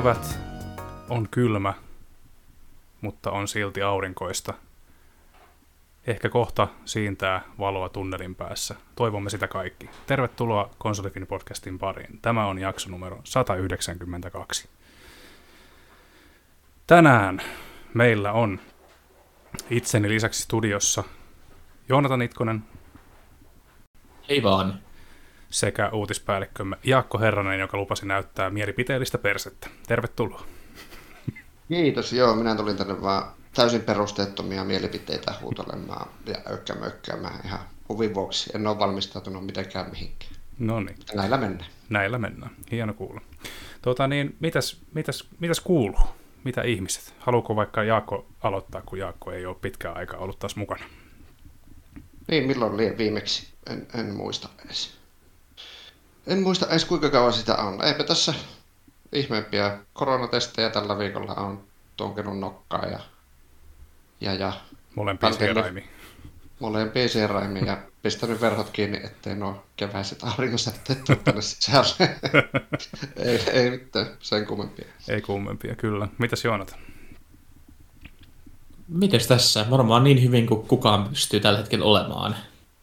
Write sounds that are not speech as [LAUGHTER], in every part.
Kevät, on kylmä, mutta on silti aurinkoista. Ehkä kohta siintää valoa tunnelin päässä. Toivomme sitä kaikki. Tervetuloa Konsolifin podcastin pariin. Tämä on jakso numero 192. Tänään meillä on itseni lisäksi studiossa Joonatan Itkonen Hei vaan. Sekä uutispäällikkömme Jaakko Herranen, joka lupasi näyttää mielipiteellistä persettä. Tervetuloa. Kiitos, joo, minä tulin tänne vaan täysin perusteettomia mielipiteitä huutelemaan ja ökkämökkäämään ihan huvin vuoksi. En ole valmistautunut mitenkään mihinkään. No niin, näillä mennään. näillä mennään. Hieno kuulla. Tota niin, mitäs, mitäs, mitäs kuuluu? Mitä ihmiset? Haluuko vaikka Jaakko aloittaa, kun Jaakko ei ole pitkään aikaa ollut taas mukana? Niin, milloin oli viimeksi? En, en muista edes. En muista edes kuinka kauan sitä on. Eipä tässä ihmeempiä koronatestejä tällä viikolla on tunkenut nokkaa ja, ja, ja Molempia Pandemia. sieraimi. molempia sieraimia ja pistänyt verhot kiinni, ettei nuo keväiset aurinkosäteet tule tänne sisälle. [LAUGHS] ei, ei mitään sen kummempia. Ei kummempia, kyllä. Mitäs Joonatan? Mites tässä? Varmaan niin hyvin kuin kukaan pystyy tällä hetkellä olemaan.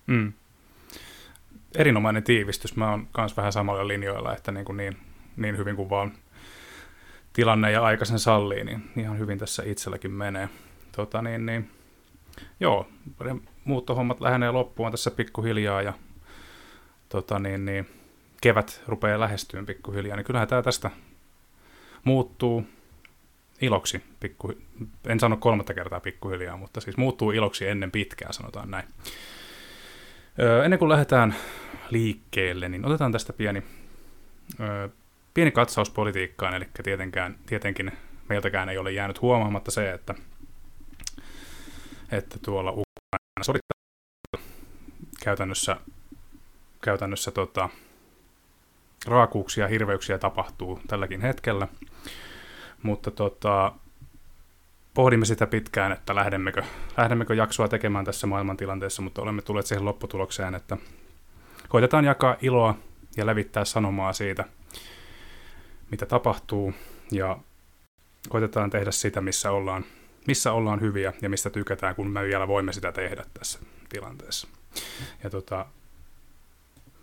Mm. Erinomainen tiivistys. Mä oon kans vähän samalla linjoilla, että niin, kuin niin, niin hyvin kuin vaan tilanne ja aika sen sallii, niin ihan hyvin tässä itselläkin menee. Tota niin, niin, joo, muuttohommat lähenee loppuun tässä pikkuhiljaa ja tota niin, niin, kevät rupeaa lähestyyn pikkuhiljaa, niin kyllähän tämä tästä muuttuu iloksi, pikku, en sano kolmatta kertaa pikkuhiljaa, mutta siis muuttuu iloksi ennen pitkää, sanotaan näin. Öö, ennen kuin lähdetään liikkeelle, niin otetaan tästä pieni, öö, pieni katsaus politiikkaan, eli tietenkään, tietenkin meiltäkään ei ole jäänyt huomaamatta se, että, että tuolla Ukraina sodittaa käytännössä, käytännössä tota, raakuuksia ja hirveyksiä tapahtuu tälläkin hetkellä, mutta tota, pohdimme sitä pitkään, että lähdemmekö, lähdemmekö jaksoa tekemään tässä maailmantilanteessa, mutta olemme tulleet siihen lopputulokseen, että koitetaan jakaa iloa ja levittää sanomaa siitä, mitä tapahtuu, ja koitetaan tehdä sitä, missä ollaan, missä ollaan hyviä ja mistä tykätään, kun me vielä voimme sitä tehdä tässä tilanteessa. Ja tota,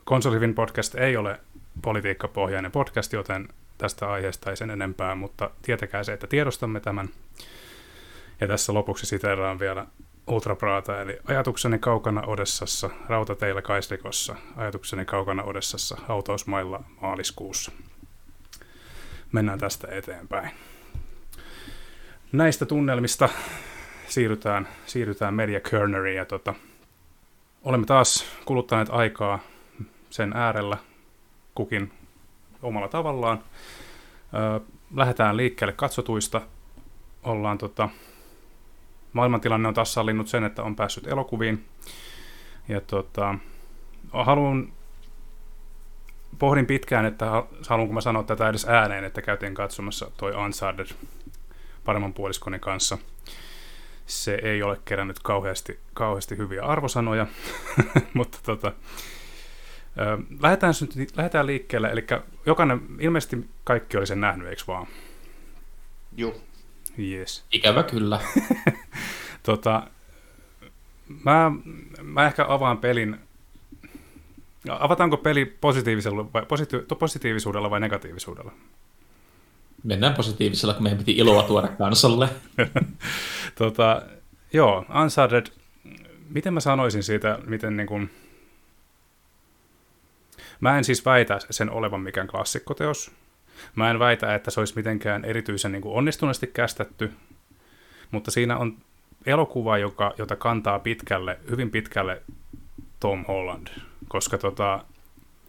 Konsolivin podcast ei ole politiikkapohjainen podcast, joten tästä aiheesta ei sen enempää, mutta tietäkää se, että tiedostamme tämän. Ja tässä lopuksi siteeraan vielä Ultra Prata, eli ajatukseni kaukana Odessassa, rautateillä Kaislikossa, ajatukseni kaukana Odessassa, hautausmailla maaliskuussa. Mennään tästä eteenpäin. Näistä tunnelmista siirrytään, siirrytään Media Kerneriin ja tota, olemme taas kuluttaneet aikaa sen äärellä kukin omalla tavallaan. Lähdetään liikkeelle katsotuista. Ollaan tota, maailmantilanne on taas sallinut sen, että on päässyt elokuviin. Ja tota, haluan, pohdin pitkään, että haluanko mä sanoa tätä edes ääneen, että käytiin katsomassa toi Uncharted paremman puoliskoni kanssa. Se ei ole kerännyt kauheasti, kauheasti hyviä arvosanoja, [LAUGHS] mutta tota, lähdetään, lähdetään liikkeelle, eli jokainen, ilmeisesti kaikki oli sen nähnyt, eikö vaan? Juu. Yes. Ikävä kyllä. [LAUGHS] Tota, mä, mä ehkä avaan pelin. Avataanko peli positiivisella vai, positi- positiivisuudella vai negatiivisuudella? Mennään positiivisella, kun meidän piti iloa tuoda kansalle. [LAUGHS] tota, joo, Uncharted, miten mä sanoisin siitä, miten niin kuin... Mä en siis väitä sen olevan mikään klassikkoteos. Mä en väitä, että se olisi mitenkään erityisen niin kuin onnistuneesti kästetty, mutta siinä on elokuva, joka, jota kantaa pitkälle, hyvin pitkälle Tom Holland, koska tota,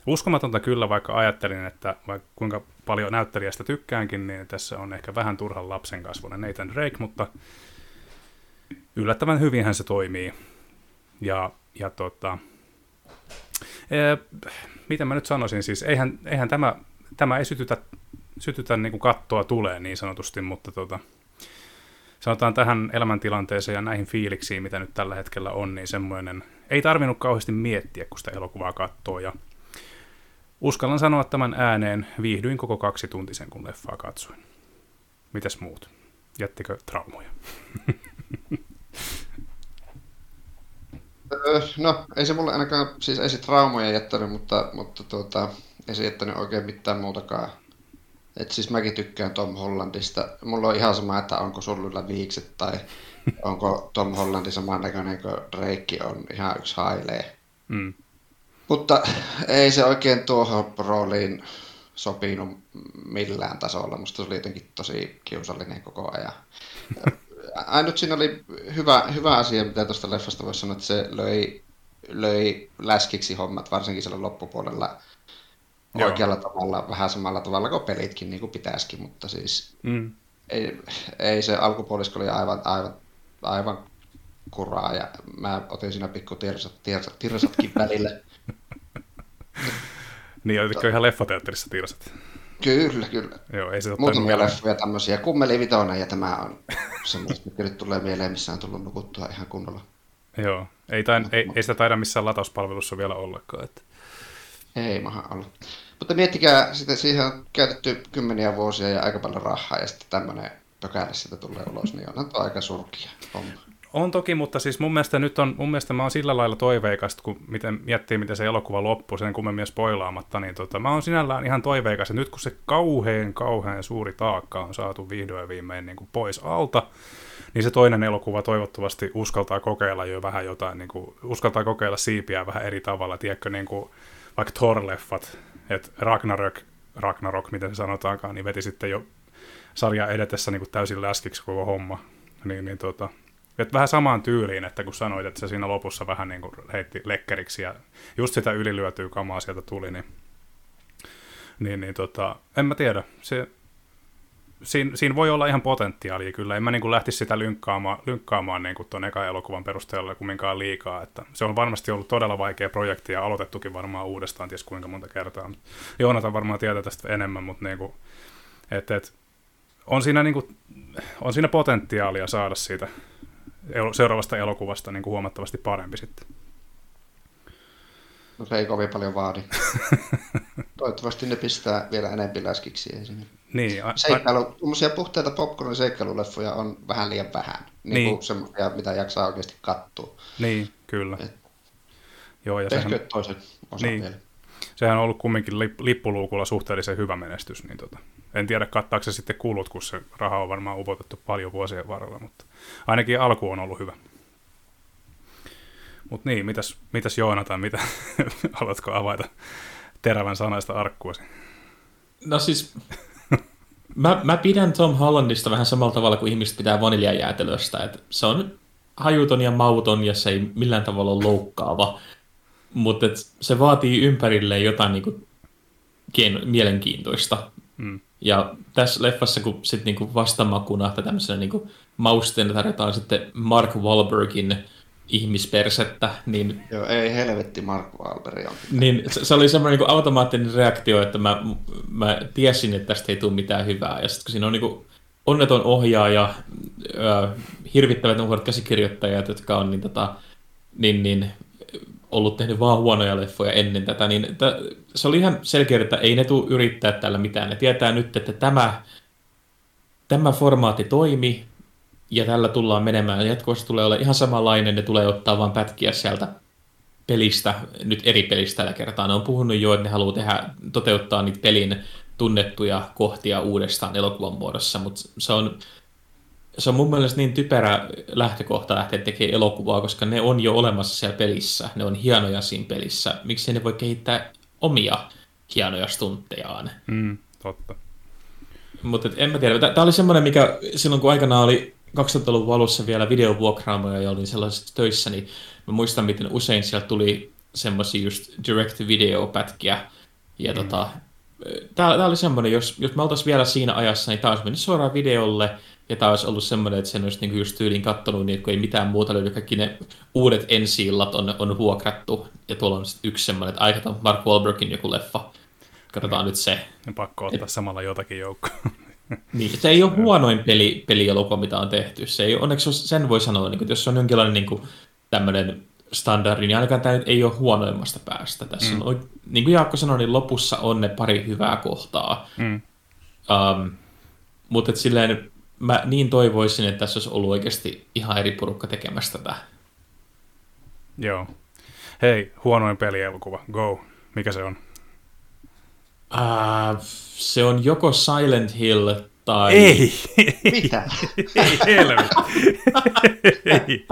uskomatonta kyllä, vaikka ajattelin, että vaikka kuinka paljon näyttelijästä tykkäänkin, niin tässä on ehkä vähän turhan lapsen kasvoinen Nathan Drake, mutta yllättävän hyvinhän se toimii. Ja, ja tota, ee, miten mä nyt sanoisin, siis eihän, eihän tämä, tämä ei sytytä, sytytä niin kuin kattoa tulee niin sanotusti, mutta tota, sanotaan tähän elämäntilanteeseen ja näihin fiiliksiin, mitä nyt tällä hetkellä on, niin semmoinen, ei tarvinnut kauheasti miettiä, kun sitä elokuvaa katsoo, ja uskallan sanoa tämän ääneen, viihdyin koko kaksi tuntisen, kun leffaa katsoin. Mitäs muut? Jättikö traumoja? [LAUGHS] Öö, No, ei se mulle ainakaan, siis ei se traumoja jättänyt, mutta, mutta tuota, ei se jättänyt oikein mitään muutakaan. Et siis mäkin tykkään Tom Hollandista. Mulla on ihan sama, että onko sulla viikset tai onko Tom Hollandi samannäköinen kuin Drake on ihan yksi hailee. Mm. Mutta ei se oikein tuohon rooliin sopinut millään tasolla. Musta se oli jotenkin tosi kiusallinen koko ajan. Ainut siinä oli hyvä, hyvä asia, mitä tuosta leffasta voisi sanoa, että se löi, löi läskiksi hommat, varsinkin siellä loppupuolella Joo. oikealla tavalla, vähän samalla tavalla kuin pelitkin, niin kuin pitäisikin, mutta siis Mm. ei, ei se alkupuolisko oli aivan, aivan, aivan kuraa ja mä otin siinä pikku tirsat, tirsat, tirsatkin [LAUGHS] välillä. Niin, olitko ihan leffateatterissa tirsat? Kyllä, kyllä. Joo, ei se Muutamia leffoja tämmöisiä. Kummeli vitonen ja tämä on semmoista, mikä nyt tulee mieleen, missä on tullut nukuttua ihan kunnolla. Joo, ei, tain, ei, ei sitä taida missään latauspalvelussa vielä ollakaan. Että. Ei maha olla. Mutta miettikää, sitä, siihen on käytetty kymmeniä vuosia ja aika paljon rahaa ja sitten tämmöinen pökäle siitä tulee ulos, niin onhan tuo aika surkia homma. On toki, mutta siis mun mielestä nyt on, mun mielestä mä oon sillä lailla toiveikas, kun miten, miettii, miten se elokuva loppuu, sen kummemmin spoilaamatta, niin tota, mä oon sinällään ihan toiveikas, että nyt kun se kauhean, kauhean suuri taakka on saatu vihdoin viimein niin kuin pois alta, niin se toinen elokuva toivottavasti uskaltaa kokeilla jo vähän jotain, niin kuin, uskaltaa kokeilla siipiä vähän eri tavalla, tiedätkö, niin kuin, vaikka Thor-leffat, että Ragnarök, Ragnarok, miten se sanotaankaan, niin veti sitten jo sarja edetessä niin kuin täysin läskiksi koko homma. Niin, niin tota, et vähän samaan tyyliin, että kun sanoit, että se siinä lopussa vähän niin kuin heitti lekkeriksi ja just sitä ylilyötyä kamaa sieltä tuli, niin, niin, niin tota, en mä tiedä. Se, siinä, siinä voi olla ihan potentiaalia kyllä. En mä niin kuin lähtisi sitä lynkkaamaan, lynkkaamaan niin kuin tuon ekan elokuvan perusteella kumminkaan liikaa. Että se on varmasti ollut todella vaikea projekti ja aloitettukin varmaan uudestaan, ties kuinka monta kertaa. Joonatan varmaan tietää tästä enemmän, mutta niin kuin, et, et, on, siinä niin kuin, on siinä potentiaalia saada siitä seuraavasta elokuvasta niin kuin huomattavasti parempi sitten. No se ei kovin paljon vaadi. [LAUGHS] Toivottavasti ne pistää vielä enempi läskiksi esiin. Niin, a- a- Seikkailu, tuommoisia puhteita popcorn seikkailuleffoja on vähän liian vähän. Niin, Niin. kuin semmoisia, mitä jaksaa oikeasti katsoa. niin, kyllä. Et- Joo, ja sehän, toisen osan Niin. vielä. sehän on ollut kumminkin lip- lippuluukulla suhteellisen hyvä menestys, niin tota, en tiedä kattaako se sitten kulut, kun se raha on varmaan upotettu paljon vuosien varrella, mutta ainakin alku on ollut hyvä. Mutta niin, mitäs, mitäs Joonatan, mitä, [LAUGHS] haluatko avata terävän sanaista arkkuasi? No siis, mä, mä pidän Tom Hollandista vähän samalla tavalla kuin ihmiset pitää vaniljajäätelöstä. Että se on hajuton ja mauton ja se ei millään tavalla ole loukkaava. Mutta se vaatii ympärilleen jotain niinku mielenkiintoista. Mm. Ja tässä leffassa, kun sit niinku vastamakuna tai tämmöisenä niinku mausteena tarjotaan sitten Mark Wahlbergin ihmispersettä, niin Joo, ei helvetti Mark Wahlberg on. niin se, se oli semmoinen niin automaattinen reaktio, että mä, mä tiesin, että tästä ei tule mitään hyvää. Ja sitten kun siinä on niin onneton ohjaaja, ö, hirvittävät nuoret käsikirjoittajat, jotka on niin, tota, niin, niin, ollut tehnyt vaan huonoja leffoja ennen tätä, niin t- se oli ihan selkeä, että ei ne tule yrittää tällä mitään. Ne tietää nyt, että tämä, tämä formaatti toimi, ja tällä tullaan menemään. Jatkuvasti tulee olla ihan samanlainen, ne tulee ottaa vain pätkiä sieltä pelistä, nyt eri pelistä tällä kertaa. Ne on puhunut jo, että ne haluaa tehdä, toteuttaa niitä pelin tunnettuja kohtia uudestaan elokuvan muodossa, mutta se on, se on mun mielestä niin typerä lähtökohta lähteä tekemään elokuvaa, koska ne on jo olemassa siellä pelissä, ne on hienoja siinä pelissä. Miksi ne voi kehittää omia hienoja stunttejaan? Mm, totta. Mutta en mä tiedä. Tämä oli semmoinen, mikä silloin kun aikanaan oli 2000-luvun alussa vielä videovuokraamoja ja olin sellaisissa töissä, niin mä muistan, miten usein sieltä tuli semmoisia just direct-video-pätkiä. Ja mm. tota, tämä oli semmoinen, jos, jos me oltaisiin vielä siinä ajassa, niin tämä olisi mennyt suoraan videolle, ja tämä olisi ollut semmoinen, että sen olisi niinku just tyyliin kattonut, niin kun ei mitään muuta löydy, kaikki ne uudet ensi on, on vuokrattu, ja tuolla on sit yksi semmoinen, että aikataan Mark Wahlbergin joku leffa. Katsotaan nyt se. Ja pakko ottaa samalla jotakin joukkoa. Niin, se ei ole huonoin peli, pelielokuva, mitä on tehty. Se ei, onneksi sen voi sanoa, niin kuin, että jos se on jonkinlainen niin kuin, tämmöinen standardi, niin ainakaan tämä ei ole huonoimmasta päästä. Tässä mm. on, niin kuin Jaakko sanoi, niin lopussa on ne pari hyvää kohtaa. Mm. Um, mutta et silleen, mä niin toivoisin, että tässä olisi ollut oikeasti ihan eri porukka tekemässä tätä. Joo. Hei, huonoin pelielokuva, go. Mikä se on? Uh, se on joko Silent Hill tai... Ei! Mitä? Ei helvetti. Ei.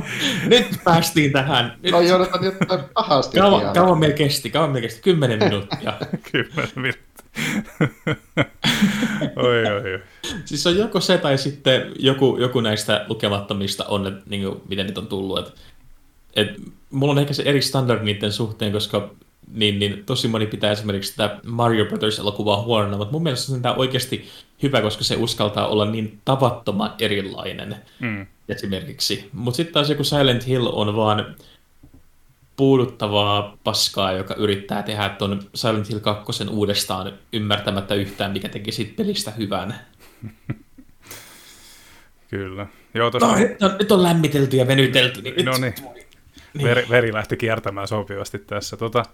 Nyt päästiin tähän. Nyt... No joudutaan jotain pahasti. Kauan, kauan meillä kesti, kauan meillä kesti, kymmenen minuuttia. [LAUGHS] Kymmenen minuuttia. [LAUGHS] oi, oi, oi. Siis on joko se tai sitten joku, joku näistä lukemattomista on, niin kuin, miten niitä on tullut. Et, et, mulla on ehkä se eri standard niiden suhteen, koska niin, niin tosi moni pitää esimerkiksi tätä Mario Brothers-elokuvaa huonona, mutta mun mielestä se on oikeasti hyvä, koska se uskaltaa olla niin tavattoman erilainen mm. esimerkiksi. Mutta sitten taas joku Silent Hill on vaan puuduttavaa paskaa, joka yrittää tehdä tuon Silent Hill 2 uudestaan ymmärtämättä yhtään, mikä teki siitä pelistä hyvän. [LAUGHS] Kyllä. Joo, tosta... no, nyt, on, nyt on lämmitelty ja venytelty. Niin no niin. Niin. Veri, veri lähti kiertämään sopivasti tässä. Tota,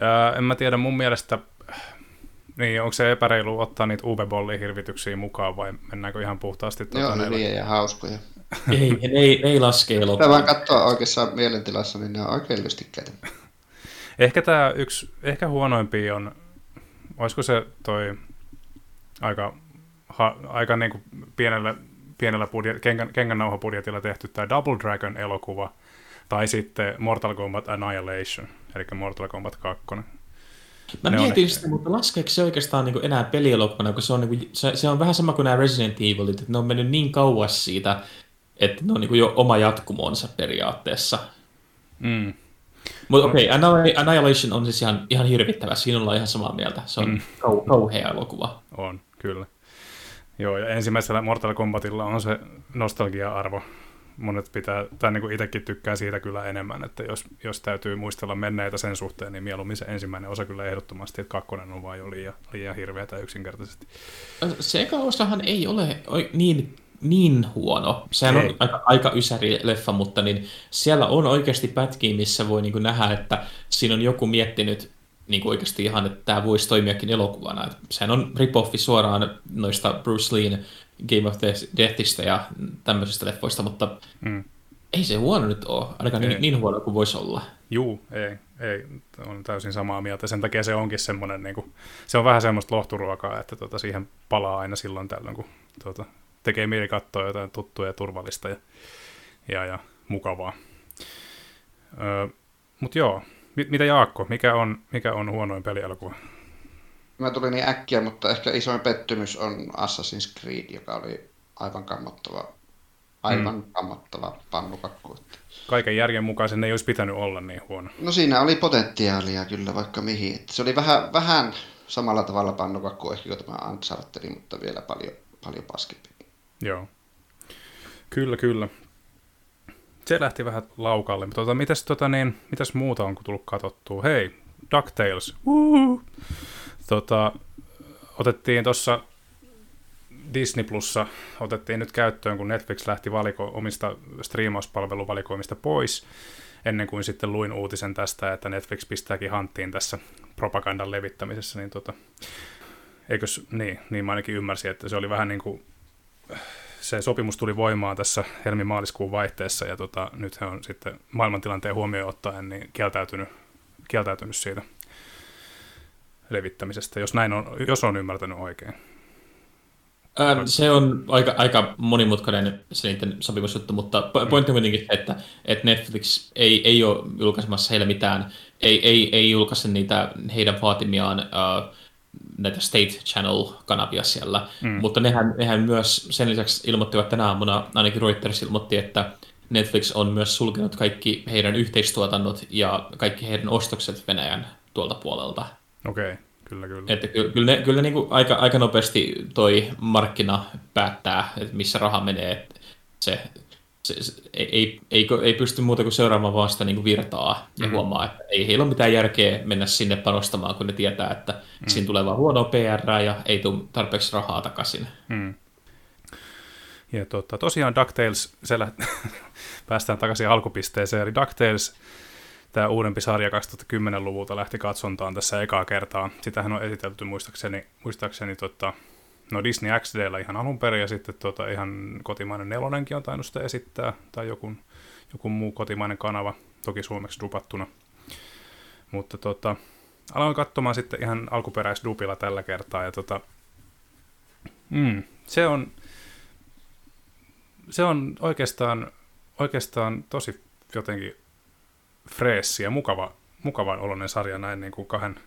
ää, en mä tiedä, mun mielestä, niin onko se epäreilu ottaa niitä UV-bollin hirvityksiä mukaan vai mennäänkö ihan puhtaasti? Tuota, Joo, hyviä ja hauskoja. ei, ne ei, ne ei laske elokuvaa. Tämä vaan katsoa oikeassa mielentilassa, niin ne on oikein lystikkäitä. [LAUGHS] ehkä tämä yksi, ehkä huonoimpi on, olisiko se toi aika, ha, aika niin kuin pienellä, pienellä budjet, kengän, kengännauhapudjetilla tehty tämä Double Dragon-elokuva, tai sitten Mortal Kombat Annihilation, eli Mortal Kombat 2. Mä ne mietin on... sitä, mutta laskeeko se oikeastaan niin enää pelielokuvana, kun se on, niin kuin, se, se on vähän sama kuin nämä Resident Evilit, että ne on mennyt niin kauas siitä, että ne on niin jo oma jatkumonsa periaatteessa. Mm. Mutta okei, okay, Annihilation on siis ihan, ihan hirvittävä, siinä ollaan ihan samaa mieltä. Se on mm. kau- kauhea elokuva. On, kyllä. Joo, ja ensimmäisellä Mortal Kombatilla on se nostalgia-arvo monet pitää, tai niin kuin itsekin tykkää siitä kyllä enemmän, että jos, jos täytyy muistella menneitä sen suhteen, niin mieluummin se ensimmäinen osa kyllä ehdottomasti, että kakkonen on vaan jo liian, liian hirveätä yksinkertaisesti. Se eka osahan ei ole niin, niin huono. Sehän ei. on aika, aika ysäri leffa, mutta niin siellä on oikeasti pätkiä, missä voi niin nähdä, että siinä on joku miettinyt niin kuin oikeasti ihan, että tämä voisi toimiakin elokuvana. Sehän on ripoffi suoraan noista Bruce Leen Game of Deathista ja tämmöisistä leffoista, mutta mm. ei se huono nyt ole, ainakaan niin, niin huono kuin voisi olla. Juu, ei, ei, on täysin samaa mieltä. Sen takia se onkin semmoinen, niin kuin, se on vähän semmoista lohturuokaa, että tota, siihen palaa aina silloin tällöin, kun tota, tekee mieli katsoa jotain tuttua ja turvallista ja, ja, ja mukavaa. Öö, Mutta joo, mitä Jaakko, mikä on, mikä on huonoin pelialokuva? Mä tulin niin äkkiä, mutta ehkä isoin pettymys on Assassin's Creed, joka oli aivan kammottava, aivan mm. kammottava pannukakku. Kaiken järjen mukaan sen ei olisi pitänyt olla niin huono. No siinä oli potentiaalia kyllä vaikka mihin. Että se oli vähän, vähän samalla tavalla pannukakku ehkä kuin tämä Uncharted, mutta vielä paljon, paljon paskempi. Joo. Kyllä, kyllä. Se lähti vähän laukalle. Mutta tota, mitäs, tota, niin, mitäs muuta on tullut katsottua? Hei, DuckTales. Tota, otettiin tuossa Disney Plussa otettiin nyt käyttöön, kun Netflix lähti valiko, omista striimauspalveluvalikoimista pois, ennen kuin sitten luin uutisen tästä, että Netflix pistääkin hanttiin tässä propagandan levittämisessä, niin tota, eikös, niin, niin mä ainakin ymmärsin, että se oli vähän niin kuin, se sopimus tuli voimaan tässä helmi-maaliskuun vaihteessa, ja tota, nyt he on sitten maailmantilanteen huomioon ottaen niin kieltäytynyt, kieltäytynyt siitä levittämisestä, jos näin on, jos on ymmärtänyt oikein. Ää, se on aika, aika monimutkainen se niiden sopimusjuttu, mutta pointti on kuitenkin se, että, että Netflix ei, ei ole julkaisemassa heille mitään, ei, ei, ei julkaise niitä heidän vaatimiaan uh, näitä State Channel-kanavia siellä, mm. mutta nehän, nehän myös sen lisäksi ilmoittivat tänä aamuna, ainakin Reuters ilmoitti, että Netflix on myös sulkenut kaikki heidän yhteistuotannot ja kaikki heidän ostokset Venäjän tuolta puolelta. Okei, okay. kyllä, kyllä. Että kyllä ne, kyllä ne niin kuin aika, aika nopeasti toi markkina päättää, että missä raha menee. Se, se, se ei, ei, ei, pysty muuta kuin seuraamaan vaan sitä niin kuin virtaa ja mm. huomaa, että ei heillä ole mitään järkeä mennä sinne panostamaan, kun ne tietää, että mm. siinä tulee vaan huonoa PR ja ei tule tarpeeksi rahaa takaisin. Mm. Ja tota, tosiaan DuckTales, se lä- [LAUGHS] päästään takaisin alkupisteeseen, eli DuckTales, tämä uudempi sarja 2010-luvulta lähti katsontaan tässä ekaa kertaa. Sitähän on esitelty muistaakseni, muistaakseni tota, no Disney XDllä ihan alun perin, ja sitten tota, ihan kotimainen nelonenkin on tainnut sitä esittää, tai joku, joku muu kotimainen kanava, toki suomeksi dupattuna. Mutta tota, aloin katsomaan sitten ihan alkuperäisdupilla tällä kertaa, ja tota, mm, se on, se on oikeastaan, oikeastaan tosi jotenkin freessi ja mukava, mukavan oloinen sarja näin niin kuin kahden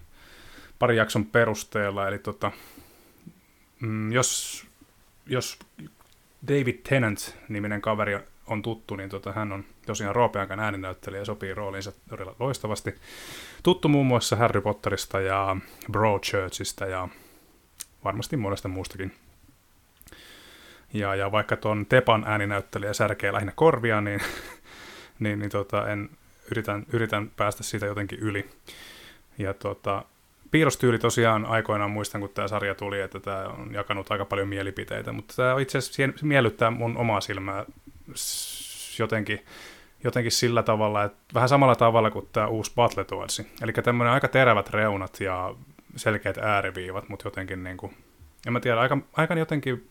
parin jakson perusteella. Eli tota, mm, jos, jos David Tennant-niminen kaveri on tuttu, niin tota, hän on tosiaan roopeankan ääninäyttelijä ja sopii rooliinsa todella loistavasti. Tuttu muun muassa Harry Potterista ja Broadchurchista ja varmasti monesta muustakin. Ja, ja vaikka tuon Tepan ääninäyttelijä särkee lähinnä korvia, niin, [LAUGHS] niin, niin tota, en, yritän, yritän päästä siitä jotenkin yli. Ja tota, piirrostyyli tosiaan aikoinaan muistan, kun tämä sarja tuli, että tämä on jakanut aika paljon mielipiteitä, mutta tämä itse asiassa miellyttää mun omaa silmää jotenkin, jotenkin sillä tavalla, että vähän samalla tavalla kuin tämä uusi Battletoads. Eli tämmöinen aika terävät reunat ja selkeät ääriviivat, mutta jotenkin niin kuin, en mä tiedä, aika, aika jotenkin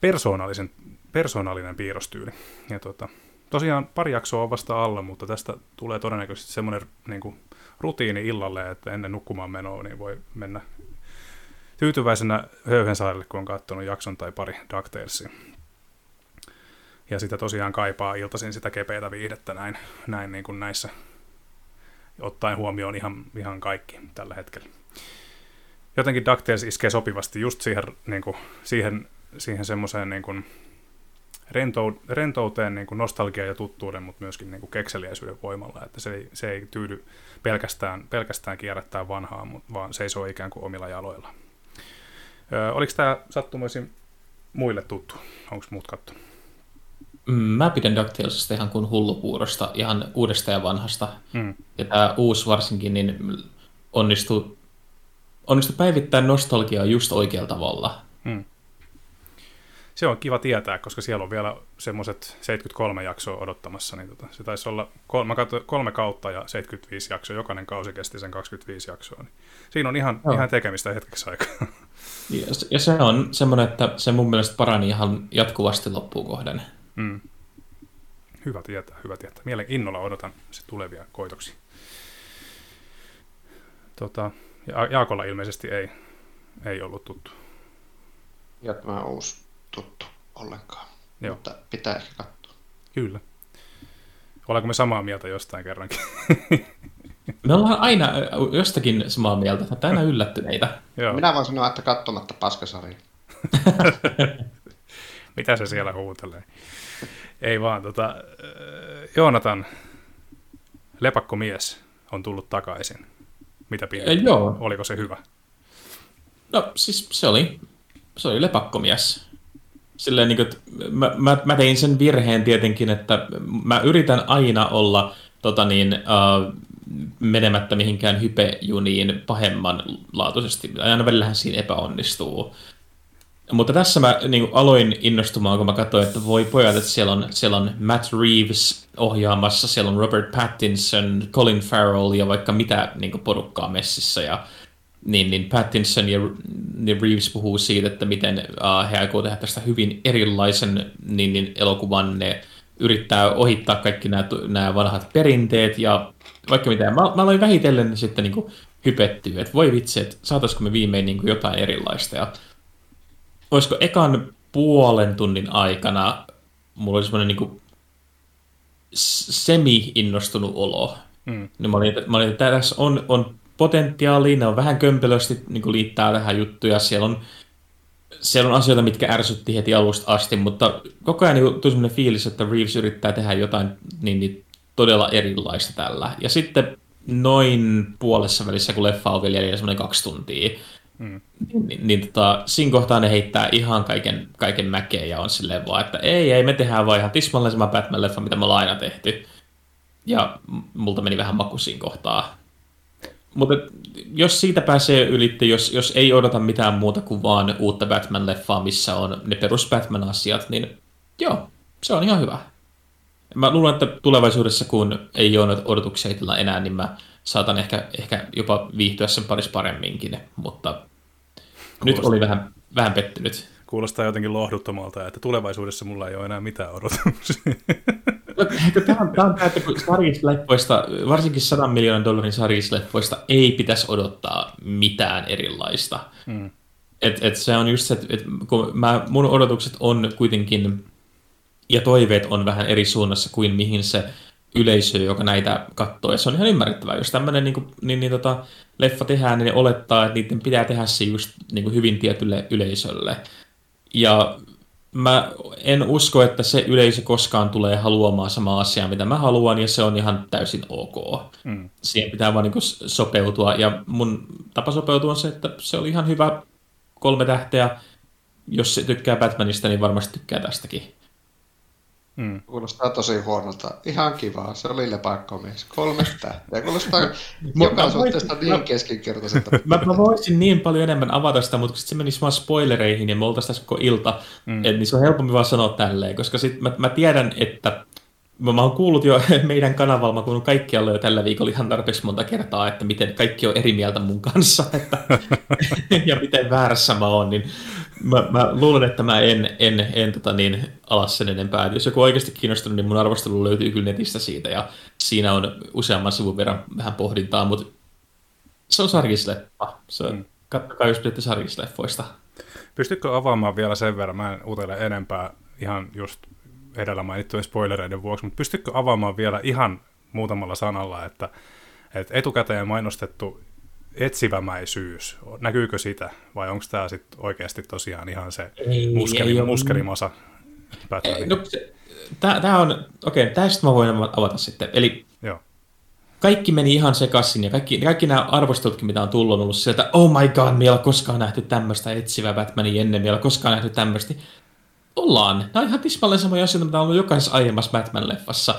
persoonallisen, persoonallinen piirrostyyli. Ja tota, tosiaan pari jaksoa on vasta alla, mutta tästä tulee todennäköisesti semmoinen niin kuin, rutiini illalle, että ennen nukkumaan menoa niin voi mennä tyytyväisenä höyhensaarille, kun on katsonut jakson tai pari DuckTalesia. Ja sitä tosiaan kaipaa iltaisin sitä kepeätä viihdettä näin, näin niin kuin näissä, ottaen huomioon ihan, ihan kaikki tällä hetkellä. Jotenkin DuckTales iskee sopivasti just siihen, niin kuin, siihen, siihen semmoiseen niin kuin, rentou, rentouteen niin kuin nostalgia ja tuttuuden, mutta myöskin niin kuin kekseliäisyyden voimalla, että se ei, se ei tyydy pelkästään, pelkästään kierrättää vanhaa, vaan seisoo ikään kuin omilla jaloilla. Ö, oliko tämä sattumoisin muille tuttu? Onko muut kattu? Mm, mä pidän DuckTalesista ihan kuin hullupuurosta, ihan uudesta ja vanhasta. Mm. Ja tämä uusi varsinkin niin onnistuu, onnistuu päivittämään nostalgiaa just oikealla tavalla. Mm se on kiva tietää, koska siellä on vielä semmoiset 73 jaksoa odottamassa, niin tota, se taisi olla kolme, kolme kautta ja 75 jaksoa, jokainen kausi kesti sen 25 jaksoa. Niin siinä on ihan, no. ihan tekemistä hetkeksi aikaa. [LAUGHS] Ja, ja se on semmoinen, että se mun mielestä parani ihan jatkuvasti loppuun kohden. Mm. Hyvä tietää, hyvä tietää. Mielen innolla odotan se tulevia koitoksia. Tota, ja Jaakolla ilmeisesti ei, ei ollut tuttu. Ja tämä uusi tuttu ollenkaan, Joo. mutta pitää ehkä katsoa. Kyllä. Ollaanko me samaa mieltä jostain kerrankin? [LAUGHS] Me ollaan aina jostakin samaa mieltä, että aina yllättyneitä. [LAUGHS] Joo. Minä voin sanoa, että katsomatta paskasari. [LAUGHS] Mitä se siellä huutelee? Ei vaan, tota, Joonatan, lepakkomies, on tullut takaisin. Mitä pidät? Joo. Oliko se hyvä? No siis se oli, se oli lepakkomies silleen, niin kuin, että mä, mä, mä tein sen virheen tietenkin, että mä yritän aina olla tota niin, uh, menemättä mihinkään hypejuniin pahemman laatuisesti. Aina välillähän siinä epäonnistuu. Mutta tässä mä niin kuin, aloin innostumaan, kun mä katsoin, että voi pojat, että siellä on, siellä on Matt Reeves ohjaamassa, siellä on Robert Pattinson, Colin Farrell ja vaikka mitä niin kuin, porukkaa messissä. Ja niin, niin Pattinson ja, ja Reeves puhuu siitä, että miten uh, he aikoo tehdä tästä hyvin erilaisen niin, niin elokuvan. Ne yrittää ohittaa kaikki nämä, nämä vanhat perinteet ja vaikka mitä. Mä, mä aloin vähitellen sitten niin hypettyä, että voi vitsi, että saataisiko me viimein niin kuin jotain erilaista. Ja olisiko ekan puolen tunnin aikana mulla oli semmoinen niin semi-innostunut olo. Mm. Niin mä olin, mä olin, että tässä on, on potentiaalia, ne on vähän kömpelösti niin liittää tähän juttuja, siellä on, siellä on asioita, mitkä ärsytti heti alusta asti, mutta koko ajan niin tuli sellainen fiilis, että Reeves yrittää tehdä jotain niin, niin todella erilaista tällä. Ja sitten noin puolessa välissä, kun leffa on vielä semmoinen kaksi tuntia, mm. niin, niin, niin tota, siinä kohtaa ne heittää ihan kaiken, kaiken mäkeen ja on silleen vaan, että ei, ei, me tehdään vaan ihan tismalleen sama Batman-leffa, mitä me ollaan aina tehty. Ja multa meni vähän maku siinä kohtaa. Mutta jos siitä pääsee ylitte, jos, jos ei odota mitään muuta kuin vaan uutta Batman-leffaa, missä on ne perus Batman-asiat, niin joo, se on ihan hyvä. Mä luulen, että tulevaisuudessa, kun ei ole odotuksia itsellä enää, niin mä saatan ehkä, ehkä jopa viihtyä sen parissa paremminkin, mutta Kuulostaa. nyt oli vähän, vähän pettynyt. Kuulostaa jotenkin lohduttomalta, että tulevaisuudessa mulla ei ole enää mitään odotuksia. Tämä on, tämä on tämä, että kun sarjisleffoista, varsinkin 100 miljoonan dollarin sarjisleffoista ei pitäisi odottaa mitään erilaista. Mm. Et, et se on just se, että kun mä, mun odotukset on kuitenkin, ja toiveet on vähän eri suunnassa kuin mihin se yleisö, joka näitä katsoo. Ja se on ihan ymmärrettävää. Jos tämmöinen niin, niin, niin tota, leffa tehdään, niin ne olettaa, että niiden pitää tehdä se just niin kuin hyvin tietylle yleisölle. Ja mä en usko, että se yleisö koskaan tulee haluamaan samaa asiaa, mitä mä haluan, ja se on ihan täysin ok. Mm. Siihen pitää vaan niin sopeutua, ja mun tapa sopeutua on se, että se oli ihan hyvä kolme tähteä. Jos se tykkää Batmanista, niin varmasti tykkää tästäkin. Mm. Kuulostaa tosi huonolta. Ihan kiva. Se oli lepakkomies. Kolme tähteä. Kuulostaa [LAUGHS] joka suhteesta niin keskinkertaiselta. [LAUGHS] mä, mä, voisin niin paljon enemmän avata sitä, mutta sitten se menisi vaan spoilereihin ja me oltaisiin tässä koko ilta. Mm. Et, niin se on helpompi vaan sanoa tälleen, koska sit mä, mä tiedän, että Mä, mä oon kuullut jo [LAUGHS] meidän kanavalla, mä kuullut kaikkialla jo tällä viikolla ihan tarpeeksi monta kertaa, että miten kaikki on eri mieltä mun kanssa että, ja miten väärässä mä oon, niin mä, mä luulen, että mä en, en, en tota niin, alas sen enempää. Jos joku on oikeasti kiinnostunut, niin mun arvostelu löytyy kyllä netistä siitä, ja siinä on useamman sivun verran vähän pohdintaa, mutta se on sarjisleffa. Se, mm. Katsokaa, jos pidätte sarjisleffoista. Pystytkö avaamaan vielä sen verran, mä en utele enempää ihan just edellä mainittujen spoilereiden vuoksi, mutta pystytkö avaamaan vielä muutamalla sanalla, että, että etukäteen mainostettu etsivämäisyys, näkyykö sitä, vai onko tämä sitten oikeasti tosiaan ihan se ei, muskeli, ei muskelimasa? No, tämä on, okei, okay, tästä mä voin avata sitten. Eli Joo. kaikki meni ihan sekaisin, ja kaikki, kaikki nämä arvostelutkin, mitä on tullut, on ollut sieltä, oh my god, meillä on koskaan nähty tämmöistä etsivää Batmania ennen, meillä on koskaan nähty tämmöistä. Ollaan. Nämä on ihan tismalleen samoja asioita, mitä on ollut jokaisessa aiemmassa Batman-leffassa.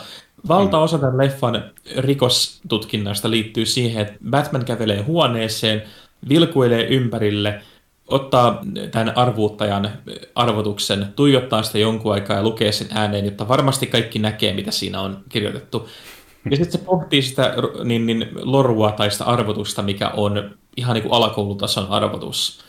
Valtaosa tämän leffan rikostutkinnasta liittyy siihen, että Batman kävelee huoneeseen, vilkuilee ympärille, ottaa tämän arvuuttajan arvotuksen, tuijottaa sitä jonkun aikaa ja lukee sen ääneen, jotta varmasti kaikki näkee, mitä siinä on kirjoitettu. Ja sitten se pohtii sitä niin, niin, lorua tai sitä arvotusta, mikä on ihan niin kuin alakoulutason arvotus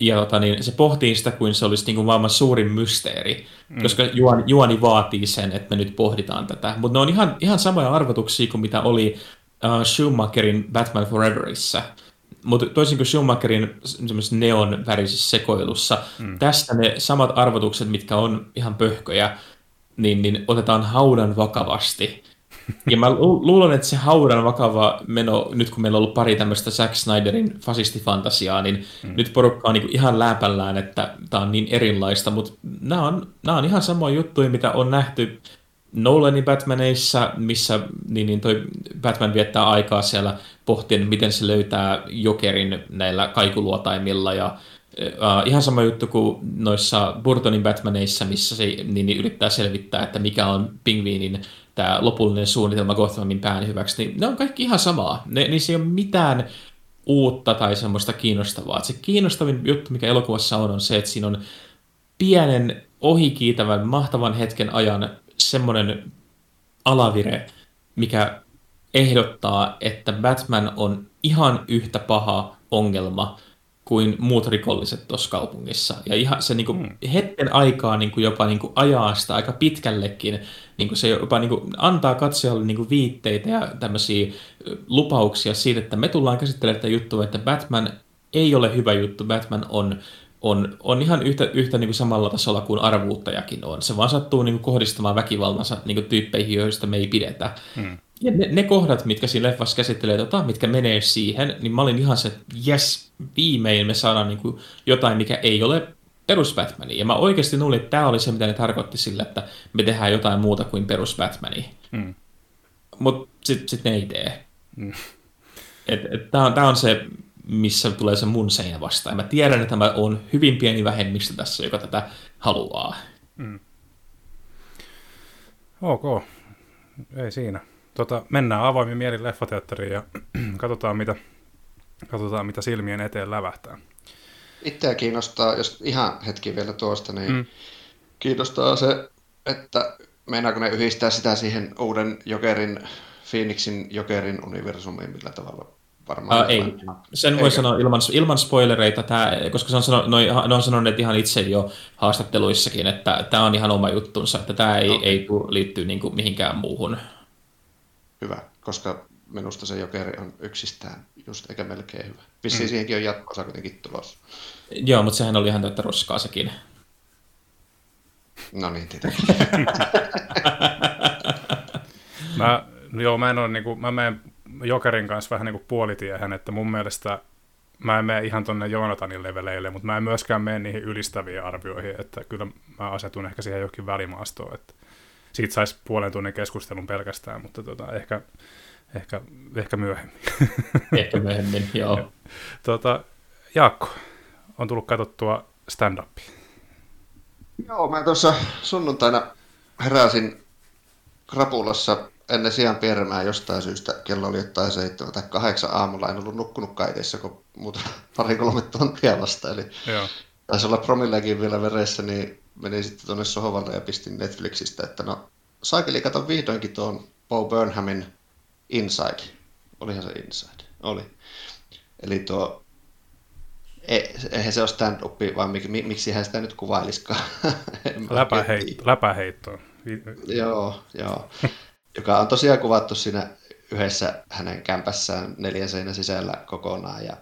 ja tota, niin se pohtii sitä kuin se olisi niin kuin maailman suurin mysteeri, mm. koska juoni, juoni vaatii sen, että me nyt pohditaan tätä. Mutta ne on ihan, ihan samoja arvotuksia kuin mitä oli uh, Schumacherin Batman Foreverissa. Mutta toisin kuin Schumacherin neon värisessä sekoilussa, mm. tästä ne samat arvotukset, mitkä on ihan pöhköjä, niin, niin otetaan haudan vakavasti. Ja mä lu- luulen, että se haudan vakava meno, nyt kun meillä on ollut pari tämmöistä Zack Snyderin fasistifantasiaa, niin mm. nyt porukka on niin ihan läpällään, että tämä on niin erilaista, mutta nämä on, nämä on ihan samoja juttuja, mitä on nähty Nolanin Batmaneissa, missä niin, niin toi Batman viettää aikaa siellä pohtien, miten se löytää Jokerin näillä kaikuluotaimilla ja Uh, ihan sama juttu kuin noissa Burtonin Batmaneissa, missä se niin, niin yrittää selvittää, että mikä on pingviinin tämä lopullinen suunnitelma Gothamin pään hyväksi, niin ne on kaikki ihan samaa. Ne, niissä ei ole mitään uutta tai semmoista kiinnostavaa. Se kiinnostavin juttu, mikä elokuvassa on, on se, että siinä on pienen ohikiitävän, mahtavan hetken ajan semmoinen alavire, mikä ehdottaa, että Batman on ihan yhtä paha ongelma kuin muut rikolliset tuossa kaupungissa. Ja ihan se niin kuin, hmm. hetken aikaa niin kuin jopa niin kuin ajaa sitä aika pitkällekin. Niin kuin se jopa niin kuin, antaa katsojalle niin kuin viitteitä ja tämmöisiä lupauksia siitä, että me tullaan käsittelemään tätä juttua, että Batman ei ole hyvä juttu. Batman on, on, on ihan yhtä, yhtä niin kuin samalla tasolla kuin arvuuttajakin on. Se vaan sattuu niin kuin kohdistamaan väkivaltansa niin kuin tyyppeihin, joista me ei pidetä. Hmm. Ja ne, ne kohdat, mitkä siinä leffassa käsittelee, tota, mitkä menee siihen, niin mä olin ihan se, että jes, viimein me saadaan niin kuin jotain, mikä ei ole perus Batmania. Ja mä oikeasti luulin, että tämä oli se, mitä ne tarkoitti sillä, että me tehdään jotain muuta kuin perus Batmania. Mm. Mutta sitten sit ne ei tee. Mm. Tämä on, on se, missä tulee se mun seinä vastaan. Mä tiedän, että mä oon hyvin pieni vähemmistö tässä, joka tätä haluaa. Mm. Ok, ei siinä. Tota, mennään avoimin mielin leffateatteriin ja [CLEARS THROAT] katsotaan, mitä, katsotaan mitä silmien eteen lävähtää. Itseä kiinnostaa, jos ihan hetki vielä tuosta, niin mm. kiinnostaa se, että meinaako ne yhdistää sitä siihen uuden Jokerin, Phoenixin Jokerin universumiin millä tavalla varmaan. Uh, ei, sen voi sanoa ilman, ilman spoilereita, tää, koska se on sanonut, noi, ne on sanoneet ihan itse jo haastatteluissakin, että tämä on ihan oma juttunsa, että tämä ei, no. ei liittyy niin kuin mihinkään muuhun. Hyvä, koska minusta se jokeri on yksistään just eikä melkein hyvä. Vissiin mm. siihenkin on jatko kuitenkin tulossa. Joo, mutta sehän oli ihan täyttä roskaa sekin. No niin, tietenkin. [LAUGHS] mä, joo, mä en ole, niin kuin, mä menen Jokerin kanssa vähän niin kuin puolitiehen, että mun mielestä mä en mene ihan tonne Joonatanin leveleille, mutta mä en myöskään mene niihin ylistäviin arvioihin, että kyllä mä asetun ehkä siihen johonkin välimaastoon, että siitä saisi puolen tunnin keskustelun pelkästään, mutta tota, ehkä, ehkä, ehkä myöhemmin. [LAUGHS] Ehkä myöhemmin, [LAUGHS] joo. tota, Jaakko, on tullut katsottua stand-upia. Joo, mä tuossa sunnuntaina heräsin krapulassa ennen sijaan pieremään jostain syystä. Kello oli jotain seitsemän tai kahdeksan aamulla. En ollut nukkunutkaan itse, kun muuta [LAUGHS] pari kolme tuntia vasta. Eli Joo. taisi olla promillekin vielä veressä, niin menin sitten tuonne sohvalle ja pistin Netflixistä, että no saakeli kato vihdoinkin tuon Bo Burnhamin Inside. Olihan se Inside? Oli. Eli tuo E, eihän se ole stand-up, vaan mik, miksi hän sitä nyt kuvailisikaan. [LAUGHS] Läpäheitto. Läpäheitto. joo, joo. [LAUGHS] Joka on tosiaan kuvattu siinä yhdessä hänen kämpässään neljän seinän sisällä kokonaan. Ja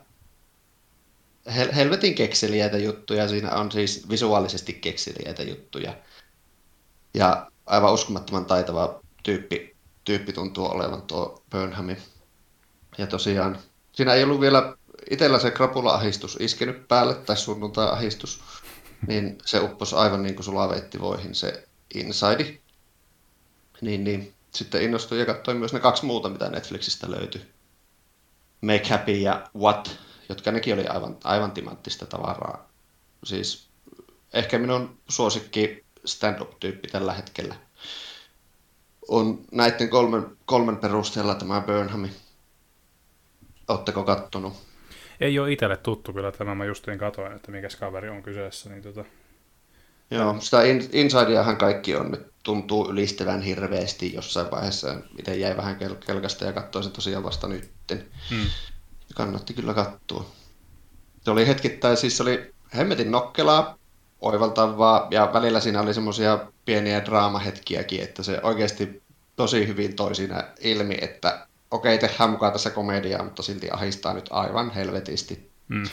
hel- helvetin kekseliäitä juttuja. Siinä on siis visuaalisesti kekseliäitä juttuja. Ja aivan uskomattoman taitava tyyppi, tyyppi tuntuu olevan tuo Burnhami. Ja tosiaan, siinä ei ollut vielä itsellä se krapula-ahistus iskenyt päälle, tai sunnuntai-ahistus, niin se upposi aivan niin kuin sulaveittivoihin se Inside. Niin, niin. Sitten innostuin ja katsoin myös ne kaksi muuta, mitä Netflixistä löytyi. Make Happy ja What, jotka nekin oli aivan, aivan timanttista tavaraa. Siis ehkä minun suosikki stand-up-tyyppi tällä hetkellä on näiden kolmen, kolmen perusteella tämä Burnhami. Oletteko kattonut? Ei ole itselle tuttu kyllä tämä, mä justiin katoin, että mikä kaveri on kyseessä. Niin tota... Joo, sitä in, Insideahan kaikki on nyt tuntuu ylistävän hirveästi jossain vaiheessa. Itse jäi vähän kel- kelkasta ja katsoin se tosiaan vasta nytten. Hmm. Kannatti kyllä katsoa. Se oli hetkittäin, siis se oli hemmetin nokkelaa, oivaltavaa, ja välillä siinä oli semmoisia pieniä draamahetkiäkin, että se oikeasti tosi hyvin toi siinä ilmi, että okei, tehdään mukaan tässä komediaa, mutta silti ahistaa nyt aivan helvetisti mm.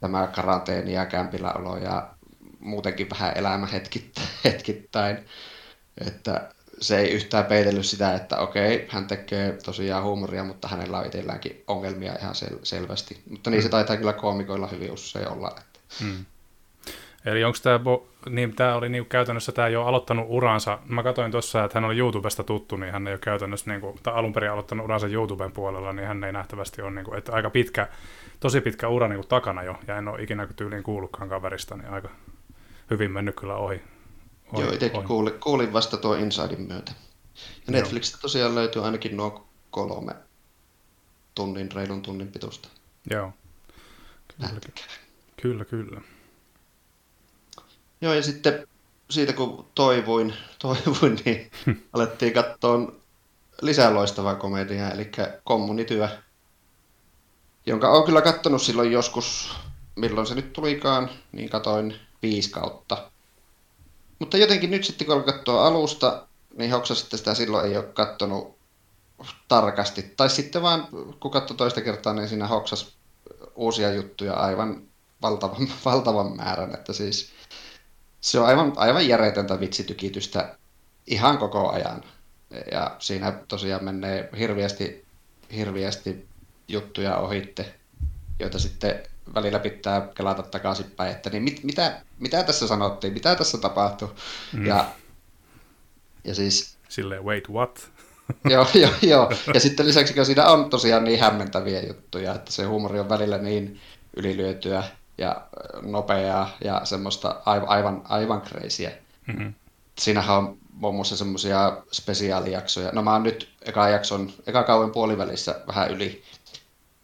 tämä karanteeni ja kämpilläolo ja muutenkin vähän elämä hetkittäin, hetkittäin. Että se ei yhtään peitellyt sitä, että okei, hän tekee tosiaan huumoria, mutta hänellä on itselläänkin ongelmia ihan sel- selvästi. Mutta niin mm. se taitaa kyllä koomikoilla hyvin usein olla. Että... Mm. Eli onko tämä, niin tämä oli niin käytännössä tämä jo aloittanut uransa, mä katsoin tuossa, että hän oli YouTubesta tuttu, niin hän ei ole käytännössä, niin kuin, tai alun perin aloittanut uransa YouTuben puolella, niin hän ei nähtävästi ole, niin kuin, että aika pitkä, tosi pitkä ura niin kuin, takana jo, ja en ole ikinä tyyliin kuullutkaan kaverista, niin aika hyvin mennyt kyllä ohi. Ohi Joo, itsekin kuulin, kuulin vasta tuo Insidein myötä. Ja Netflixistä tosiaan löytyy ainakin nuo kolme tunnin, reilun tunnin pitusta. Joo. Kyllä, kyllä. kyllä. Joo, ja sitten siitä kun toivuin, [LAUGHS] toivuin niin [LAUGHS] alettiin katsoa lisää loistavaa komediaa, eli kommunityö, jonka olen kyllä katsonut silloin joskus, milloin se nyt tulikaan, niin katoin viisi kautta. Mutta jotenkin nyt sitten kun katsoa alusta, niin hoksasi, että sitä silloin ei ole katsonut tarkasti. Tai sitten vaan, kun katsoi toista kertaa, niin siinä hoksas uusia juttuja aivan valtavan, [LAUGHS] valtavan määrän. Että siis se on aivan, aivan järjetöntä vitsitykitystä ihan koko ajan. Ja siinä tosiaan menee hirviästi, hirviästi juttuja ohitte, joita sitten välillä pitää kelata takaisinpäin, että niin mit, mitä, mitä tässä sanottiin, mitä tässä tapahtui. Mm. Ja, ja siis... Silleen, wait, what? [LAUGHS] joo, joo, joo. [LAUGHS] Ja sitten lisäksi kun siinä on tosiaan niin hämmentäviä juttuja, että se huumori on välillä niin ylilyötyä, ja nopeaa ja semmoista aivan, aivan crazyä. Mm-hmm. Siinähän on muun muassa semmoisia spesiaalijaksoja. No mä oon nyt eka jakson, eka kauan puolivälissä vähän yli,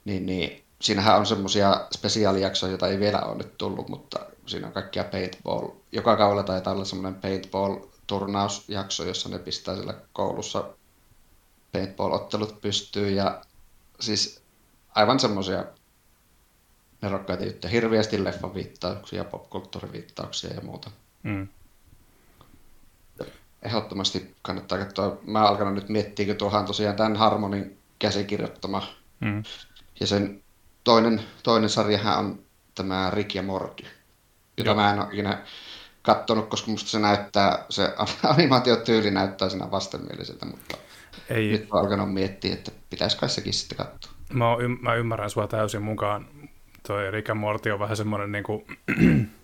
niin, niin siinähän on semmoisia spesiaalijaksoja, joita ei vielä ole nyt tullut, mutta siinä on kaikkia paintball. Joka kaudella taitaa olla semmoinen paintball-turnausjakso, jossa ne pistää siellä koulussa paintball-ottelut pystyyn ja siis aivan semmoisia nerokkaita juttuja. Hirveästi leffaviittauksia, popkulttuuriviittauksia ja muuta. Mm. Ehdottomasti kannattaa katsoa. Mä alkanut nyt miettiä, kun tuohan tosiaan tämän Harmonin käsikirjoittama. Mm. Ja sen toinen, toinen sarjahan on tämä Rick ja Morty, jota Joo. mä en ole ikinä kattonut, koska musta se näyttää, se [LAUGHS] animaatiotyyli näyttää siinä vastenmieliseltä, mutta Ei, nyt mä alkanut miettiä, että pitäisi kai sekin sitten katsoa. mä, oon ym- mä ymmärrän sua täysin mukaan. Toi Rick and Morty on vähän semmoinen niinku,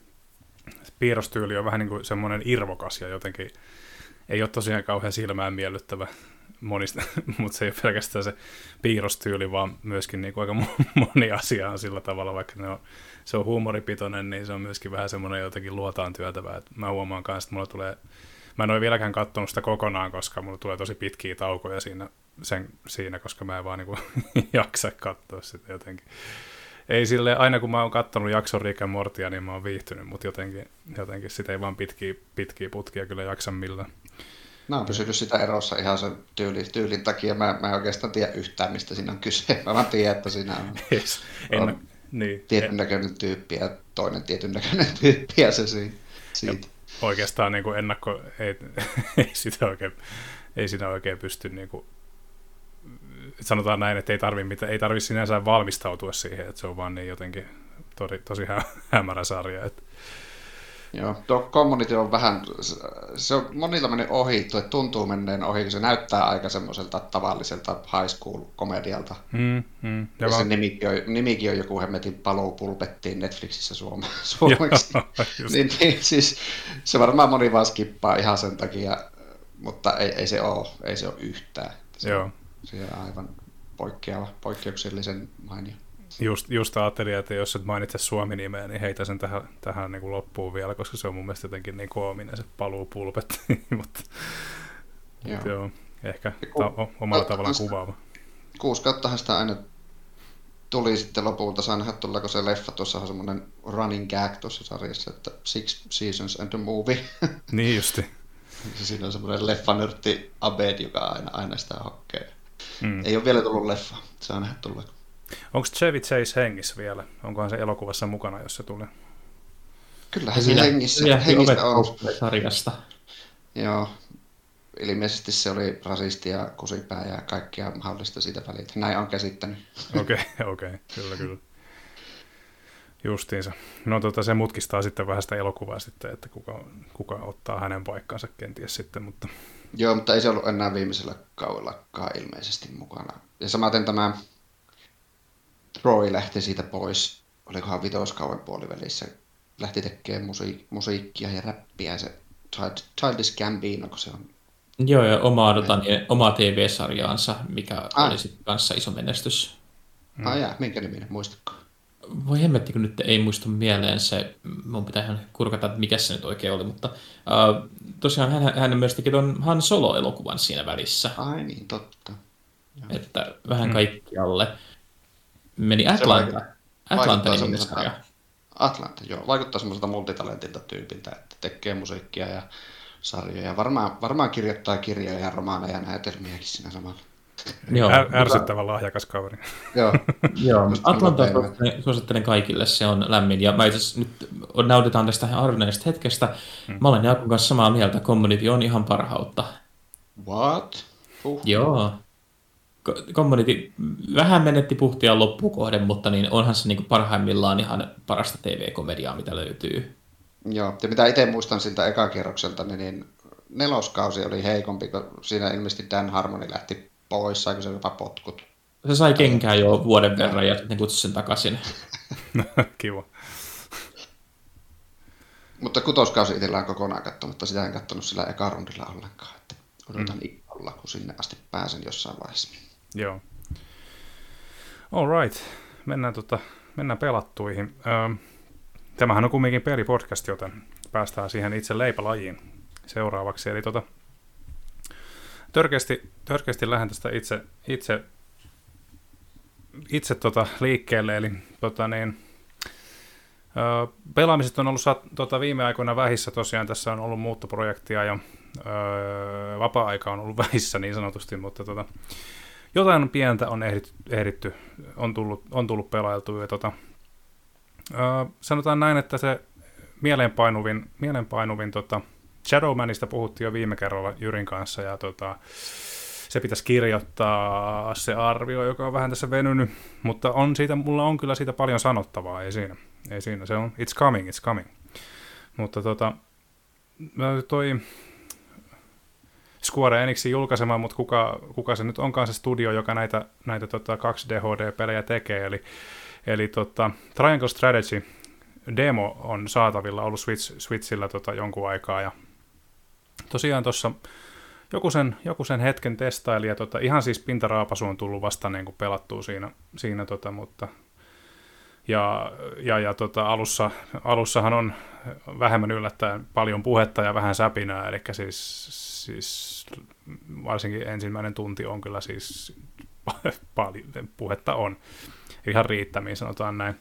[CLEARS THROAT] piirrostyyli on vähän niin kuin semmoinen irvokas ja jotenkin ei ole tosiaan kauhean silmään miellyttävä monista, [LAUGHS] mutta se ei ole pelkästään se piirrostyyli, vaan myöskin niin kuin aika mo- [LAUGHS] moni asia on sillä tavalla, vaikka ne on, se on huumoripitoinen, niin se on myöskin vähän semmoinen jotenkin luotaan työtävä. Et mä huomaan kanssa, että mulla tulee, mä en ole vieläkään katsonut sitä kokonaan, koska mulla tulee tosi pitkiä taukoja siinä, sen, siinä koska mä en vaan niin kuin [LAUGHS] jaksa katsoa sitä jotenkin. Ei sille aina kun mä oon kattonut jakson Rick Mortia, niin mä oon viihtynyt, mutta jotenkin, jotenkin sitä ei vaan pitkiä, pitkiä putkia kyllä jaksa millään. Mä oon pysynyt sitä erossa ihan sen tyyli, tyylin takia. Mä, mä en oikeastaan tiedä yhtään, mistä siinä on kyse. Mä vaan tiedän, että siinä on [LAUGHS] Yes. En, On niin, tietyn näköinen tyyppi ja toinen tietyn näköinen [LAUGHS] tyyppi ja se siitä. siitä. oikeastaan niin kuin ennakko, ei, [LAUGHS] ei, sitä oikein, ei siinä oikein pysty niin kuin, sanotaan näin, että ei tarvi, mitä, ei tarvi sinänsä valmistautua siihen, että se on vaan niin jotenkin tosi, tosi hä, hämärä sarja. Että, Joo, tuo Community on vähän, se on monilla mennyt ohi, tuo tuntuu menneen ohi, kun se näyttää aika semmoiselta tavalliselta high school-komedialta. mm, mm, Ja, ja ja se vaan, nimikin on, nimikin on joku hemmetin paluu pulpettiin Netflixissä suome, [LAUGHS] suomeksi. [LAUGHS] Niin, niin, siis se varmaan moni vaan skippaa ihan sen takia, mutta ei, ei se ole, ei se ole yhtään. Se, Joo. se on aivan poikkeava, poikkeuksellisen mainio. Just, just ajattelin, että jos et mainitse Suomi-nimeä, niin heitä sen tähän, tähän niin kuin loppuun vielä, koska se on mun mielestä jotenkin niin koominen se paluu pulpettiin, [LAUGHS] mutta Joo. joo. joo, ehkä ta- o- omalla ta- tavallaan kuvaava. Kuusi kauttahan sitä aina tuli sitten lopulta, saa nähdä tuleeko se leffa, tuossa on semmoinen running gag tuossa sarjassa, että Six Seasons and a Movie. [LAUGHS] Niin justi. Siinä on semmoinen leffanörtti Abed, joka aina, aina sitä hokkee. Mm. Ei ole vielä tullut leffa, saa nähdä tuleeko. Onko Chevy Chase hengissä vielä? Onkohan se elokuvassa mukana, jos se tulee? Kyllähän se hengissä, ovet on. sarjasta. Joo. Ilmeisesti se oli rasisti ja kusipää ja kaikkea mahdollista siitä väliltä. Näin on käsittänyt. Okei, okay, [LAUGHS] okei, okay. kyllä, kyllä. Justiinsa. No tota, se mutkistaa sitten vähän sitä elokuvaa sitten, että kuka, kuka ottaa hänen paikkansa kenties sitten, mutta Joo, mutta ei se ollut enää viimeisellä kaudellakaan ilmeisesti mukana. Ja samaten tämä Troy lähti siitä pois, olikohan vitoskauden puolivälissä, lähti tekemään musiik- musiikkia ja räppiä se Child- Childish Gambino, kun se on. Joo, ja omaa, niin, omaa TV-sarjaansa, mikä Ai. oli sitten kanssa iso menestys. Mm. Ah jaa, minkä niminen, muistatko? Voi hemmetti, kun nyt ei muista mieleen se, mun pitää ihan kurkata, että mikä se nyt oikein oli, mutta uh, tosiaan hän, hän myös teki ton Han Solo-elokuvan siinä välissä, Ai niin, totta. että vähän Mm. kaikkialle. Meni Atlanta, vaikuttaa Atlanta niminen sarja. Atlanta, joo. Vaikuttaa semmoiselta multitalentilta tyypiltä, että tekee musiikkia ja sarjoja. Varmaan, varmaan kirjoittaa kirjoja ja romaaneja ja näytelmiäkin siinä samalla. Joo, mutta- ärsyttävän lahjakas kaveri. Joo, [LAUGHS] Joo, Atlanta suosittelen, kaikille, se on lämmin. Ja mä itse asiassa nyt nauditaan tästä harvinaisesta hetkestä. Mä olen Jaakon kanssa samaa mieltä, Community on ihan parhautta. what? Uh. Joo. Community vähän menetti puhtia loppukohden, mutta niin onhan se niin parhaimmillaan ihan parasta TV-komediaa, mitä löytyy. Joo, ja mitä itse muistan siltä ekakierrokselta, niin, niin neloskausi oli heikompi, kun siinä ilmeisesti Dan Harmoni lähti pois, saiko se jopa potkut. Se sai kenkää jo vuoden verran ja sitten kutsui sen takaisin. [LAUGHS] Kiva. Mutta kutoskausi itsellä on kokonaan kattonut, mutta sitä en kattonut sillä eka rundilla ollenkaan. Että odotan mm. innolla, kun sinne asti pääsen jossain vaiheessa. Joo. All right. Mennään, tota, mennään pelattuihin. Öö, tämähän on kumminkin pelipodcast, joten päästään siihen itse leipälajiin seuraavaksi. Eli tota, törkeästi, törkeästi lähden tästä itse, itse itse tota liikkeelle, eli tota niin, ö, pelaamiset on ollut sat, tota, viime aikoina vähissä tosiaan, tässä on ollut muuttoprojektia ja ö, vapaa-aika on ollut [LAUGHS] vähissä niin sanotusti, mutta tota, jotain pientä on ehditty, ehditty on, tullut, on tullut pelailtua ja tota, ö, sanotaan näin, että se mieleenpainuvin, mieleenpainuvin tota, Shadowmanista puhuttiin jo viime kerralla Jyrin kanssa ja tota, se pitäisi kirjoittaa se arvio, joka on vähän tässä venynyt, mutta on siitä, mulla on kyllä siitä paljon sanottavaa, ei siinä. Ei siinä, se on it's coming, it's coming. Mutta tota, toi Square Enixin julkaisema, mutta kuka, kuka se nyt onkaan se studio, joka näitä, näitä tota 2D-HD-pelejä tekee, eli, eli tota, Triangle Strategy demo on saatavilla ollut Switch, Switchillä tota jonkun aikaa, ja tosiaan tuossa joku sen, joku sen hetken testaili, ja tota, ihan siis pintaraapasu on tullut vasta niin kuin pelattua siinä, siinä tota, mutta ja, ja, ja tota, alussa, alussahan on vähemmän yllättäen paljon puhetta ja vähän säpinää, eli siis, siis varsinkin ensimmäinen tunti on kyllä siis [LAUGHS] paljon puhetta on. Ihan riittämiin, sanotaan näin.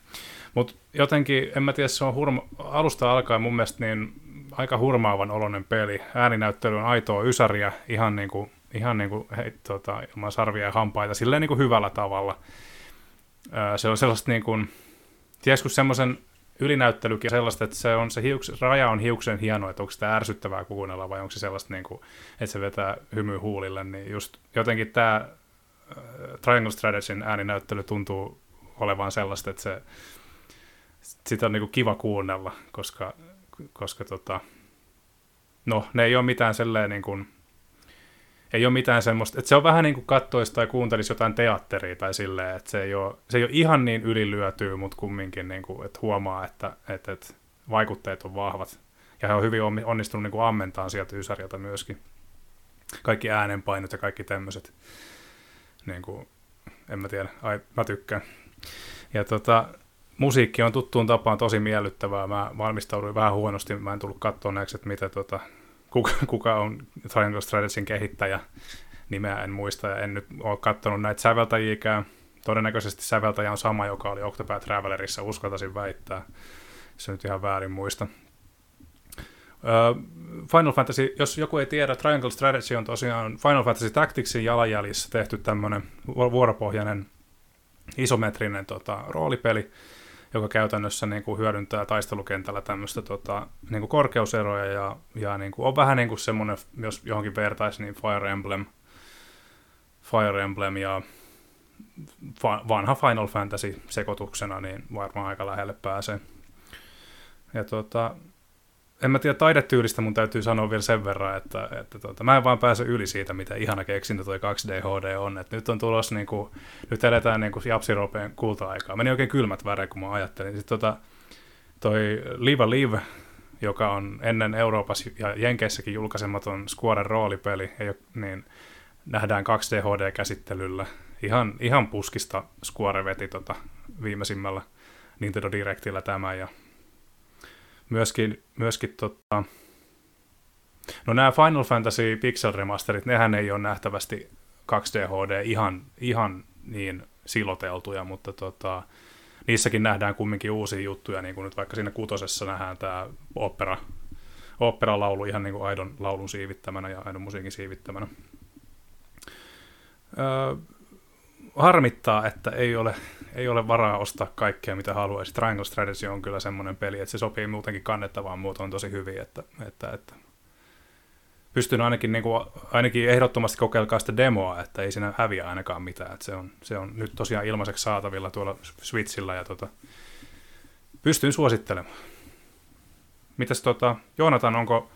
Mutta jotenkin, en mä tiedä, se on hurma, alusta alkaen mun mielestä niin aika hurmaavan oloinen peli. Ääninäyttely on aitoa ysäriä, ihan niin kuin, ihan niin kuin hei, tota, ilman sarvia ja hampaita, silleen niin kuin hyvällä tavalla. se on sellaista niin kuin, tiedätkö semmoisen ylinäyttelykin sellaista, että se, on, se hiuks, raja on hiuksen hieno, että onko sitä ärsyttävää kuunnella vai onko se sellaista, niin kuin, että se vetää hymy huulille, niin just jotenkin tämä äh, Triangle Strategyn ääninäyttely tuntuu olevan sellaista, että se, sitä on niin kuin kiva kuunnella, koska, koska tota, no, ne ei ole mitään selleen niin kuin, ei ole mitään semmoista, että se on vähän niin kuin kattoisi tai kuuntelisi jotain teatteria tai silleen, että se ei ole, se ei ole ihan niin ylilyötyä, mutta kumminkin niin kuin, että huomaa, että, että, että vaikutteet on vahvat. Ja he on hyvin onnistunut niin kuin ammentaan sieltä Ysäriltä myöskin. Kaikki äänenpainot ja kaikki tämmöiset. Niin kuin, en mä tiedä, ai, mä tykkään. Ja tota, musiikki on tuttuun tapaan tosi miellyttävää. Mä valmistauduin vähän huonosti, mä en tullut katsoneeksi, että mitä tota, kuka, kuka on Triangle Strategyn kehittäjä, nimeä en muista ja en nyt ole katsonut näitä säveltäjiäkään. Todennäköisesti säveltäjä on sama, joka oli Octopath Travelerissa, uskaltaisin väittää. Se nyt ihan väärin muista. Final Fantasy, jos joku ei tiedä, Triangle Strategy on tosiaan Final Fantasy Tacticsin jalanjäljissä tehty tämmöinen vuoropohjainen isometrinen tota, roolipeli, joka käytännössä niin kuin hyödyntää taistelukentällä tämmöistä tota, niin kuin korkeuseroja ja, ja niin kuin on vähän niin kuin semmoinen, jos johonkin vertaisi, niin Fire Emblem, Fire Emblem ja vanha Final Fantasy sekoituksena, niin varmaan aika lähelle pääsee. Ja tota, en mä tiedä taidetyylistä, mun täytyy sanoa vielä sen verran, että, että tota, mä en vaan pääse yli siitä, mitä ihana keksintä toi 2D HD on. Et nyt on tulossa, niin kuin, nyt eletään niin kuin Japsiropeen kulta-aikaa. Meni oikein kylmät väreet, kun mä ajattelin. Sitten tota, toi Live Live, joka on ennen Euroopassa ja Jenkeissäkin julkaisematon Squaren roolipeli, ole, niin nähdään 2D HD-käsittelyllä. Ihan, ihan puskista Square veti tota viimeisimmällä Nintendo Directillä tämä ja myöskin, myöskin tota, no nämä Final Fantasy Pixel Remasterit, nehän ei ole nähtävästi 2D HD ihan, ihan niin siloteltuja, mutta tota, niissäkin nähdään kumminkin uusia juttuja, niin kuin nyt vaikka siinä kutosessa nähdään tämä opera, opera-laulu ihan niin kuin aidon laulun siivittämänä ja aidon musiikin siivittämänä. Öö, harmittaa, että ei ole ei ole varaa ostaa kaikkea, mitä haluaisi. Triangle Strategy on kyllä semmoinen peli, että se sopii muutenkin kannettavaan muotoon tosi hyvin, että, että, että pystyn ainakin, niin kuin, ainakin ehdottomasti kokeilkaa sitä demoa, että ei siinä häviä ainakaan mitään. Että se, on, se on nyt tosiaan ilmaiseksi saatavilla tuolla Switchillä ja tota, pystyn suosittelemaan. Mitäs tota, Joonatan, onko,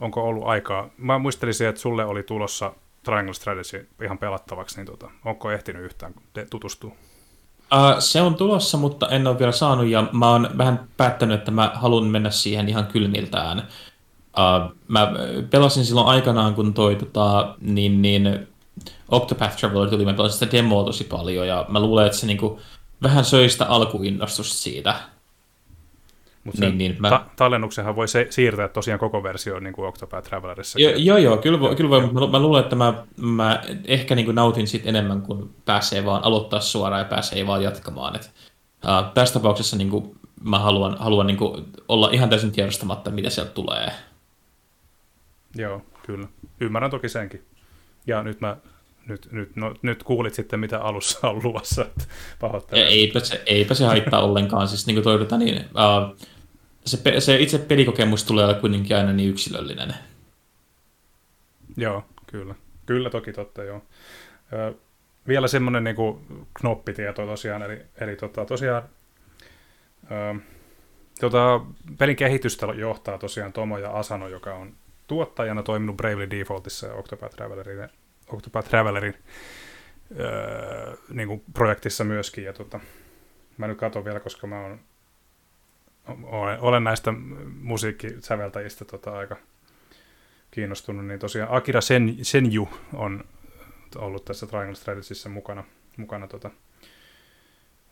onko ollut aikaa? Mä muistelisin, että sulle oli tulossa Triangle Strategy ihan pelattavaksi, niin tota, onko ehtinyt yhtään tutustua? Uh, se on tulossa, mutta en ole vielä saanut ja mä oon vähän päättänyt, että mä haluan mennä siihen ihan kylmiltään. Uh, mä pelasin silloin aikanaan, kun toi tota, niin, niin Octopath Traveler tuli, mä pelasin sitä demoa tosi paljon ja mä luulen, että se niinku vähän söi sitä alkuinnostusta siitä. Mutta niin, niin, mä... ta- tallennuksenhan voi se- siirtää tosiaan koko versio niin kuin Octopath Travelerissa. Jo, joo, joo, kyllä, voi, kyllä voi, mä, mä luulen, että mä, mä ehkä niin kuin nautin sit enemmän, kun pääsee vaan aloittaa suoraan ja pääsee vaan jatkamaan. Et, uh, tässä tapauksessa niin kuin, mä haluan, haluan niin kuin, olla ihan täysin tiedostamatta, mitä sieltä tulee. Joo, kyllä. Ymmärrän toki senkin. Ja nyt mä nyt, nyt, no, nyt kuulit sitten, mitä alussa on luvassa. Pahoittelen. Eipä se, eipä se haittaa ollenkaan. Siis niin kuin toivotaan, niin, uh, se, se itse pelikokemus tulee olla kuitenkin aina niin yksilöllinen. Joo, kyllä. Kyllä toki totta, joo. Ö, vielä semmoinen niin kuin knoppitieto tosiaan, eli, eli tota, tosiaan ö, tota, pelin kehitystä johtaa tosiaan Tomo ja Asano, joka on tuottajana toiminut Bravely Defaultissa ja Octopath Travelerin, Octopath Travelerin öö, niin kuin projektissa myöskin. Ja tota, mä nyt katson vielä, koska mä oon, olen, olen näistä musiikkisäveltäjistä tota, aika kiinnostunut, niin tosiaan Akira Sen, Senju on ollut tässä Triangle Strategissä mukana, mukana tota,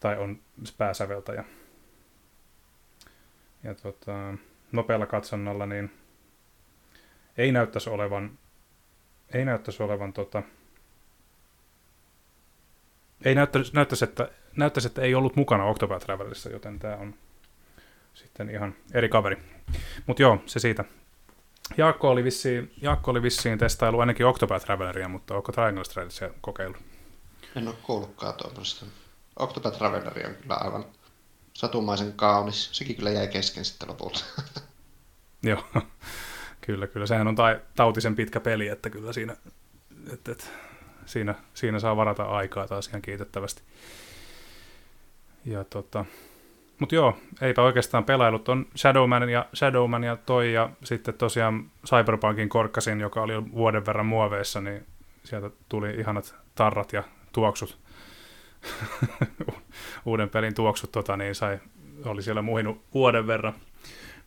tai on pääsäveltäjä. Ja tota, nopealla katsonnalla niin ei näyttäisi olevan, ei näyttäisi olevan tota, ei näyttäisi, näyttäisi, että, näyttäisi, että ei ollut mukana Octopath Travelerissa, joten tämä on sitten ihan eri kaveri. Mutta joo, se siitä. Jaakko oli vissiin, Jaakko oli vissiin testailu ainakin Octopath Traveleria, mutta onko Triangle Strategia kokeilu? En ole kuullutkaan tuommoista. Octopath Traveleri on kyllä aivan satumaisen kaunis. Sekin kyllä jäi kesken sitten lopulta. [LAUGHS] Joo, kyllä, kyllä. Sehän on tai, tautisen pitkä peli, että kyllä siinä, että, että, siinä, siinä saa varata aikaa taas ihan kiitettävästi. Ja tota, mutta joo, eipä oikeastaan pelailut. On Shadowman ja, Shadowman ja toi ja sitten tosiaan Cyberpunkin korkkasin, joka oli vuoden verran muoveissa, niin sieltä tuli ihanat tarrat ja tuoksut. [LAUGHS] Uuden pelin tuoksut tota, niin sai, oli siellä muhinut vuoden verran,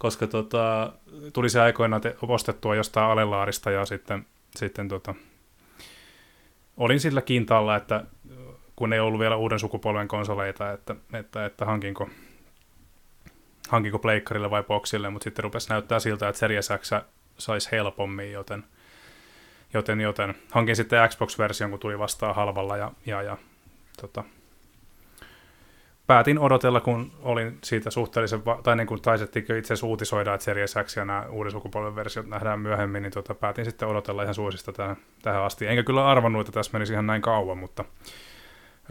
koska tota, tuli se aikoinaan te- ostettua jostain Alelaarista ja sitten, sitten tota, olin sillä kintaalla, että kun ei ollut vielä uuden sukupolven konsoleita, että, että, että hankinko hankinko pleikkarille vai boksille, mutta sitten rupesi näyttää siltä, että Series X saisi helpommin, joten, joten, joten hankin sitten Xbox-version, kun tuli vastaan halvalla ja, ja, ja tota, päätin odotella, kun olin siitä suhteellisen, tai niin kuin taisettiinko itse asiassa uutisoida, että Series X ja nämä uuden sukupolven versiot nähdään myöhemmin, niin tota, päätin sitten odotella ihan suosista tähän, tähän asti. Enkä kyllä arvannut, että tässä menisi ihan näin kauan, mutta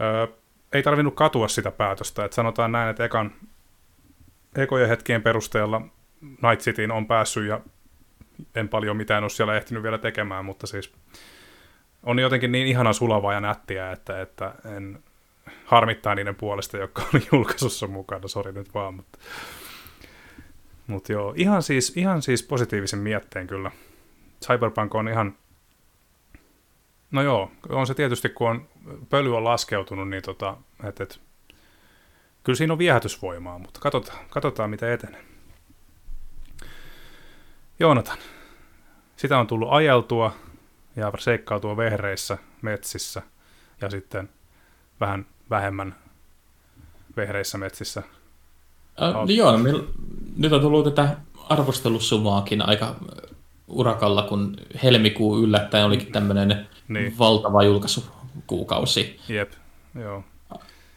öö, ei tarvinnut katua sitä päätöstä. Että sanotaan näin, että ekan, ekojen hetkien perusteella Night Cityin on päässyt ja en paljon mitään ole siellä ehtinyt vielä tekemään, mutta siis on jotenkin niin ihana sulavaa ja nättiä, että, että en harmittaa niiden puolesta, jotka oli julkaisussa mukana, sori nyt vaan, mutta, mutta joo, ihan siis, ihan siis positiivisen mietteen kyllä. Cyberpunk on ihan, no joo, on se tietysti, kun on, pöly on laskeutunut, niin tota, että, että kyllä siinä on viehätysvoimaa, mutta katsotaan, katsotaan mitä etenee. Joonatan. Sitä on tullut ajeltua ja seikkautua vehreissä, metsissä ja sitten vähän vähemmän vehreissä metsissä. Äh, joo, me, nyt on tullut tätä arvostelussumaakin aika urakalla, kun helmikuu yllättäen olikin tämmöinen niin. valtava julkaisukuukausi. Jep, joo.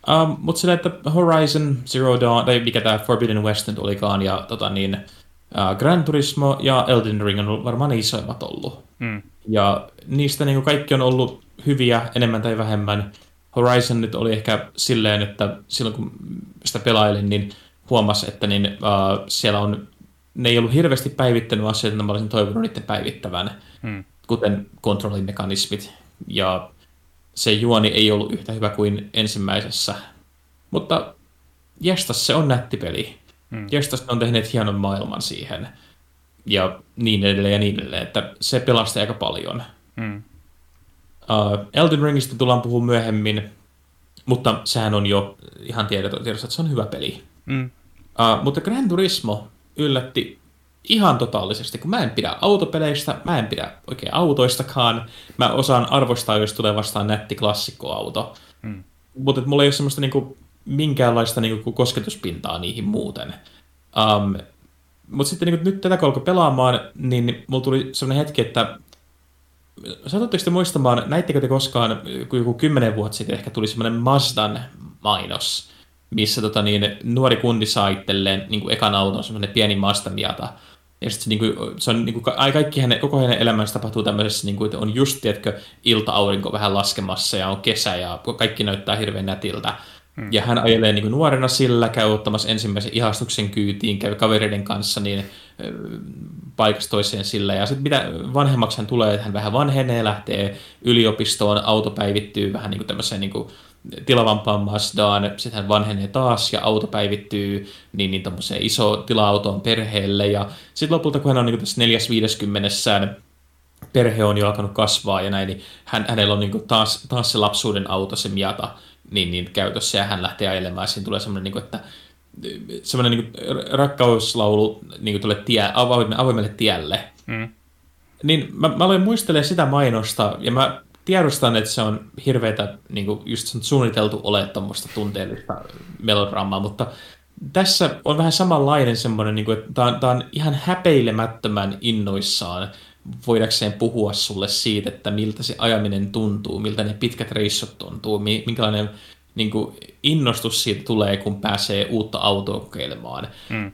Um, mutta sillä, että Horizon Zero Dawn, tai mikä tämä Forbidden West nyt olikaan, ja tota niin, uh, Gran Turismo ja Elden Ring on varmaan ne isoimmat ollut. Mm. Ja niistä niin kaikki on ollut hyviä, enemmän tai vähemmän. Horizon nyt oli ehkä silleen, että silloin kun sitä pelailin, niin huomasi, että niin, uh, siellä on, ne ei ollut hirveästi päivittänyt asioita, että mä olisin toivonut niiden päivittävän, mm. kuten kontrollimekanismit ja se juoni ei ollut yhtä hyvä kuin ensimmäisessä. Mutta jestas se on nätti peli. Mm. Jestas on tehneet hienon maailman siihen. Ja niin edelleen ja niin edelleen, että se pelasti aika paljon. Mm. Uh, Elden Ringistä tullaan puhumaan myöhemmin, mutta sehän on jo ihan tiedossa, että se on hyvä peli. Mm. Uh, mutta Gran Turismo yllätti ihan totaalisesti, kun mä en pidä autopeleistä, mä en pidä oikein autoistakaan. Mä osaan arvostaa, jos tulee vastaan nätti klassikkoauto. Hmm. Mutta mulla ei ole semmoista niinku, minkäänlaista niinku, kosketuspintaa niihin muuten. Um, mutta sitten niin nyt tätä kun alkoi pelaamaan, niin, niin mulla tuli sellainen hetki, että Satutteko te muistamaan, näittekö te koskaan, kun joku kymmenen vuotta sitten ehkä tuli semmoinen Mazdan mainos, missä tota, niin, nuori kundi saa itselleen niin ekan auton, semmoinen pieni Mazda Miata. Ja sitten se, niin kuin, se on niin kuin, kaikki hänen, koko hänen elämänsä tapahtuu tämmöisessä, niin kuin, että on just, tiedätkö, ilta-aurinko vähän laskemassa ja on kesä ja kaikki näyttää hirveän nätiltä. Hmm. Ja hän ajelee niin kuin nuorena sillä, käy ottamassa ensimmäisen ihastuksen kyytiin, käy kavereiden kanssa niin paikasta toiseen sillä. Ja sitten mitä vanhemmaksi hän tulee, että hän vähän vanhenee, lähtee yliopistoon, auto päivittyy vähän niin kuin tämmöiseen niin kuin tilavampaan Mazdaan, sitten hän vanhenee taas ja auto päivittyy niin, niin iso tila-autoon perheelle. Ja sitten lopulta, kun hän on niin tässä neljäs viideskymmenessään, perhe on jo alkanut kasvaa ja näin, niin hän, hänellä on niin taas, taas se lapsuuden auto, se Miata, niin, niin käytössä ja hän lähtee ajelemaan. Siinä tulee semmoinen, niin kuin, että semmoinen niin rakkauslaulu niin kuin tie, avoimelle, avoimelle tielle. Mm. Niin mä, mä aloin muistelemaan sitä mainosta, ja mä tiedostan, että se on hirveätä niin kuin just suunniteltu ole tuommoista tunteellista melodraamaa, mutta tässä on vähän samanlainen semmoinen, niin kuin, että tämä on, tämä on ihan häpeilemättömän innoissaan voidakseen puhua sulle siitä, että miltä se ajaminen tuntuu, miltä ne pitkät reissut tuntuu, minkälainen niin kuin, innostus siitä tulee, kun pääsee uutta autoa kokeilemaan. Mm.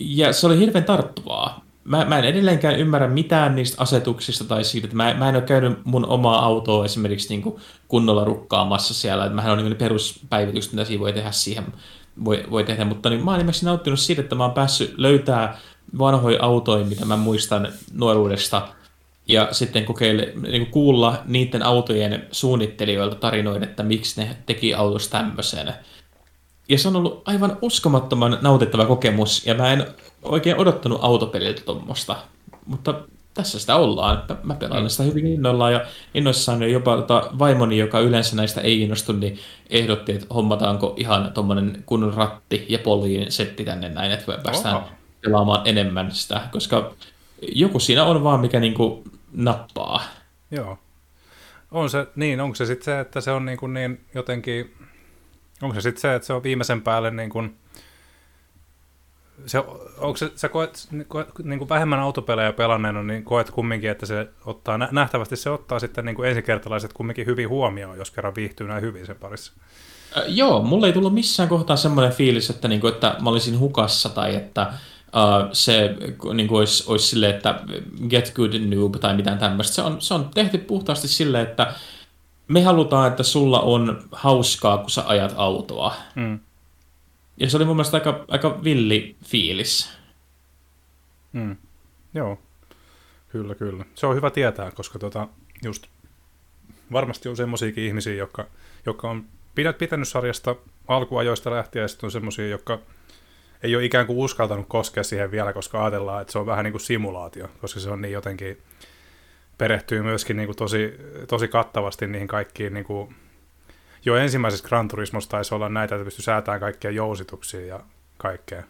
Ja se oli hirveän tarttuvaa. Mä, mä en edelleenkään ymmärrä mitään niistä asetuksista tai siitä, että mä, mä en ole käynyt mun omaa autoa esimerkiksi niin kuin kunnolla rukkaamassa siellä. Mähän on niin peruspäivitykset, mitä siinä voi tehdä siihen, voi, voi tehdä, mutta niin mä oon esimerkiksi nauttinut siitä, että mä oon päässyt löytää vanhoja autoja, mitä mä muistan nuoruudesta, ja sitten kokeile, niin kuin kuulla niiden autojen suunnittelijoilta tarinoida, että miksi ne teki autosta tämmöisen. Ja se on ollut aivan uskomattoman nautittava kokemus, ja mä en oikein odottanut autopeliltä tuommoista. Mutta tässä sitä ollaan. Mä pelaan mm. sitä hyvin innolla ja innoissaan ja jopa tota vaimoni, joka yleensä näistä ei innostu, niin ehdotti, että hommataanko ihan tuommoinen kunnon ratti ja poliin setti tänne näin, että päästään Oho. pelaamaan enemmän sitä, koska joku siinä on vaan, mikä niinku nappaa. Joo. On se, niin, onko se sitten se, että se on niin, kuin niin jotenkin, onko se sitten se, että se on viimeisen päälle niin kuin, se, onko se, sä koet, niin kuin vähemmän autopelejä pelanneena, niin koet kumminkin, että se ottaa, nähtävästi se ottaa sitten niin kuin ensikertalaiset kumminkin hyvin huomioon, jos kerran viihtyy näin hyvin sen parissa. Äh, joo, mulle ei tullut missään kohtaa semmoinen fiilis, että, niin kuin, että mä olisin hukassa tai että uh, se niin kuin olisi, olisi silleen, että get good noob tai mitään tämmöistä. Se on, se on tehty puhtaasti silleen, että me halutaan, että sulla on hauskaa, kun sä ajat autoa. Mm. Ja se oli mun mielestä aika, aika villi fiilis. Mm. Joo, kyllä, kyllä. Se on hyvä tietää, koska tota, just varmasti on semmoisiakin ihmisiä, jotka, jotka on pitänyt sarjasta alkuajoista lähtien, ja sitten on semmoisia, jotka ei ole ikään kuin uskaltanut koskea siihen vielä, koska ajatellaan, että se on vähän niin kuin simulaatio, koska se on niin jotenkin perehtyy myöskin niin kuin tosi, tosi kattavasti niihin kaikkiin niin kuin, jo ensimmäisessä Gran Turismossa taisi olla näitä, että pystyy säätämään kaikkia jousituksia ja kaikkea.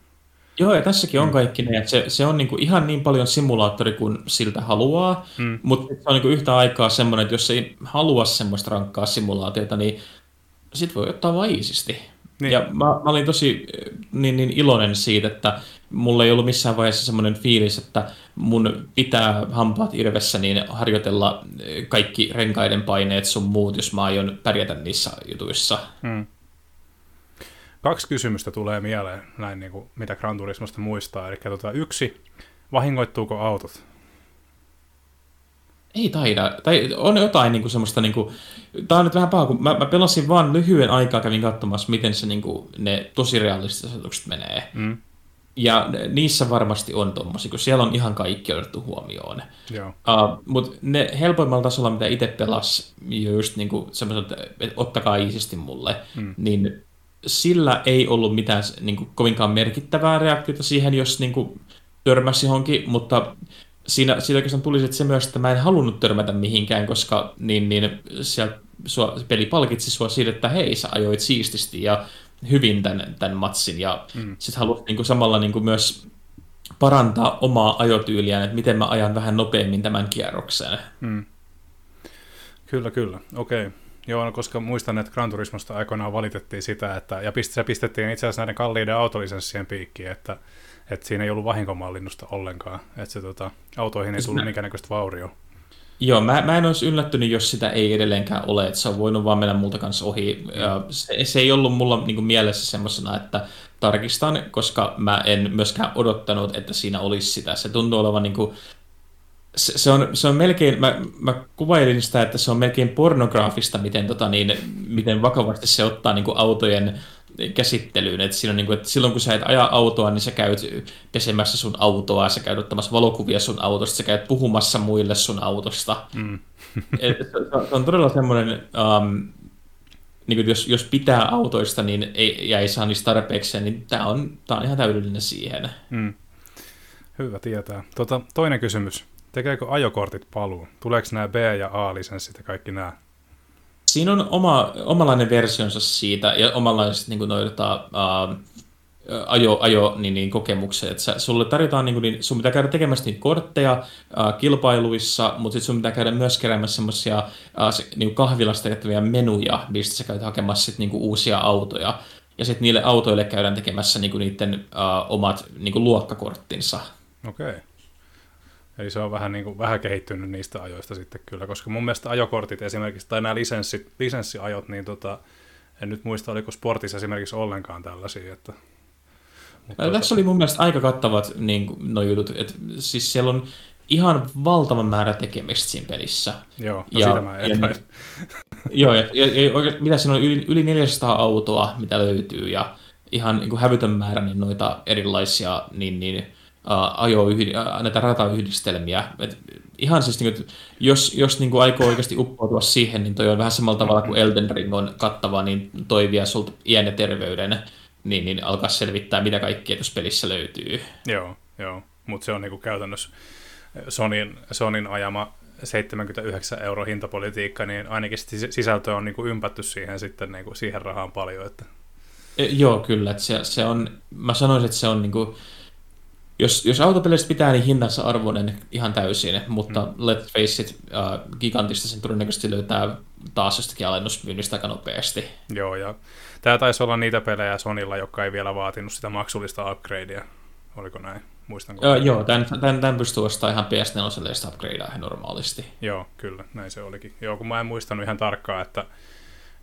Joo, ja tässäkin on mm. kaikki ne, että se, se on niinku ihan niin paljon simulaattori kuin siltä haluaa, mm. mutta se on niinku yhtä aikaa semmoinen, että jos ei halua semmoista rankkaa simulaatiota, niin sit voi ottaa vaisisti. Niin. Ja mä, mä olin tosi niin, niin iloinen siitä, että mulla ei ollut missään vaiheessa semmoinen fiilis, että mun pitää hampaat irvessä niin harjoitella kaikki renkaiden paineet sun muut, jos mä aion pärjätä niissä jutuissa. Hmm. Kaksi kysymystä tulee mieleen, näin niin kuin, mitä Gran Turismosta muistaa. Eli tota, yksi, vahingoittuuko autot? Ei taida. Tai on jotain niin kuin semmoista, niin kuin, tää on nyt vähän paha, kun mä, mä pelasin vaan lyhyen aikaa, kävin katsomassa, miten se, niin kuin, ne tosi realistiset asetukset menee. Mm. Ja niissä varmasti on tommosia, kun siellä on ihan kaikki otettu huomioon. Joo. Uh, Mutta ne helpoimmalla tasolla, mitä itse pelas, just niin kuin semmoiset, että ottakaa iisisti mulle, mm. niin sillä ei ollut mitään niin kuin, kovinkaan merkittävää reaktiota siihen, jos niin kuin, törmäsi johonkin, mutta siinä, siinä oikeastaan tuli se myös, että mä en halunnut törmätä mihinkään, koska niin, niin siellä sua, peli palkitsi sua siitä, että hei, sä ajoit siististi ja hyvin tämän, tämän matsin, ja mm. sitten haluat niin kuin, samalla niin kuin myös parantaa omaa ajotyyliään, että miten mä ajan vähän nopeammin tämän kierroksen. Mm. Kyllä, kyllä. Okei. Okay. Joo, no, koska muistan, että Gran Turismosta aikoinaan valitettiin sitä, että, ja se pistettiin itse asiassa näiden kalliiden autolisenssien piikkiin, että että siinä ei ollut vahinkomallinnusta ollenkaan, että se tota, autoihin ei tullut minkäännäköistä vaurioa. Joo, mä, mä en olisi yllättynyt, jos sitä ei edelleenkään ole, että se on voinut vaan mennä multa kanssa ohi. Ja se, se ei ollut mulla niin kuin mielessä semmoisena, että tarkistan, koska mä en myöskään odottanut, että siinä olisi sitä. Se tuntuu olevan niin kuin, se, se, on, se on melkein, mä, mä kuvailin sitä, että se on melkein pornograafista, miten, tota niin, miten vakavasti se ottaa niin kuin autojen käsittelyyn. Et siinä on niin kuin, että silloin kun sä et aja autoa, niin sä käyt pesemässä sun autoa, sä käyt ottamassa valokuvia sun autosta, sä käyt puhumassa muille sun autosta. Mm. [LAUGHS] Et, se, on todella semmoinen, um, niin kuin jos, jos pitää autoista niin ei, ja ei saa niistä tarpeeksi, niin tämä on, tää on ihan täydellinen siihen. Mm. Hyvä tietää. Tota, toinen kysymys. Tekeekö ajokortit paluu? Tuleeko nämä B- ja A-lisenssit ja kaikki nämä? Siinä on oma, omanlainen versionsa siitä ja omanlaiset niin kuin noita, uh, ajo, ajo niin, niin, kokemukset. Et sä, sulle tarjotaan, niin, niin sun pitää käydä tekemässä niitä kortteja uh, kilpailuissa, mutta sitten sun pitää käydä myös keräämässä semmoisia niin kahvilasta tehtäviä menuja, mistä sä käyt hakemassa sit, niin uusia autoja. Ja sitten niille autoille käydään tekemässä niin niiden uh, omat niin luokkakorttinsa. Okei. Okay. Eli se on vähän, niin kuin, vähän kehittynyt niistä ajoista sitten kyllä, koska mun mielestä ajokortit esimerkiksi, tai nämä lisenssit, lisenssiajot, niin tota, en nyt muista, oliko sportissa esimerkiksi ollenkaan tällaisia. Että, mutta tuota... Tässä oli mun mielestä aika kattavat niin, no jutut, että siis siellä on ihan valtavan määrä tekemistä siinä pelissä. Joo, no ja, sitä mä ja, [LAUGHS] Joo, ja, ja, ja oikein, mitä siinä on, yli, yli 400 autoa, mitä löytyy, ja ihan niin kuin hävytön määrä niin noita erilaisia niin, niin, ajo näitä ratayhdistelmiä. Et ihan siis, niin kuin, jos, jos niin kuin aikoo oikeasti uppoutua siihen, niin toi on vähän samalla tavalla kuin Elden Ring on kattava, niin toi vie sulta iän ja terveyden, niin, niin alkaa selvittää, mitä kaikkea tuossa pelissä löytyy. Joo, joo. mutta se on niin kuin käytännössä Sonin, Sonin ajama 79 euro hintapolitiikka, niin ainakin sisältö on niin kuin ympätty siihen sitten niin kuin siihen rahaan paljon. Että... E, joo, kyllä. Että se, se on, mä sanoisin, että se on niin kuin, jos, jos autopeleistä pitää, niin hintansa arvoinen ihan täysin, mutta mm. let's face it, uh, gigantista sen todennäköisesti löytää taas jostakin alennusmyynnistä aika nopeasti. Joo, ja tämä taisi olla niitä pelejä Sonilla, jotka ei vielä vaatinut sitä maksullista upgradea. Oliko näin? Muistanko? Joo, joo tämän, tämän, tämän pystyy ostamaan ihan PS4 sitä upgradea ihan normaalisti. Joo, kyllä, näin se olikin. Joo, kun mä en muistanut ihan tarkkaan, että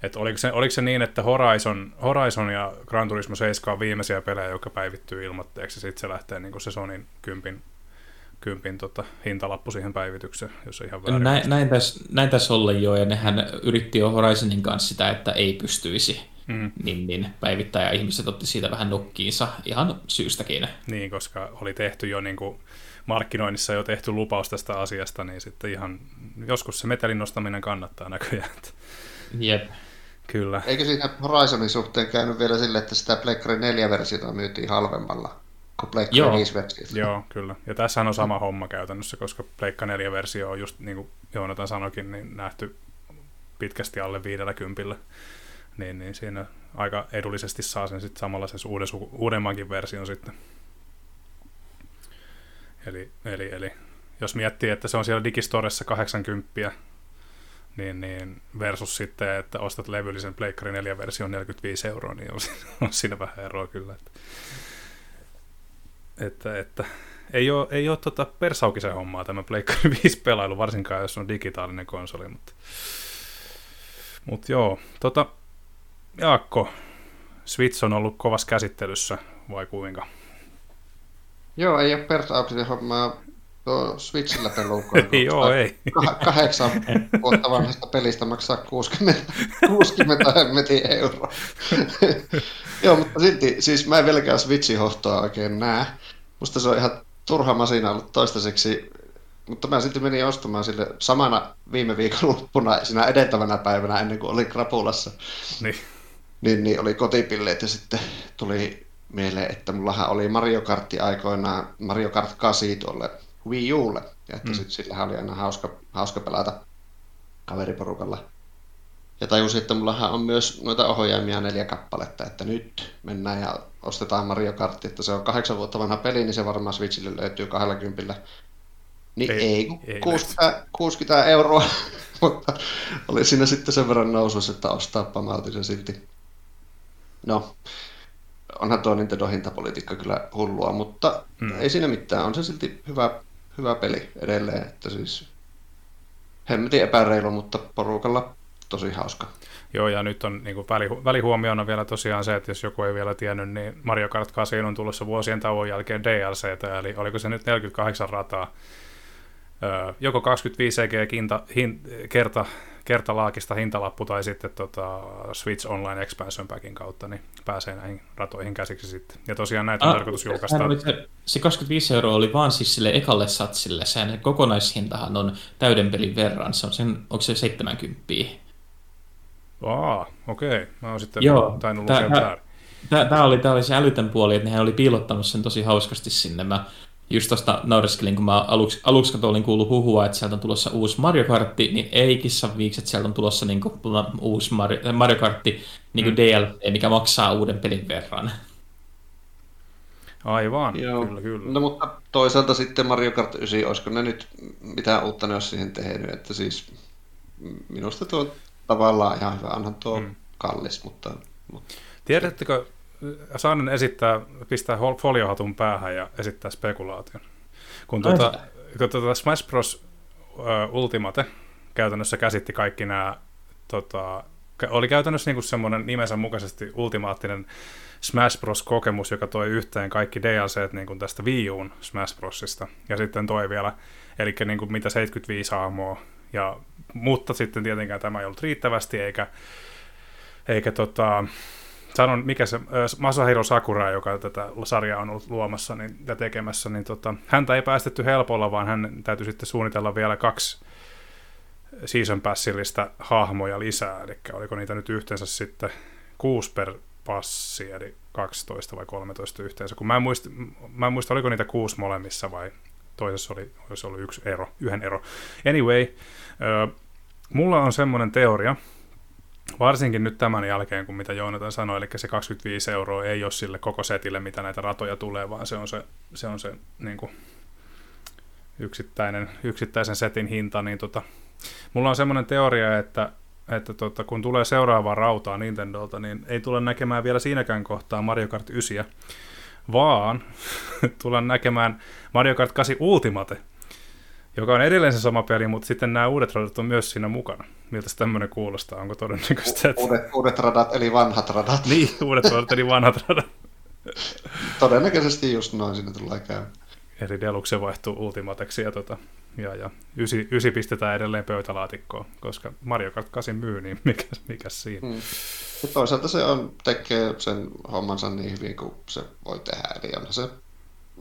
että oliko, se, oliko se niin, että Horizon, Horizon ja Gran Turismo 7 on viimeisiä pelejä, jotka päivittyy ilmoitteeksi, ja sitten se lähtee niin se Sonin kympin, kympin tota, hintalappu siihen päivitykseen, jos ihan väärin. Näin, näin tässä näin täs olla jo, ja nehän yritti jo Horizonin kanssa sitä, että ei pystyisi mm. niin, niin päivittää, ja ihmiset otti siitä vähän nukkiinsa ihan syystäkin. Niin, koska oli tehty jo niin kuin, markkinoinnissa jo tehty lupaus tästä asiasta, niin sitten ihan joskus se metelin nostaminen kannattaa näköjään. Jep. Kyllä. Eikö siinä Horizonin suhteen käynyt vielä sille, että sitä Pleikkari 4-versiota myytiin halvemmalla kuin Pleikkari 5-versiota? Joo, kyllä. Ja tässähän on sama homma käytännössä, koska Pleikka 4-versio on just niin kuin Joonatan sanoikin, niin nähty pitkästi alle viidellä kympillä. Niin, niin siinä aika edullisesti saa sen sitten samalla sen uuden, uudemmankin version sitten. Eli, eli, eli jos miettii, että se on siellä Digistoressa 80, niin, niin versus sitten, että ostat levyllisen Pleikkari 4 version 45 euroa, niin on, on siinä vähän eroa kyllä. Että, että, että ei ole, ei ole tota persaukisen hommaa tämä Pleikkari 5 pelailu, varsinkaan jos on digitaalinen konsoli, mutta, mutta joo, tota, Jaakko, Switch on ollut kovassa käsittelyssä, vai kuinka? Joo, ei ole persaukisen hommaa tuo Switchillä pelukoin. [LAUGHS] Joo, ei. [LAUGHS] Kahdeksan vuotta vanhasta pelistä maksaa 60, 60 [LAUGHS] hemmetin euroa. Joo, mutta silti, siis mä en vieläkään Switchin hohtoa oikein näe. Musta se on ihan turha masina ollut toistaiseksi, mutta mä silti menin ostamaan sille samana viime viikonloppuna, siinä edeltävänä päivänä ennen kuin oli krapulassa. Niin. Niin, niin oli kotipilleet ja sitten tuli mieleen, että mullahan oli Mario Kartti aikoinaan, Mario Kart 8 tuolle Wii Ulle. Ja että mm. sit, sillähän oli aina hauska, hauska pelata kaveriporukalla. Ja tajusin, että mullahan on myös noita ohjaimia neljä kappaletta, että nyt mennään ja ostetaan Mario Kart, että se on kahdeksan vuotta vanha peli, niin se varmaan Switchille löytyy 20. Niin ei, ei, ei 60, 60 euroa, [LAUGHS] mutta oli siinä sitten sen verran nousussa, että ostaa pamautin se silti. No, onhan tuo Nintendo hintapolitiikka kyllä hullua, mutta mm. ei siinä mitään. On se silti hyvä, hyvä peli edelleen, että siis hemmetin epäreilu, mutta porukalla tosi hauska. Joo, ja nyt on niin kuin välihu- välihuomiona vielä tosiaan se, että jos joku ei vielä tiennyt, niin Mario Kart 8 on tulossa vuosien tauon jälkeen DLC, eli oliko se nyt 48 rataa, joko 25 CG kinta, hin, kerta, kertalaakista hintalappu tai sitten tota Switch Online Expansion Packin kautta, niin pääsee näihin ratoihin käsiksi sitten. Ja tosiaan näitä on ah, tarkoitus julkaista. Se, se 25 euroa oli vaan siis sille ekalle satsille, sen kokonaishintahan on täyden pelin verran, se on sen, onko se 70? Aa, okei. Okay. Mä oon sitten Joo, tainnut lukea. Tämä oli, tää oli se älytön puoli, että nehän oli piilottanut sen tosi hauskasti sinne. Mä just tuosta naureskelin, kun mä aluksi, aluksi olin kuullut huhua, että sieltä on tulossa uusi Mario Kartti, niin ei kissan viiksi, että sieltä on tulossa niin kuin, uusi Mario, Mario Kartti niin kuin mm. DLC, mikä maksaa uuden pelin verran. Aivan, Joo. kyllä, kyllä. No mutta toisaalta sitten Mario Kart 9, olisiko ne nyt mitään uutta ne olisi siihen tehnyt, että siis minusta tuo tavallaan ihan hyvä. Onhan tuo mm. kallis, mutta, mutta... Tiedättekö, saan esittää, pistää foliohatun päähän ja esittää spekulaation. Kun, tuota, kun tuota Smash Bros. Ultimate käytännössä käsitti kaikki nämä, tota, oli käytännössä niin semmoinen nimensä mukaisesti ultimaattinen Smash Bros-kokemus, joka toi yhteen kaikki DLCt niin kuin tästä Wii Uun Smash Brosista. Ja sitten toi vielä, eli niin kuin mitä 75 hahmoa ja, mutta sitten tietenkään tämä ei ollut riittävästi, eikä, eikä tota, sanon, mikä se, Masahiro Sakura, joka tätä sarjaa on ollut luomassa niin, ja tekemässä, niin tota, häntä ei päästetty helpolla, vaan hän täytyy sitten suunnitella vielä kaksi season passillista hahmoja lisää, eli oliko niitä nyt yhteensä sitten kuusi per passi, eli 12 vai 13 yhteensä, kun mä en muista, mä en muista oliko niitä kuusi molemmissa vai toisessa oli, olisi ollut yksi ero, yhden ero. Anyway, mulla on semmoinen teoria, varsinkin nyt tämän jälkeen, kun mitä Joonatan sanoi, eli se 25 euroa ei ole sille koko setille, mitä näitä ratoja tulee, vaan se on se, se, on se niin kuin, yksittäinen, yksittäisen setin hinta, niin tota, mulla on semmoinen teoria, että, että tota, kun tulee seuraavaa rautaa Nintendolta, niin ei tule näkemään vielä siinäkään kohtaa Mario Kart 9, vaan [LAUGHS] tulen näkemään Mario Kart 8 Ultimate, joka on edelleen se sama peli, mutta sitten nämä uudet radat on myös siinä mukana. Miltä se tämmöinen kuulostaa? Onko todennäköistä? Että... Uudet, uudet radat, eli vanhat radat. [LAUGHS] niin, uudet radat, eli vanhat radat. Todennäköisesti just noin sinne tulee käymään. Eli Deluxe vaihtuu Ultimateksi ja, tota, ja, ja ysi, ysi pistetään edelleen pöytälaatikkoon, koska Mario Kart 8 myy, niin mikä, mikä siinä? Hmm. Ja toisaalta se on, tekee sen hommansa niin hyvin kuin se voi tehdä, eli on se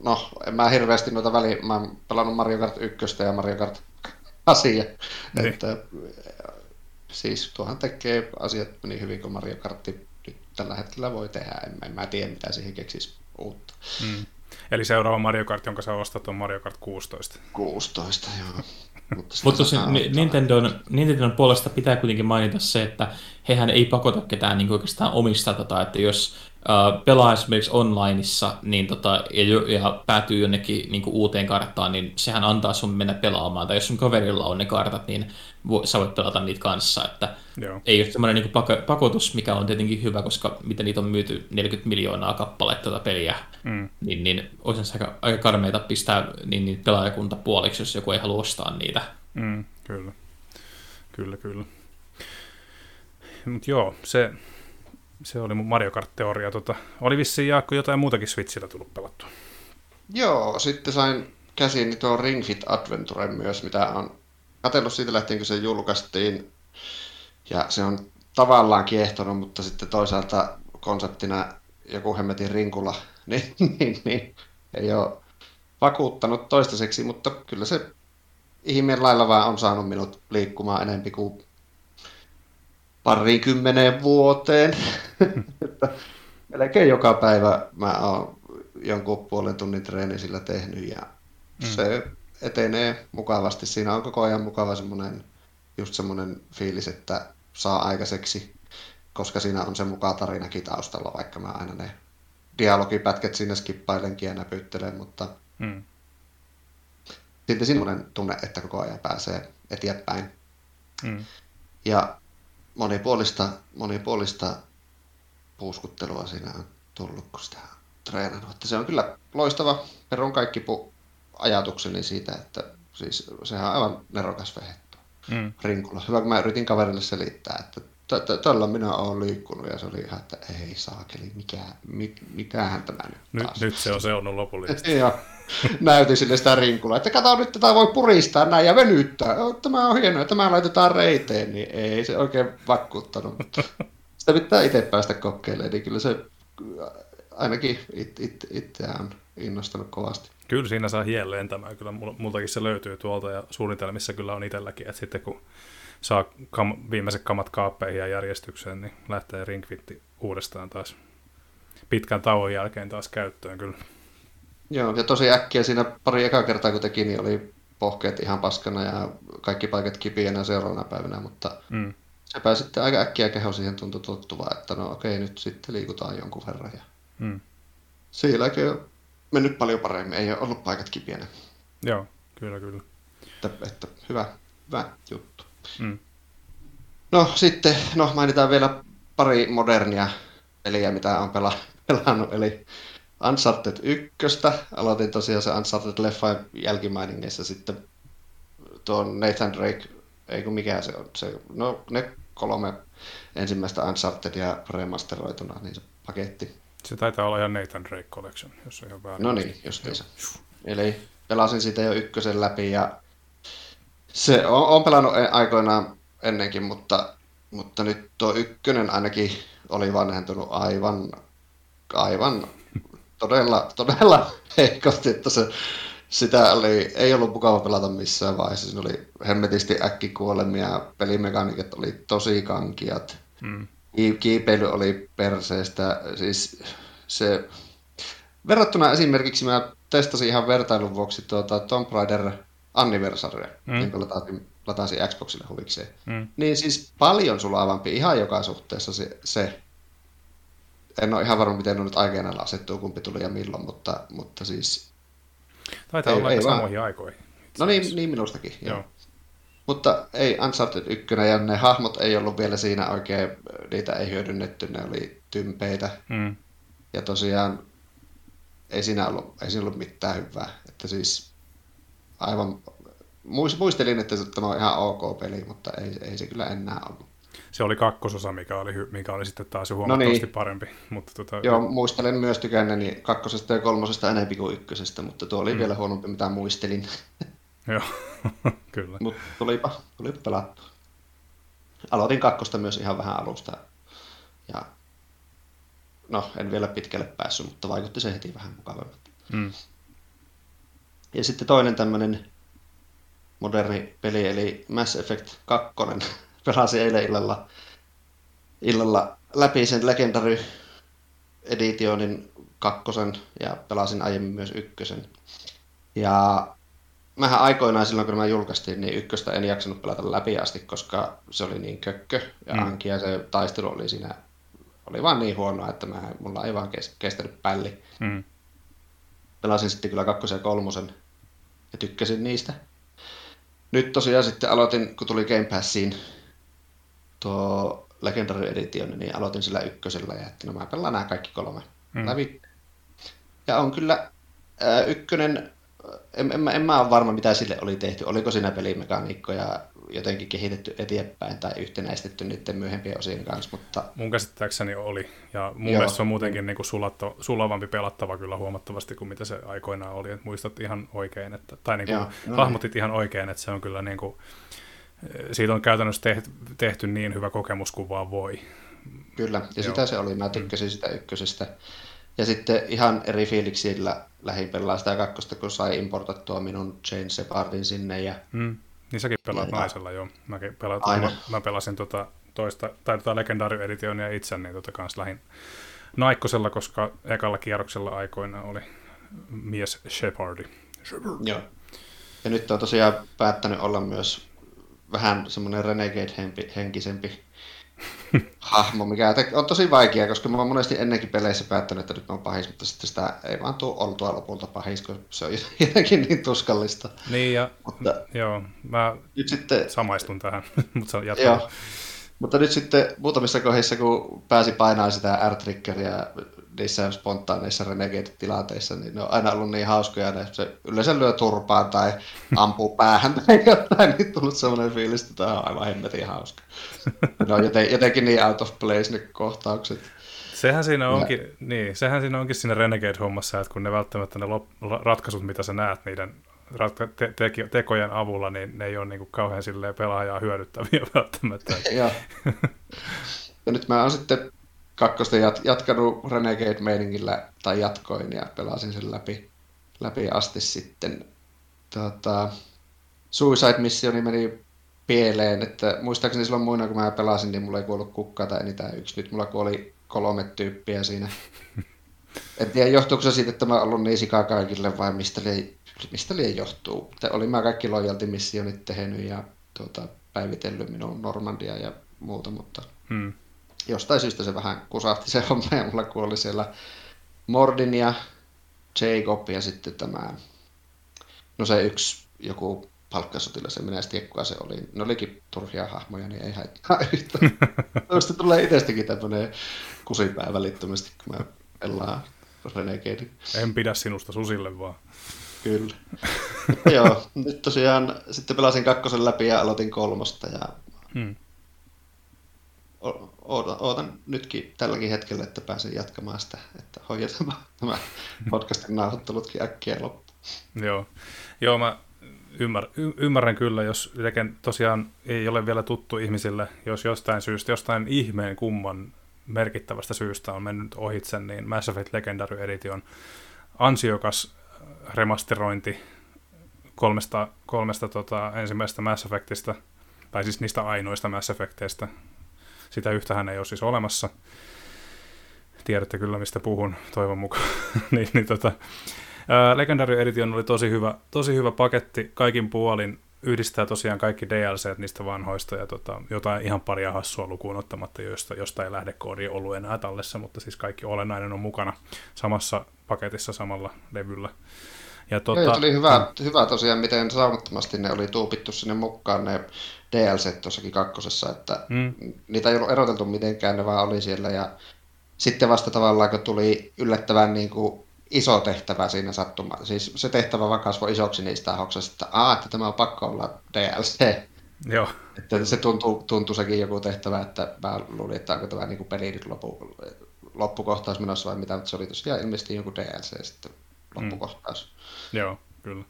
no, en mä hirveästi noita väliä, mä oon pelannut Mario Kart 1 ja Mario Kart 8, niin. että siis tuohan tekee asiat niin hyvin kuin Mario Kart nyt tällä hetkellä voi tehdä, en, en mä tiedä mitä siihen keksisi uutta. Mm. Eli seuraava Mario Kart, jonka sä ostat, on Mario Kart 16. 16, joo. [LAUGHS] Mutta Mut Nintendon, Nintendon puolesta pitää kuitenkin mainita se, että hehän ei pakota ketään niin oikeastaan omista, tota, että jos pelaa esimerkiksi onlineissa niin tota, ja, ja päätyy jonnekin niin kuin uuteen karttaan, niin sehän antaa sun mennä pelaamaan. Tai jos sun kaverilla on ne kartat, niin vo, sä voit pelata niitä kanssa. Että Joo. Ei ole semmoinen niin pako, pakotus, mikä on tietenkin hyvä, koska mitä niitä on myyty 40 miljoonaa kappaletta tätä peliä, mm. niin, niin olisi aika, aika karmeita pistää niin, niin pelaajakunta puoliksi, jos joku ei halua ostaa niitä. Mm, kyllä. Kyllä, kyllä. Mutta joo, se, se oli mun Mario Kart-teoria. Tota, oli vissiin Jaakko jotain muutakin Switchillä tullut pelattua. Joo, sitten sain käsiin tuo Ring Fit Adventure myös, mitä on katsellut siitä lähtien, kun se julkaistiin. Ja se on tavallaan kiehtonut, mutta sitten toisaalta konseptina joku hemmetin rinkula, [LAUGHS] niin, niin, niin ei ole vakuuttanut toistaiseksi, mutta kyllä se ihmeen lailla vaan on saanut minut liikkumaan enempi kuin parikymmeneen vuoteen. [LAUGHS] että melkein joka päivä mä oon jonkun puolen tunnin treeni sillä tehnyt ja mm. se etenee mukavasti. Siinä on koko ajan mukava semmoinen, just semmoinen fiilis, että saa aikaiseksi, koska siinä on se mukaan tarinakin taustalla, vaikka mä aina ne dialogipätket sinne skippailenkin ja näpyttelen, mutta mm. sitten semmoinen tunne, että koko ajan pääsee eteenpäin. Mm. Ja monipuolista, monipuolista puuskuttelua siinä on. tullut, kun sitä on treenannut. Että se on kyllä loistava. Perun kaikki pu- ajatukseni siitä, että siis sehän on aivan nerokas vehe tuo Mm. rinkula. Hyvä, kun mä yritin kaverille selittää, että tällä minä olen liikkunut ja se oli ihan, että ei saakeli, mikä, mit, mitähän tämä nyt Nyt, nyt se on seonnut [LAUGHS] lopullisesti. Joo. [LAUGHS] Näytin sille sitä rinkulaa, että kato nyt tätä voi puristaa näin ja venyttää. Tämä on hienoa, tämä laitetaan reiteen, niin ei se oikein vakuuttanut. [LAUGHS] Sitä pitää itse päästä kokeilemaan, niin kyllä se ainakin it, it, itseään on innostanut kovasti. Kyllä siinä saa hien lentämään. Kyllä mul- multakin se löytyy tuolta ja suunnitelmissa kyllä on itselläkin, että sitten kun saa kam- viimeiset kamat kaappeihin ja järjestykseen, niin lähtee ringfitti uudestaan taas pitkän tauon jälkeen taas käyttöön kyllä. Joo, ja tosi äkkiä siinä pari eka kertaa kun teki, niin oli pohkeet ihan paskana ja kaikki paikat kipiänä seuraavana päivänä, mutta Mm. sepä sitten aika äkkiä keho siihen tuntui tottuvaa, että no okei, nyt sitten liikutaan jonkun verran. Ja Mm. jälkeen on mennyt paljon paremmin, ei ole ollut paikat kipiänä. Joo, kyllä kyllä. Että, että hyvä, hyvä juttu. Mm. No sitten, no mainitaan vielä pari modernia peliä, mitä on pela, pelannut, eli Uncharted 1. Aloitin tosiaan se Uncharted-leffa jälkimainingeissa sitten tuon Nathan Drake, ei kun mikä se on, se, no ne kolme ensimmäistä Unchartedia remasteroituna, niin se paketti. Se taitaa olla ihan Nathan Drake Collection, jos on ihan väärin. No niin, justiinsa. Eli pelasin sitä jo ykkösen läpi ja se on, on pelannut e- aikoinaan ennenkin, mutta, mutta nyt tuo ykkönen ainakin oli vanhentunut aivan, aivan todella, todella heikosti, että se, sitä oli, ei ollut mukava pelata missään vaiheessa. Siinä oli hemmetisti äkkikuolemia, pelimekaniikat oli tosi kankiat. Mm. Ki- Kiipeily oli perseestä, siis se... Verrattuna esimerkiksi mä testasin ihan vertailun vuoksi tuota Tomb Raider Anniversarya, Mm. mm. jonka latasin, latasin Xboxille huvikseen. Mm. Niin siis paljon sulavampi ihan joka suhteessa se, se. En ole ihan varma, miten ne nyt aikeenalla asettuu, kumpi tuli ja milloin, mutta, mutta siis... Taitaa Ei- olla ei samoihin aikoihin. No niin, niin minustakin, joo. Joo. Mutta ei Uncharted 1 ja ne hahmot ei ollut vielä siinä oikein, niitä ei hyödynnetty, ne oli tympeitä. Mm. Ja tosiaan ei siinä ollut, ei siinä ollut mitään hyvää. Että siis aivan, muis- muistelin, että se- tämä on ihan ok peli, mutta ei, ei se kyllä enää ollut. Se oli kakkososa, mikä oli, mikä oli sitten taas jo huomattavasti niin. parempi. Mutta tota, Joo, muistelen myös tykänneeni kakkosesta ja kolmosesta enemmän kuin ykkösestä, mutta tuo oli mm. vielä huonompi, mitä muistelin. [LAUGHS] joo. [LAUGHS] kyllä. Mutta tulipa, tulipa pelattua. Aloitin kakkosta myös ihan vähän alusta. Ja no, en vielä pitkälle päässyt, mutta vaikutti se heti vähän mukavammalta. Mm. Ja sitten toinen tämmöinen moderni peli, eli Mass Effect 2. Pelasin eilen illalla, illalla läpi sen Legendary Editionin kakkosen ja pelasin aiemmin myös ykkösen. Ja mähän aikoinaan silloin, kun mä julkaistiin, niin ykköstä en jaksanut pelata läpi asti, koska se oli niin kökkö ja Mm. anki ja se taistelu oli siinä, oli vaan niin huonoa, että mä, mulla ei vaan kes- kestänyt pälli Mm. pelasin sitten kyllä kakkosen ja kolmosen ja tykkäsin niistä. Nyt tosiaan sitten aloitin, kun tuli Game Passiin tuo Legendary Edition, niin aloitin sillä ykkösellä ja että no mä pelaan nämä kaikki kolme Mm. läpi. Ja on kyllä ää, ykkönen, en, en, mä- en mä ole varma mitä sille oli tehty, oliko siinä pelimekaniikkoja jotenkin kehitetty eteenpäin tai yhtenäistetty niiden myöhempien osien kanssa, mutta Mun käsittääkseni oli. Ja mun Joo. mielestä se on muutenkin niin kuin sulatto, sulavampi pelattava kyllä huomattavasti kuin mitä se aikoinaan oli. Et muistat ihan oikein, että, tai niin kuin Joo, joo. hahmotit ihan oikein, että se on kyllä niin kuin, siitä on käytännössä tehty, tehty niin hyvä kokemus kuin vaan voi. Kyllä, ja Joo. sitä se oli. Mä tykkäsin sitä ykkösestä. Ja sitten ihan eri fiiliksillä lähin pelaa sitä kakkosta, kun sai importattua minun Jane Shepardin sinne. Ja Mm. Niin säkin pelaat Ja- naisella, joo. Mäkin pelaat, Aina. mä, mä, pelasin tota toista, tai tota Legendary Editionia itse, niin tota kans lähin Naikkosella, koska ekalla kierroksella aikoinaan oli mies Shepardi. Shepard. Joo. Ja nyt on tosiaan päättänyt olla myös vähän semmoinen renegade-henkisempi hahmo, mikä on tosi vaikea, koska mä oon monesti ennenkin peleissä päättänyt, että nyt mä oon pahis, mutta sitten sitä ei vaan tule oltua lopulta pahis, kun se on [LAUGHS] jotenkin niin tuskallista. Niin ja Mutta joo, mä nyt sitten samaistun tähän, [LAUGHS] mutta se. Joo. Mutta nyt sitten muutamissa kohdissa, kun pääsi painaa sitä R-triggeria niissä spontaaneissa renegade-tilanteissa, niin ne on aina ollut niin hauskoja, ne se yleensä lyö turpaan tai ampuu päähän tai [LAUGHS] jotain, niin tullut semmoinen fiilis, että tämä on aivan hemmetin hauska. Ne on joten, jotenkin niin out of place ne kohtaukset. Sehän siinä onkin, ja... niin, sehän siinä onkin siinä Renegade-hommassa, että kun ne välttämättä ne lop- ratkaisut, mitä sä näet niiden ratka- te- te- tekojen avulla, niin ne ei ole niin kuin kauhean pelaajaa hyödyttäviä [LAUGHS] välttämättä. Joo. ja nyt mä oon sitten kakkosta jat- jatkanut Renegade-meiningillä, tai jatkoin ja pelasin sen läpi, läpi asti sitten. Tota, Suicide Missioni meni pieleen, että muistaakseni silloin muina kun mä pelasin, niin mulla ei kuollut kukkaa tai enintään yksi. Nyt mulla kuoli kolme tyyppiä siinä. [LAUGHS] En tiedä, johtuuko se siitä, että mä ollut niin sikaa kaikille vai mistä liian, mistä liian johtuu. Olin mä kaikki lojalti missionit tehnyt ja tuota, päivitellyt minun Normandia ja muuta, mutta hmm jostain syystä se vähän kusahti se homma ja mulla kuoli siellä Mordin ja Jacob ja sitten tämä, no se yksi joku palkkasotilas, en minä tiedä kuka se oli. Ne olikin turhia hahmoja, niin ei haittaa yhtään. [LAUGHS] Tuosta tulee itsestäkin tämmöinen kusipää välittömästi, kun mä pelaan Renegade. En pidä sinusta susille vaan. Kyllä. Joo, nyt tosiaan sitten pelasin kakkosen läpi ja aloitin kolmosta ja hmm ootan, ootan nytkin tälläkin hetkellä, että pääsen jatkamaan sitä, että hoidetaan tämä podcastin nauhoittelutkin äkkiä loppuun. Joo, Joo mä ymmär, ymmärrän kyllä, jos Legen tosiaan ei ole vielä tuttu ihmisille, jos jostain syystä, jostain ihmeen kumman merkittävästä syystä on mennyt ohitse, niin Mass Effect Legendary Edition ansiokas remasterointi kolmesta, kolmesta tota, ensimmäisestä Mass Effectista, tai siis niistä ainoista Mass Effecteistä, sitä yhtähän ei ole siis olemassa. Tiedätte kyllä, mistä puhun, toivon mukaan. [LAUGHS] niin, niin tota, Legendary Edition oli tosi hyvä, tosi hyvä paketti kaikin puolin. Yhdistää tosiaan kaikki DLC niistä vanhoista ja tota, jotain ihan paria hassua lukuun ottamatta, josta, josta ei lähdekoodi ollut enää tallessa, mutta siis kaikki olennainen on mukana samassa paketissa samalla levyllä. Ja tuota, Joo, oli hyvä, hyvä tosiaan, miten saumattomasti ne oli tuupittu sinne mukaan ne DLC tuossakin kakkosessa, että mm. niitä ei ollut eroteltu mitenkään, ne vaan oli siellä ja sitten vasta tavallaan, kun tuli yllättävän niin kuin iso tehtävä siinä sattumaan, siis se tehtävä vaan kasvoi isoksi niistä hoksasta, että, Aa, että tämä on pakko olla DLC. Joo. Että se tuntui, tuntui sekin joku tehtävä, että mä luulin, että onko tämä niin kuin peli nyt loppu, loppukohtaus menossa vai mitä, mutta se oli tosiaan ilmeisesti joku DLC sitten loppukohtaus. Mm. Joo, kyllä.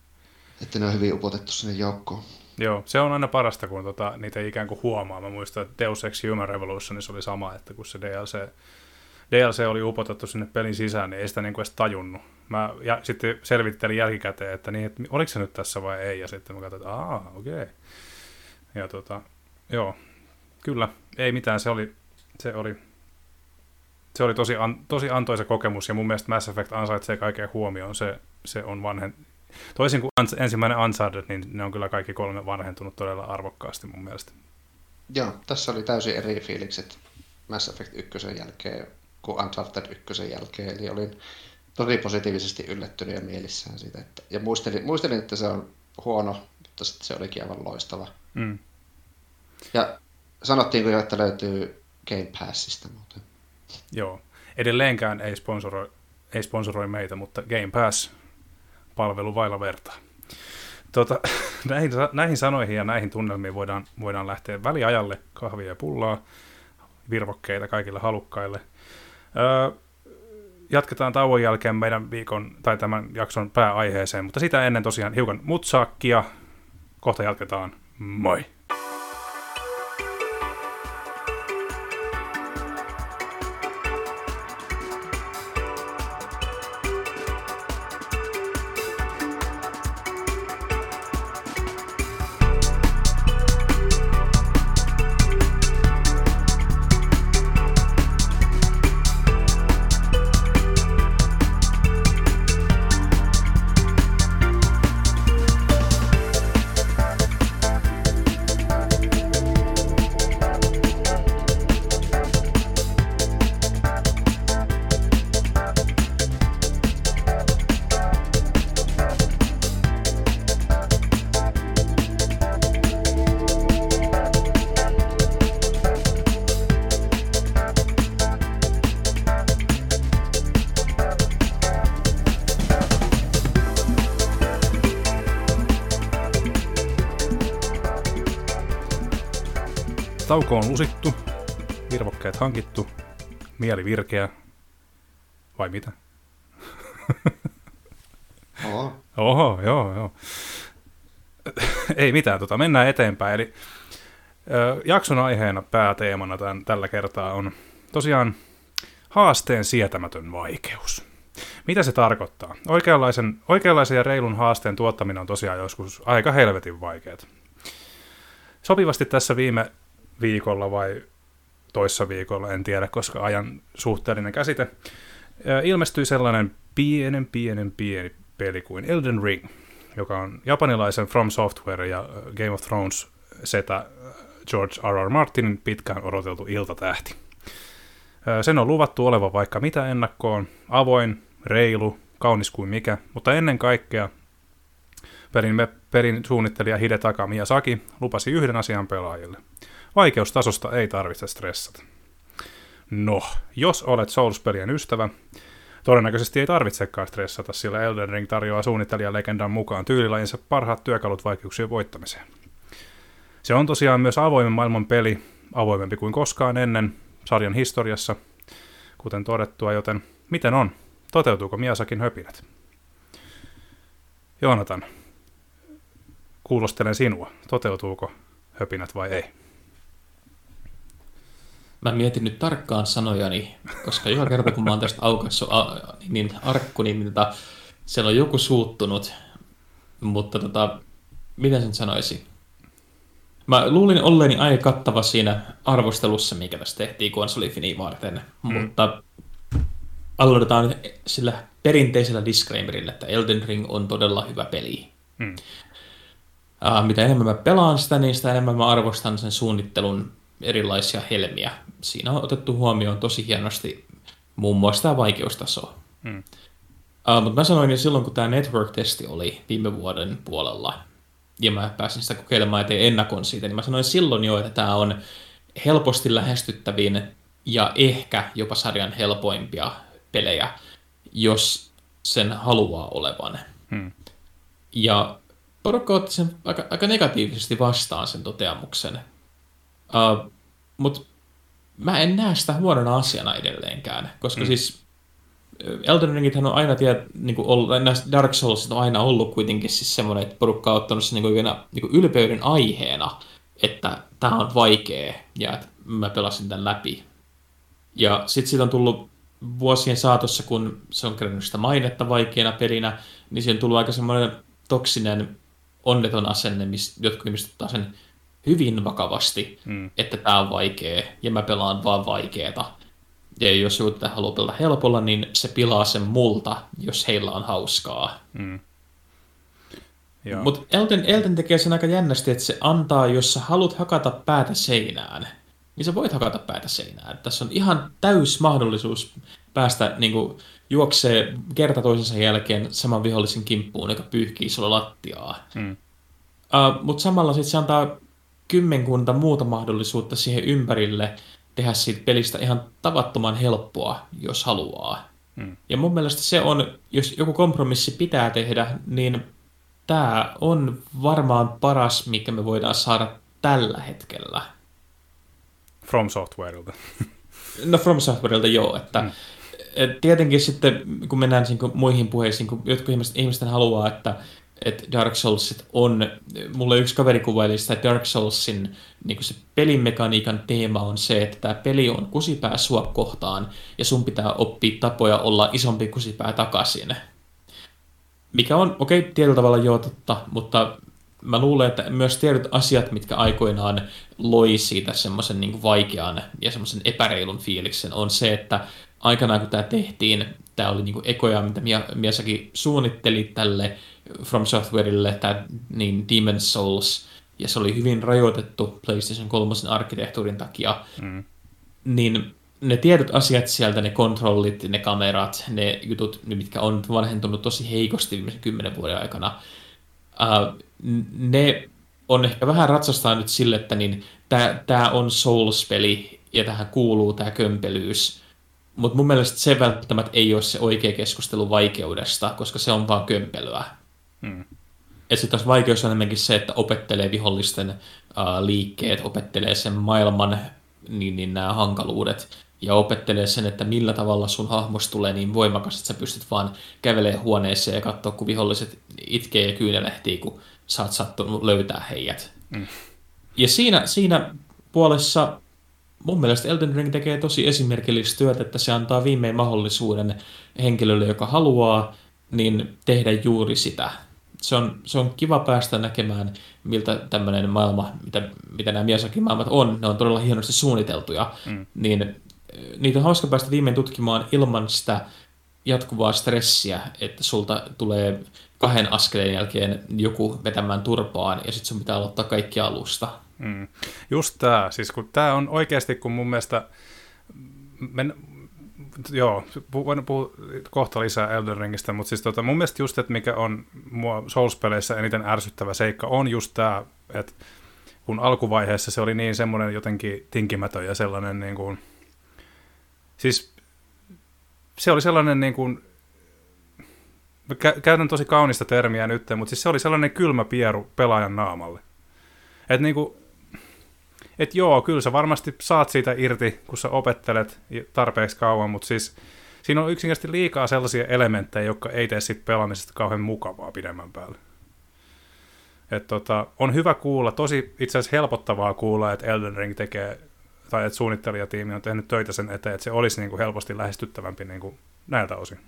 Että ne on hyvin upotettu sinne joukkoon. Joo, se on aina parasta, kun tota, niitä ei ikään kuin huomaa. Mä muistan, että Deus Ex Human Revolutionissa oli sama, että kun se DLC, DLC oli upotettu sinne pelin sisään, niin ei sitä niin kuin edes tajunnut. Mä ja sitten selvittelin jälkikäteen, että, niin, että oliko se nyt tässä vai ei, ja sitten mä katsoin, että aah, okei. Okay. Ja tota, joo, kyllä, ei mitään, se oli, se oli, se oli tosi, an, tosi antoisa kokemus, ja mun mielestä Mass Effect ansaitsee kaiken huomioon, se, se on vanhen, Toisin kuin ensimmäinen Uncharted, niin ne on kyllä kaikki kolme vanhentunut todella arvokkaasti mun mielestä. Joo, tässä oli täysin eri fiilikset Mass Effect 1 jälkeen kuin Uncharted 1 jälkeen, eli olin tosi positiivisesti yllättynyt ja mielissään siitä. Että, ja muistelin, muistelin, että se on huono, mutta sitten se olikin aivan loistava. Mm. Ja sanottiinko jo, että löytyy Game Passista muuten? Joo, edelleenkään ei sponsoroi, ei sponsoroi meitä, mutta Game Pass palvelu vailla vertaa. Tota, [LAUGHS] näihin, näihin sanoihin ja näihin tunnelmiin voidaan, voidaan lähteä väliajalle kahvia ja pullaa, virvokkeita kaikille halukkaille. Öö, jatketaan tauon jälkeen meidän viikon tai tämän jakson pääaiheeseen, mutta sitä ennen tosiaan hiukan mutsakkia. Kohta jatketaan. Moi! On lusittu, virvokkeet hankittu, mieli virkeä. Vai mitä? [LAUGHS] Oho. Oho, joo, joo. [LAUGHS] Ei mitään, tota, mennään eteenpäin. Eli ö, jakson aiheena pääteemana tämän, tällä kertaa on tosiaan haasteen sietämätön vaikeus. Mitä se tarkoittaa? Oikeanlaisen, oikeanlaisen ja reilun haasteen tuottaminen on tosiaan joskus aika helvetin vaikeaa. Sopivasti tässä viime viikolla vai toissa viikolla, en tiedä, koska ajan suhteellinen käsite, ilmestyi sellainen pienen, pienen, pieni peli kuin Elden Ring, joka on japanilaisen From Software ja Game of Thrones setä George R. R. Martinin pitkään odoteltu iltatähti. Sen on luvattu olevan vaikka mitä ennakkoon, avoin, reilu, kaunis kuin mikä, mutta ennen kaikkea pelin, pelin suunnittelija Hidetaka Miyazaki lupasi yhden asian pelaajille. Vaikeustasosta ei tarvitse stressata. No, jos olet Souls-pelien ystävä, todennäköisesti ei tarvitsekaan stressata, sillä Elden Ring tarjoaa suunnittelijan legendan mukaan tyylilajinsa parhaat työkalut vaikeuksien voittamiseen. Se on tosiaan myös avoimen maailman peli, avoimempi kuin koskaan ennen sarjan historiassa, kuten todettua, joten miten on? Toteutuuko Miasakin höpinät? Joonatan, kuulostelen sinua. Toteutuuko höpinät vai ei? Mä mietin nyt tarkkaan sanojani, koska joka kerta kun mä oon tästä aukaissut a, niin arkku, niin tota, siellä on joku suuttunut, mutta tota, miten sen sanoisi? Mä luulin olleeni aika kattava siinä arvostelussa, mikä tässä tehtiin konsolifini varten, mm. mutta aloitetaan nyt sillä perinteisellä disclaimerillä, että Elden Ring on todella hyvä peli. Mm. Uh, mitä enemmän mä pelaan sitä, niin sitä enemmän mä arvostan sen suunnittelun erilaisia helmiä. Siinä on otettu huomioon tosi hienosti muun muassa tämä vaikeustaso. Mm. Uh, mutta mä sanoin jo silloin, kun tämä network-testi oli viime vuoden puolella, ja mä pääsin sitä kokeilemaan ja tein ennakon siitä, niin mä sanoin silloin jo, että tämä on helposti lähestyttävin ja ehkä jopa sarjan helpoimpia pelejä, jos sen haluaa olevan. Hmm. Ja porukka otti sen aika, aika negatiivisesti vastaan sen toteamuksen. Uh, Mutta mä en näe sitä huonona asiana edelleenkään, koska Mm. siis Elden Ringithän on aina, tiedät, niin kuin ollut, näistä Dark Souls on aina ollut kuitenkin siis semmoinen, että porukka on ottanut sen niin kuin, niin kuin ylpeyden aiheena, että tämä on vaikea ja että mä pelasin tämän läpi. Ja sitten siitä on tullut vuosien saatossa, kun se on kerännyt sitä mainetta vaikeana pelinä, niin siihen on tullut aika semmoinen toksinen, onneton asenne, missä jotkut ihmiset ottaa sen hyvin vakavasti, Mm. että tämä on vaikea ja mä pelaan vaan vaikeeta. Ja jos joku tätä haluaa pelata helpolla, niin se pilaa sen multa, jos heillä on hauskaa. Mm. Mutta Elden, Elden tekee sen aika jännästi, että se antaa, jos sä haluat hakata päätä seinään, niin sä voit hakata päätä seinään. Tässä on ihan täys mahdollisuus päästä niin kuin, juoksee kerta toisensa jälkeen saman vihollisen kimppuun, joka pyyhkii sulla lattiaa. Mm. Uh, Mutta samalla sit se antaa kymmenkunta muuta mahdollisuutta siihen ympärille tehdä siitä pelistä ihan tavattoman helppoa, jos haluaa. Mm. Ja mun mielestä se on, jos joku kompromissi pitää tehdä, niin tämä on varmaan paras, mikä me voidaan saada tällä hetkellä. From Softwareilta. [LAUGHS] No From Softwarelta joo, että Mm. mm. et tietenkin sitten, kun mennään niin muihin puheisiin, kun jotkut ihmiset, ihmiset haluaa, että, että Dark Soulsit on, mulle yksi kaveri kuvaili sitä, Dark Soulsin niin se pelimekaniikan teema on se, että tämä peli on kusipää sua kohtaan, ja sun pitää oppia tapoja olla isompi kusipää takaisin. Mikä on, okei, okay, tietyllä tavalla joo totta, mutta mä luulen, että myös tietyt asiat, mitkä aikoinaan loi siitä semmoisen niin vaikean ja semmoisen epäreilun fiiliksen, on se, että aikanaan kun tämä tehtiin, tämä oli niin ekoja, mitä Miyazaki suunnitteli tälle From Softwareille, tämä niin Demon Souls, ja se oli hyvin rajoitettu PlayStation 3 arkkitehtuurin takia, Mm. niin ne tietyt asiat sieltä, ne kontrollit, ne kamerat, ne jutut, mitkä on vanhentunut tosi heikosti viimeisen kymmenen vuoden aikana, ää, ne on ehkä vähän ratsastaa nyt sille, että niin tämä on Souls-peli ja tähän kuuluu tämä kömpelyys. Mutta mun mielestä se välttämättä ei ole se oikea keskustelu vaikeudesta, koska se on vaan kömpelyä. Mm. että sitten taas vaikeus on enemmänkin se, että opettelee vihollisten uh, liikkeet, opettelee sen maailman niin, niin nämä hankaluudet ja opettelee sen, että millä tavalla sun hahmos tulee niin voimakas, että sä pystyt vaan kävelemään huoneeseen ja katsoa, kun viholliset itkee ja kyynelehtii, kun sä oot sattunut löytää heidät. Mm. Ja siinä, siinä puolessa mun mielestä Elden Ring tekee tosi esimerkillistä työtä, että se antaa viimein mahdollisuuden henkilölle, joka haluaa, niin tehdä juuri sitä. Se on, se on kiva päästä näkemään, miltä tämmöinen maailma, mitä, mitä nämä Miyazaki-maailmat on, ne on todella hienosti suunniteltuja, mm. niin niitä on hauska päästä viimein tutkimaan ilman sitä jatkuvaa stressiä, että sulta tulee kahden askeleen jälkeen joku vetämään turpaan ja sitten sun pitää aloittaa kaikki alusta. Mm. Just tämä, siis kun tämä on oikeasti, kun mun mielestä, men, joo, voin puhua kohta lisää Elden Ringistä, mutta siis tota, mun mielestä just, että mikä on mua Souls-peleissä eniten ärsyttävä seikka, on just tämä, että kun alkuvaiheessa se oli niin semmoinen jotenkin tinkimätön ja sellainen niin kuin, siis se oli sellainen niin kuin, käytän tosi kaunista termiä nyt, mutta siis se oli sellainen kylmä pieru pelaajan naamalle. Että niinku, et joo, kyllä sä varmasti saat siitä irti, kun sä opettelet tarpeeksi kauan, mutta siis siinä on yksinkertaisesti liikaa sellaisia elementtejä, jotka ei tee siitä pelaamisesta kauhean mukavaa pidemmän päälle. Et tota, on hyvä kuulla, tosi itse asiassa helpottavaa kuulla, että Elden Ring tekee, tai että suunnittelijatiimi on tehnyt töitä sen eteen, että se olisi niin kuin helposti lähestyttävämpi niin kuin näiltä osin.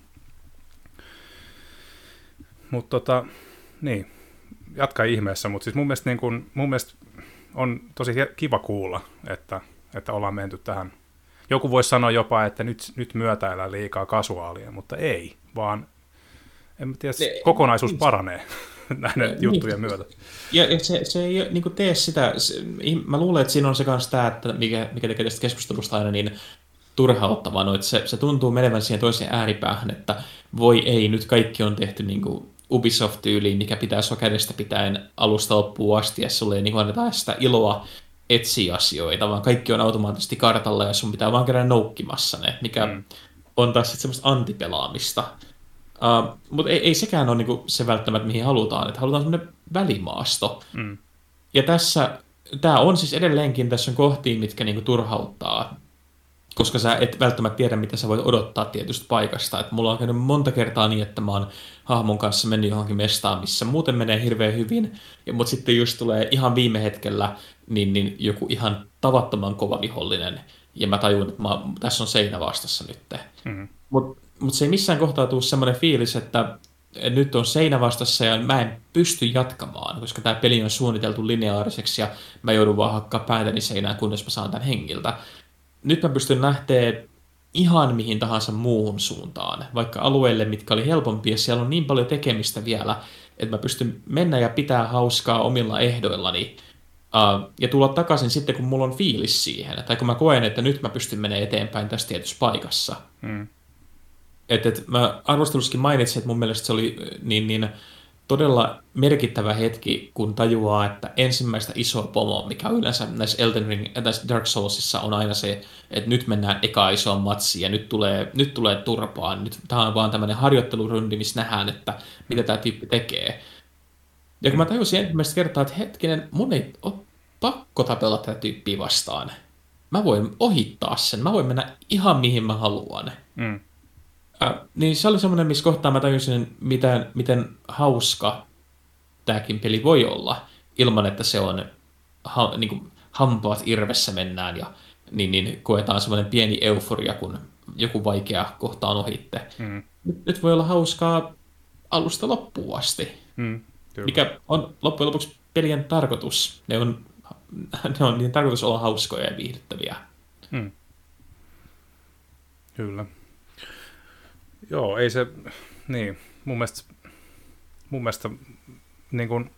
Mutta tota, niin, jatka ihmeessä, mutta siis mun mielestä, niin kun, mun mielestä on tosi kiva kuulla, että, että ollaan menty tähän. Joku voisi sanoa jopa, että nyt, nyt myötäillä liikaa kasuaalia, mutta ei, vaan en tiedä, ne, kokonaisuus niin, paranee [LAUGHS] näiden niin, juttujen myötä. Ja se, se ei niin tee sitä, se, mä luulen, että siinä on se kanssa tämä, että mikä, mikä tekee tästä keskustelusta aina niin turhauttavaa, no, että se, se tuntuu menevän siihen toiseen ääripäähän, että voi ei, nyt kaikki on tehty niin kuin Ubisoft-tyyliin, mikä pitää sua kädestä pitäen alusta loppuun asti, ja sulle ei niin annetaan sitä iloa etsiä asioita, vaan kaikki on automaattisesti kartalla, ja sun pitää vaan käydä noukkimassa ne, mikä mm. on taas sitten semmoista antipelaamista. Uh, mutta ei, ei sekään ole niinku se välttämättä, mihin halutaan, että halutaan semmoinen välimaasto. Mm. Ja tässä, tämä on siis edelleenkin, tässä on kohtiin, mitkä niinku turhauttaa koska sä et välttämättä tiedä, mitä sä voit odottaa tietystä paikasta. Et mulla on käynyt monta kertaa niin, että mä oon hahmon kanssa mennyt johonkin mestaan, missä muuten menee hirveän hyvin, mutta sitten just tulee ihan viime hetkellä niin, niin joku ihan tavattoman kova vihollinen, ja mä tajun, että mä, tässä on seinä vastassa nyt. Mm-hmm. Mutta mut se ei missään kohtaa tule semmoinen fiilis, että nyt on seinä vastassa ja mä en pysty jatkamaan, koska tämä peli on suunniteltu lineaariseksi ja mä joudun vaan hakkaa päätäni seinään, kunnes mä saan tämän hengiltä nyt mä pystyn lähteä ihan mihin tahansa muuhun suuntaan, vaikka alueille, mitkä oli helpompia, siellä on niin paljon tekemistä vielä, että mä pystyn mennä ja pitää hauskaa omilla ehdoillani uh, ja tulla takaisin sitten, kun mulla on fiilis siihen, tai kun mä koen, että nyt mä pystyn menemään eteenpäin tässä tietyssä paikassa. Mm. Et, et mä arvostelussakin mainitsin, että mun mielestä se oli niin, niin todella merkittävä hetki, kun tajuaa, että ensimmäistä isoa pomoa, mikä yleensä näissä Elden Ring, näissä Dark Soulsissa on aina se, että nyt mennään eka isoon matsiin ja nyt tulee, nyt tulee turpaan. Nyt, tämä on vaan tämmöinen harjoittelurundi, missä nähdään, että mitä tämä tyyppi tekee. Ja kun mä tajusin ensimmäistä kertaa, että hetkinen, mun ei ole pakko tapella tätä tyyppiä vastaan. Mä voin ohittaa sen, mä voin mennä ihan mihin mä haluan. Mm. Äh, niin se oli semmoinen, missä kohtaa mä tajusin, miten, miten hauska tämäkin peli voi olla, ilman että se on ha, niin kuin, hampaat irvessä mennään ja niin, niin koetaan semmoinen pieni euforia, kun joku vaikea kohta on ohitte. Mm. Nyt, nyt voi olla hauskaa alusta loppuun asti, mm, mikä on loppujen lopuksi pelien tarkoitus. Ne on, [LAUGHS] ne on niin tarkoitus olla hauskoja ja viihdyttäviä. Mm. Kyllä. Joo, ei se, niin, mun mielestä, mun mielestä niin kuin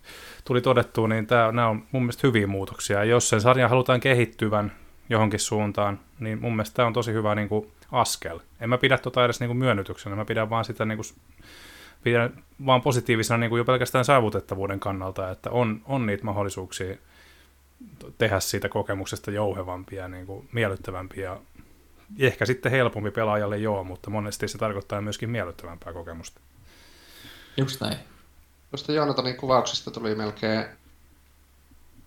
tuli todettua, niin tämä, nämä on mun mielestä hyviä muutoksia. Ja jos sen sarjan halutaan kehittyvän johonkin suuntaan, niin mun mielestä tämä on tosi hyvä niin kuin askel. En mä pidä tota edes niin kuin myönnytyksenä, mä pidän vaan sitä niin kuin, pidän vaan positiivisena niin kuin jo pelkästään saavutettavuuden kannalta, että on, on niitä mahdollisuuksia tehdä siitä kokemuksesta jouhevampia niin kuin miellyttävämpiä ehkä sitten helpompi pelaajalle joo, mutta monesti se tarkoittaa myöskin miellyttävämpää kokemusta. Just näin. Tuosta Joonatanin kuvauksesta tuli melkein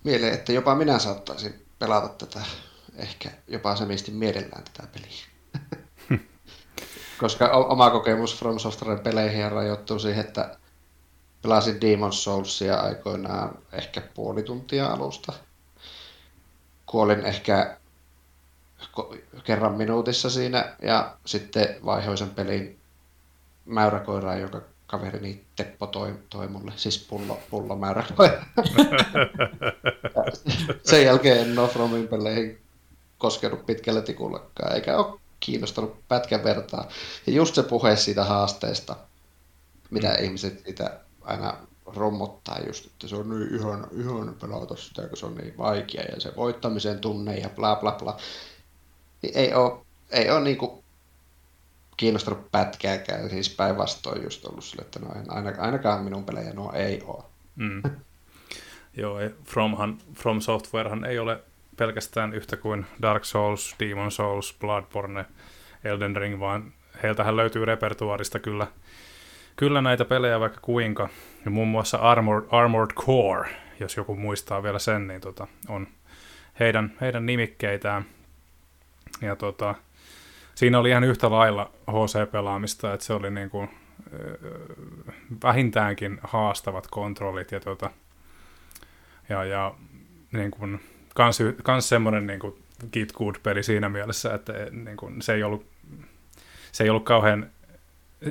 mieleen, että jopa minä saattaisin pelata tätä, ehkä jopa semisti mielellään tätä peliä. [LAUGHS] Koska oma kokemus From Softwaren peleihin rajoittuu siihen, että pelasin Demon's Soulsia aikoinaan ehkä puoli tuntia alusta. Kuolin ehkä kerran minuutissa siinä ja sitten vaihoin sen pelin mäyräkoiraan, joka kaverini Teppo toi, toi mulle, siis pullo, pullo mäyräkoira. [LAUGHS] sen jälkeen en ole Fromin peleihin koskenut pitkällä tikullakaan, eikä ole kiinnostanut pätkän vertaa. Ja just se puhe siitä haasteesta, mitä mm. ihmiset siitä aina rommottaa just, että se on niin ihana, ihana pelata sitä, kun se on niin vaikea ja se voittamisen tunne ja bla bla bla. Niin ei ole, ei ole niin kuin kiinnostanut pätkääkään, siis päinvastoin just ollut sille, että no en, ainakaan minun pelejä nuo ei ole. Mm. [LAUGHS] Joo, Fromhan, From Softwarehan ei ole pelkästään yhtä kuin Dark Souls, Demon Souls, Bloodborne, Elden Ring, vaan heiltähän löytyy repertuarista kyllä, kyllä näitä pelejä vaikka kuinka. Ja muun muassa Armored, Armored Core, jos joku muistaa vielä sen, niin tota, on heidän, heidän nimikkeitään. Ja tota, siinä oli ihan yhtä lailla HC-pelaamista, että se oli niin kuin, vähintäänkin haastavat kontrollit ja, tota, ja, ja niin kuin, kans, kans semmoinen niin kuin Git Good-peli siinä mielessä, että niin kuin, se, ei ollut, se ei ollut kauhean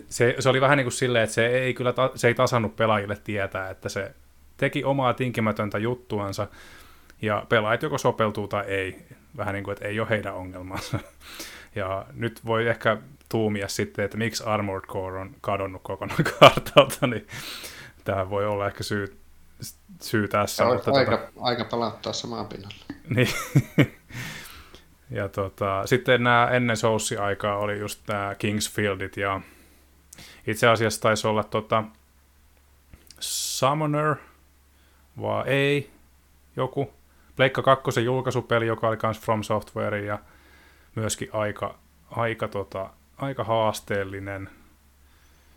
se, se oli vähän niin kuin silleen, että se ei kyllä ta, se ei tasannut pelaajille tietää, että se teki omaa tinkimätöntä juttuansa, ja pelaajat joko sopeutuu tai ei. Vähän niin kuin, että ei ole heidän ongelmansa. [LAUGHS] Ja nyt voi ehkä tuumia sitten, että miksi Armored Core on kadonnut kokonaan [LAUGHS] kartalta, niin tämä voi olla ehkä syy, syy tässä. mutta aika, tota... aika palauttaa samaan pinnalle. [LAUGHS] niin. ja tota, sitten nämä ennen Soussi-aikaa oli just nämä Kingsfieldit ja itse asiassa taisi olla tota, Summoner, vai ei, joku. Pleikka 2 julkaisupeli, joka oli myös From Software ja myöskin aika, aika, tota, aika haasteellinen.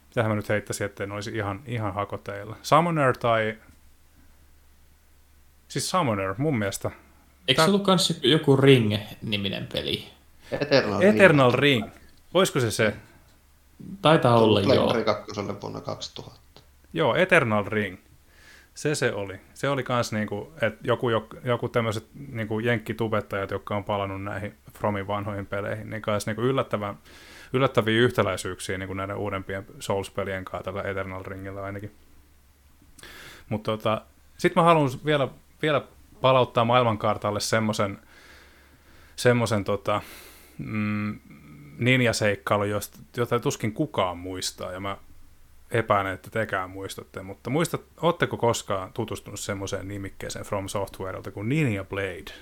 Mitähän mä nyt heittäisin, että en olisi ihan, ihan hakoteilla. Summoner tai... Siis Summoner, mun mielestä. Eikö Tän... se ollut kans joku Ring-niminen peli? Eternal, Eternal Ring. Ring. Olisiko se se? Taitaa olla, joo. 2 vuonna 2000. Joo, Eternal Ring. Se se oli. Se oli kans niinku, että joku, joku tämmöiset niinku jenkkitubettajat, jotka on palannut näihin Fromin vanhoihin peleihin, niin kans niinku yllättävän, yllättäviä yhtäläisyyksiä niinku näiden uudempien Souls-pelien kanssa tällä Eternal Ringillä ainakin. Mutta tota, sitten mä haluan vielä, vielä palauttaa maailmankartalle semmoisen semmosen tota, mm, ninjaseikkailu, jota tuskin kukaan muistaa, ja mä epäilen, että tekään muistatte, mutta muistat, ootteko koskaan tutustunut semmoiseen nimikkeeseen From Softwarelta kuin Ninja Blade?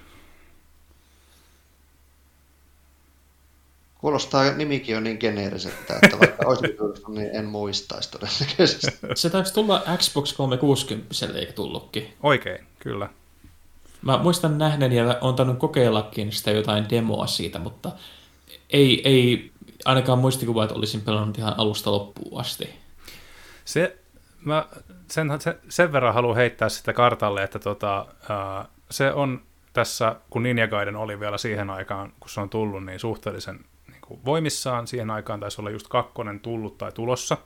Kuulostaa nimikin on niin geneeriseltä, että vaikka olisi [LAUGHS] niin en muistaisi todennäköisesti. Se taisi tulla Xbox 360 eikö tullutkin? Oikein, kyllä. Mä muistan nähnen ja on tainnut kokeillakin sitä jotain demoa siitä, mutta ei, ei ainakaan muistikuva, että olisin pelannut ihan alusta loppuun asti. Se, mä sen, sen, verran haluan heittää sitä kartalle, että tota, ää, se on tässä, kun Ninja Gaiden oli vielä siihen aikaan, kun se on tullut, niin suhteellisen niin kuin voimissaan. Siihen aikaan taisi olla just kakkonen tullut tai tulossa.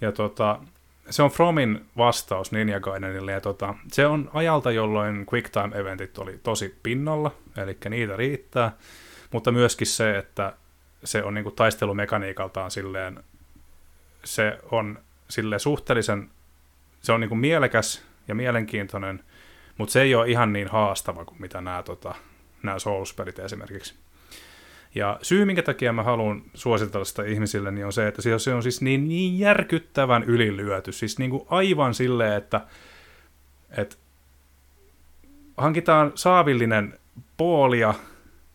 Ja tota, se on Fromin vastaus Ninja Gaidenille, ja tota, se on ajalta, jolloin QuickTime-eventit oli tosi pinnalla, eli niitä riittää, mutta myöskin se, että se on niin kuin taistelumekaniikaltaan silleen, se on sille suhteellisen, se on niin kuin mielekäs ja mielenkiintoinen, mutta se ei ole ihan niin haastava kuin mitä nämä, tota, Souls-pelit esimerkiksi. Ja syy, minkä takia mä haluan suositella sitä ihmisille, niin on se, että se on siis niin, niin järkyttävän ylilyöty. Siis niin kuin aivan silleen, että, että hankitaan saavillinen poolia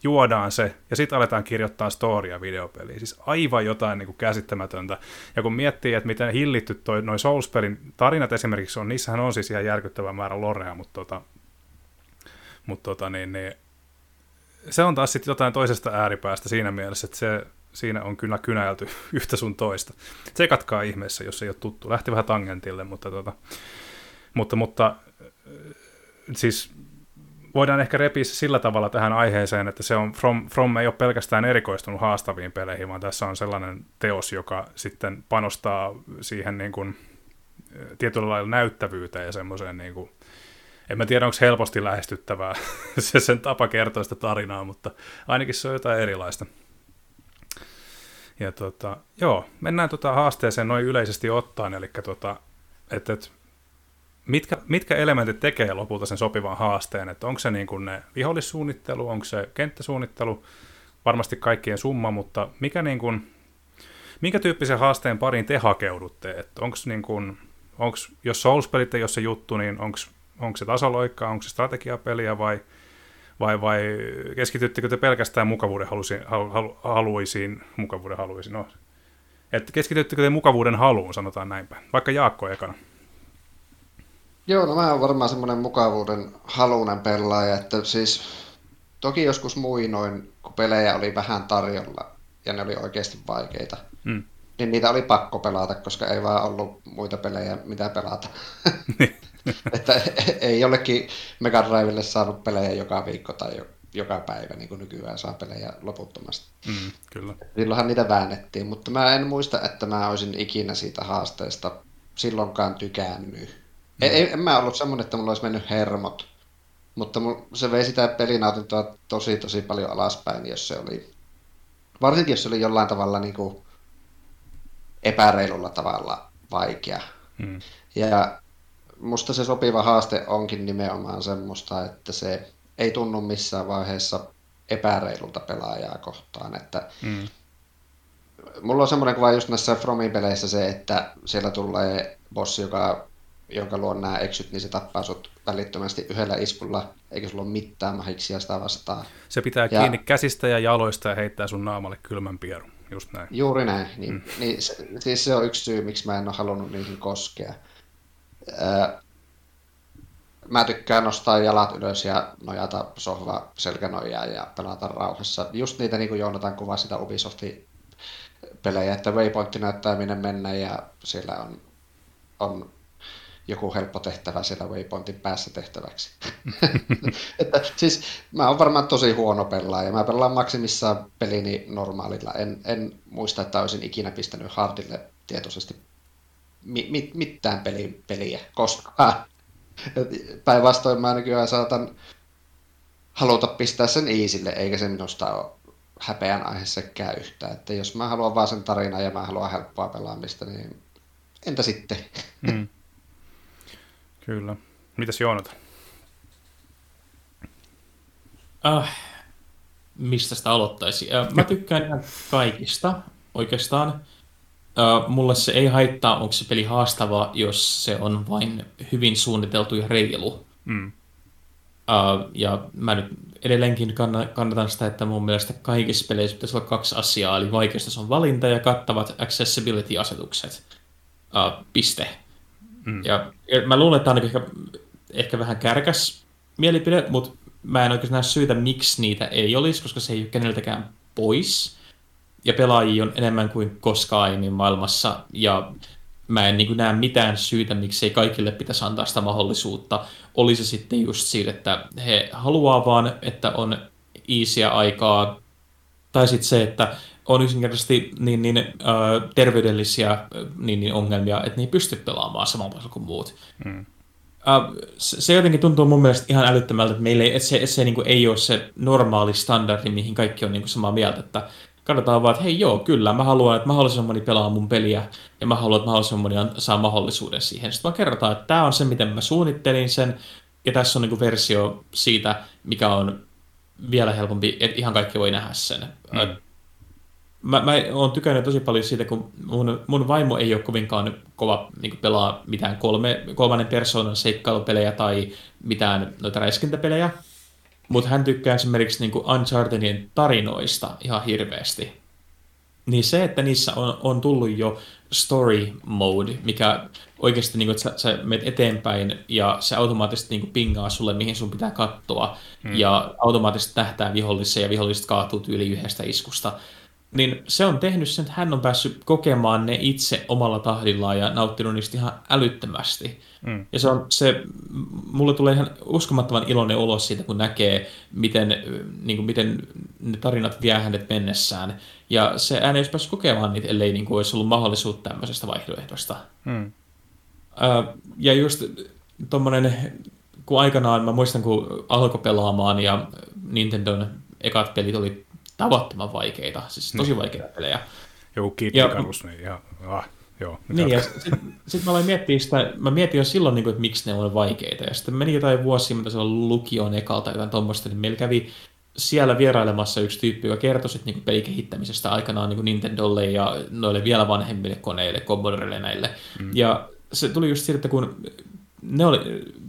juodaan se, ja sitten aletaan kirjoittaa storia videopeliin. Siis aivan jotain niin kuin käsittämätöntä. Ja kun miettii, että miten hillitty toi, noin Souls-pelin tarinat esimerkiksi on, niissähän on siis ihan järkyttävä määrä lorea, mutta, tota, mutta tota, niin, niin, se on taas sitten jotain toisesta ääripäästä siinä mielessä, että se, siinä on kyllä kynäilty [LAUGHS] yhtä sun toista. Tsekatkaa ihmeessä, jos ei ole tuttu. Lähti vähän tangentille, mutta, tota, mutta, mutta siis voidaan ehkä repiä sillä tavalla tähän aiheeseen, että se on From, From ei ole pelkästään erikoistunut haastaviin peleihin, vaan tässä on sellainen teos, joka sitten panostaa siihen niin kuin, tietyllä lailla näyttävyyteen ja semmoiseen niin kuin, en mä tiedä, onko helposti lähestyttävää [LAUGHS] se sen tapa kertoa sitä tarinaa, mutta ainakin se on jotain erilaista. Ja tota, joo, mennään tota haasteeseen noin yleisesti ottaen, eli tota, että et, mitkä, mitkä elementit tekee lopulta sen sopivan haasteen, että onko se niin kuin ne vihollissuunnittelu, onko se kenttäsuunnittelu, varmasti kaikkien summa, mutta mikä niin kuin, minkä tyyppisen haasteen pariin te hakeudutte, että onko niin kuin, onks, jos Souls-pelit ei ole se juttu, niin onko se tasoloikkaa, onko se strategiapeliä vai, vai, vai keskityttekö te pelkästään mukavuuden haluisiin, halu, haluisiin, mukavuuden haluisiin, no, että keskityttekö te mukavuuden haluun, sanotaan näinpä, vaikka Jaakko ekana. Joo, no mä oon varmaan semmoinen mukavuuden halunen pelaaja, että siis toki joskus muinoin, kun pelejä oli vähän tarjolla ja ne oli oikeasti vaikeita, mm. niin niitä oli pakko pelata, koska ei vaan ollut muita pelejä, mitä pelata. [LAUGHS] että ei jollekin Mega Drivelle saanut pelejä joka viikko tai joka päivä, niin kuin nykyään saa pelejä loputtomasti. Mm, kyllä. Silloinhan niitä väännettiin, mutta mä en muista, että mä olisin ikinä siitä haasteesta silloinkaan tykännyt. Mm. Ei, en mä ollut semmoinen, että mulla olisi mennyt hermot, mutta se vei sitä pelinautintoa tosi tosi paljon alaspäin, jos se oli, varsinkin jos se oli jollain tavalla niin kuin epäreilulla tavalla vaikea. Mm. Ja musta se sopiva haaste onkin nimenomaan semmoista, että se ei tunnu missään vaiheessa epäreilulta pelaajaa kohtaan. Että mm. Mulla on semmoinen kuva just näissä Fromin peleissä se, että siellä tulee bossi, joka, jonka luon nämä eksyt, niin se tappaa sut välittömästi yhdellä iskulla, eikä sulla ole mitään mahiksia sitä vastaan. Se pitää ja, kiinni käsistä ja jaloista ja heittää sun naamalle kylmän pierun, just näin. Juuri näin, niin, mm. niin se, siis se on yksi syy, miksi mä en ole halunnut niihin koskea. Ää, mä tykkään nostaa jalat ylös ja nojata sohva selkänojaa ja pelata rauhassa. Just niitä, niin kuin Joonatan kuvasi sitä Ubisoftin pelejä, että waypointti näyttää minne mennä ja siellä on, on joku helppo tehtävä siellä waypointin päässä tehtäväksi. [LAUGHS] että, siis mä oon varmaan tosi huono pelaaja. Mä pelaan maksimissaan pelini normaalilla. En, en muista, että olisin ikinä pistänyt hardille tietoisesti mi, mi, mitään peli, peliä koskaan. Päinvastoin mä nykyään saatan haluta pistää sen iisille, eikä se minusta ole häpeän aihe sekään yhtään. Että jos mä haluan vaan sen tarinan ja mä haluan helppoa pelaamista, niin entä sitten? Mm. [LAUGHS] Kyllä. Mitäs Joonata? Äh, mistä sitä aloittaisi? Äh, mä tykkään ihan kaikista oikeastaan. Uh, mulle se ei haittaa, onko se peli haastava, jos se on vain hyvin suunniteltu ja reilu. Mm. Uh, ja mä nyt edelleenkin kannatan sitä, että mun mielestä kaikissa peleissä pitäisi olla kaksi asiaa, eli vaikeasta on valinta ja kattavat accessibility-asetukset. Uh, piste. Mm. Ja, ja mä luulen, että tämä on ehkä, ehkä vähän kärkäs mielipide, mutta mä en oikein näe syytä, miksi niitä ei olisi, koska se ei ole keneltäkään pois ja pelaajia on enemmän kuin koskaan aiemmin maailmassa, ja mä en niin näe mitään syytä, miksei kaikille pitäisi antaa sitä mahdollisuutta. Oli se sitten just siitä, että he haluaa vaan, että on iisiä aikaa, tai sitten se, että on yksinkertaisesti niin, niin, äh, terveydellisiä äh, niin, niin ongelmia, että ne ei pysty pelaamaan samalla tavalla kuin muut. Mm. Uh, se, se jotenkin tuntuu mun mielestä ihan älyttömältä, että meillä ei, että se, että se niin kuin ei ole se normaali standardi, mihin kaikki on niin kuin samaa mieltä, että katsotaan vaan, että hei joo, kyllä, mä haluan, että mahdollisimman moni pelaa mun peliä, ja mä haluan, että mahdollisimman moni saa mahdollisuuden siihen. Sitten vaan kerrotaan, että tämä on se, miten mä suunnittelin sen, ja tässä on niin kuin versio siitä, mikä on vielä helpompi, että ihan kaikki voi nähdä sen. Mm. Mä, mä oon tykännyt tosi paljon siitä, kun mun, mun vaimo ei ole kovinkaan kova niin pelaa mitään kolme, kolmannen persoonan seikkailupelejä tai mitään noita räiskintäpelejä, mutta hän tykkää esimerkiksi niin Unchartedin tarinoista ihan hirveästi. Niin se, että niissä on, on tullut jo story mode, mikä oikeasti niin kuin, että sä, sä menet eteenpäin ja se automaattisesti niin kuin, pingaa sulle, mihin sun pitää katsoa. Hmm. Ja automaattisesti tähtää vihollisia ja viholliset kaatuu yli yhdestä iskusta. Niin se on tehnyt sen, että hän on päässyt kokemaan ne itse omalla tahdillaan ja nauttinut niistä ihan älyttömästi. Mm. Ja se on se, mulle tulee ihan uskomattoman iloinen ulos siitä, kun näkee, miten, niin kuin, miten ne tarinat vie hänet mennessään. Ja se hän ei olisi päässyt kokemaan niitä, ellei niin kuin, olisi ollut mahdollisuutta tämmöisestä vaihtoehdosta. Mm. ja just tuommoinen, kun aikanaan, mä muistan, kun alkoi pelaamaan ja Nintendon ekat pelit oli tavattoman vaikeita, siis tosi niin. vaikeita pelejä. Joku Kid Icarus, niin ihan, ah, joo. Niin, ja sitten sit mä aloin miettiä sitä, mä mietin jo silloin, niin kuin, että miksi ne on vaikeita, ja sitten meni jotain vuosia, mitä se on lukioon ekalta jotain tuommoista, niin meillä kävi siellä vierailemassa yksi tyyppi, joka kertoi sitten niin pelikehittämisestä aikanaan niin Nintendolle ja noille vielä vanhemmille koneille, Commodorelle näille. Mm. Ja se tuli just siitä, että kun ne oli,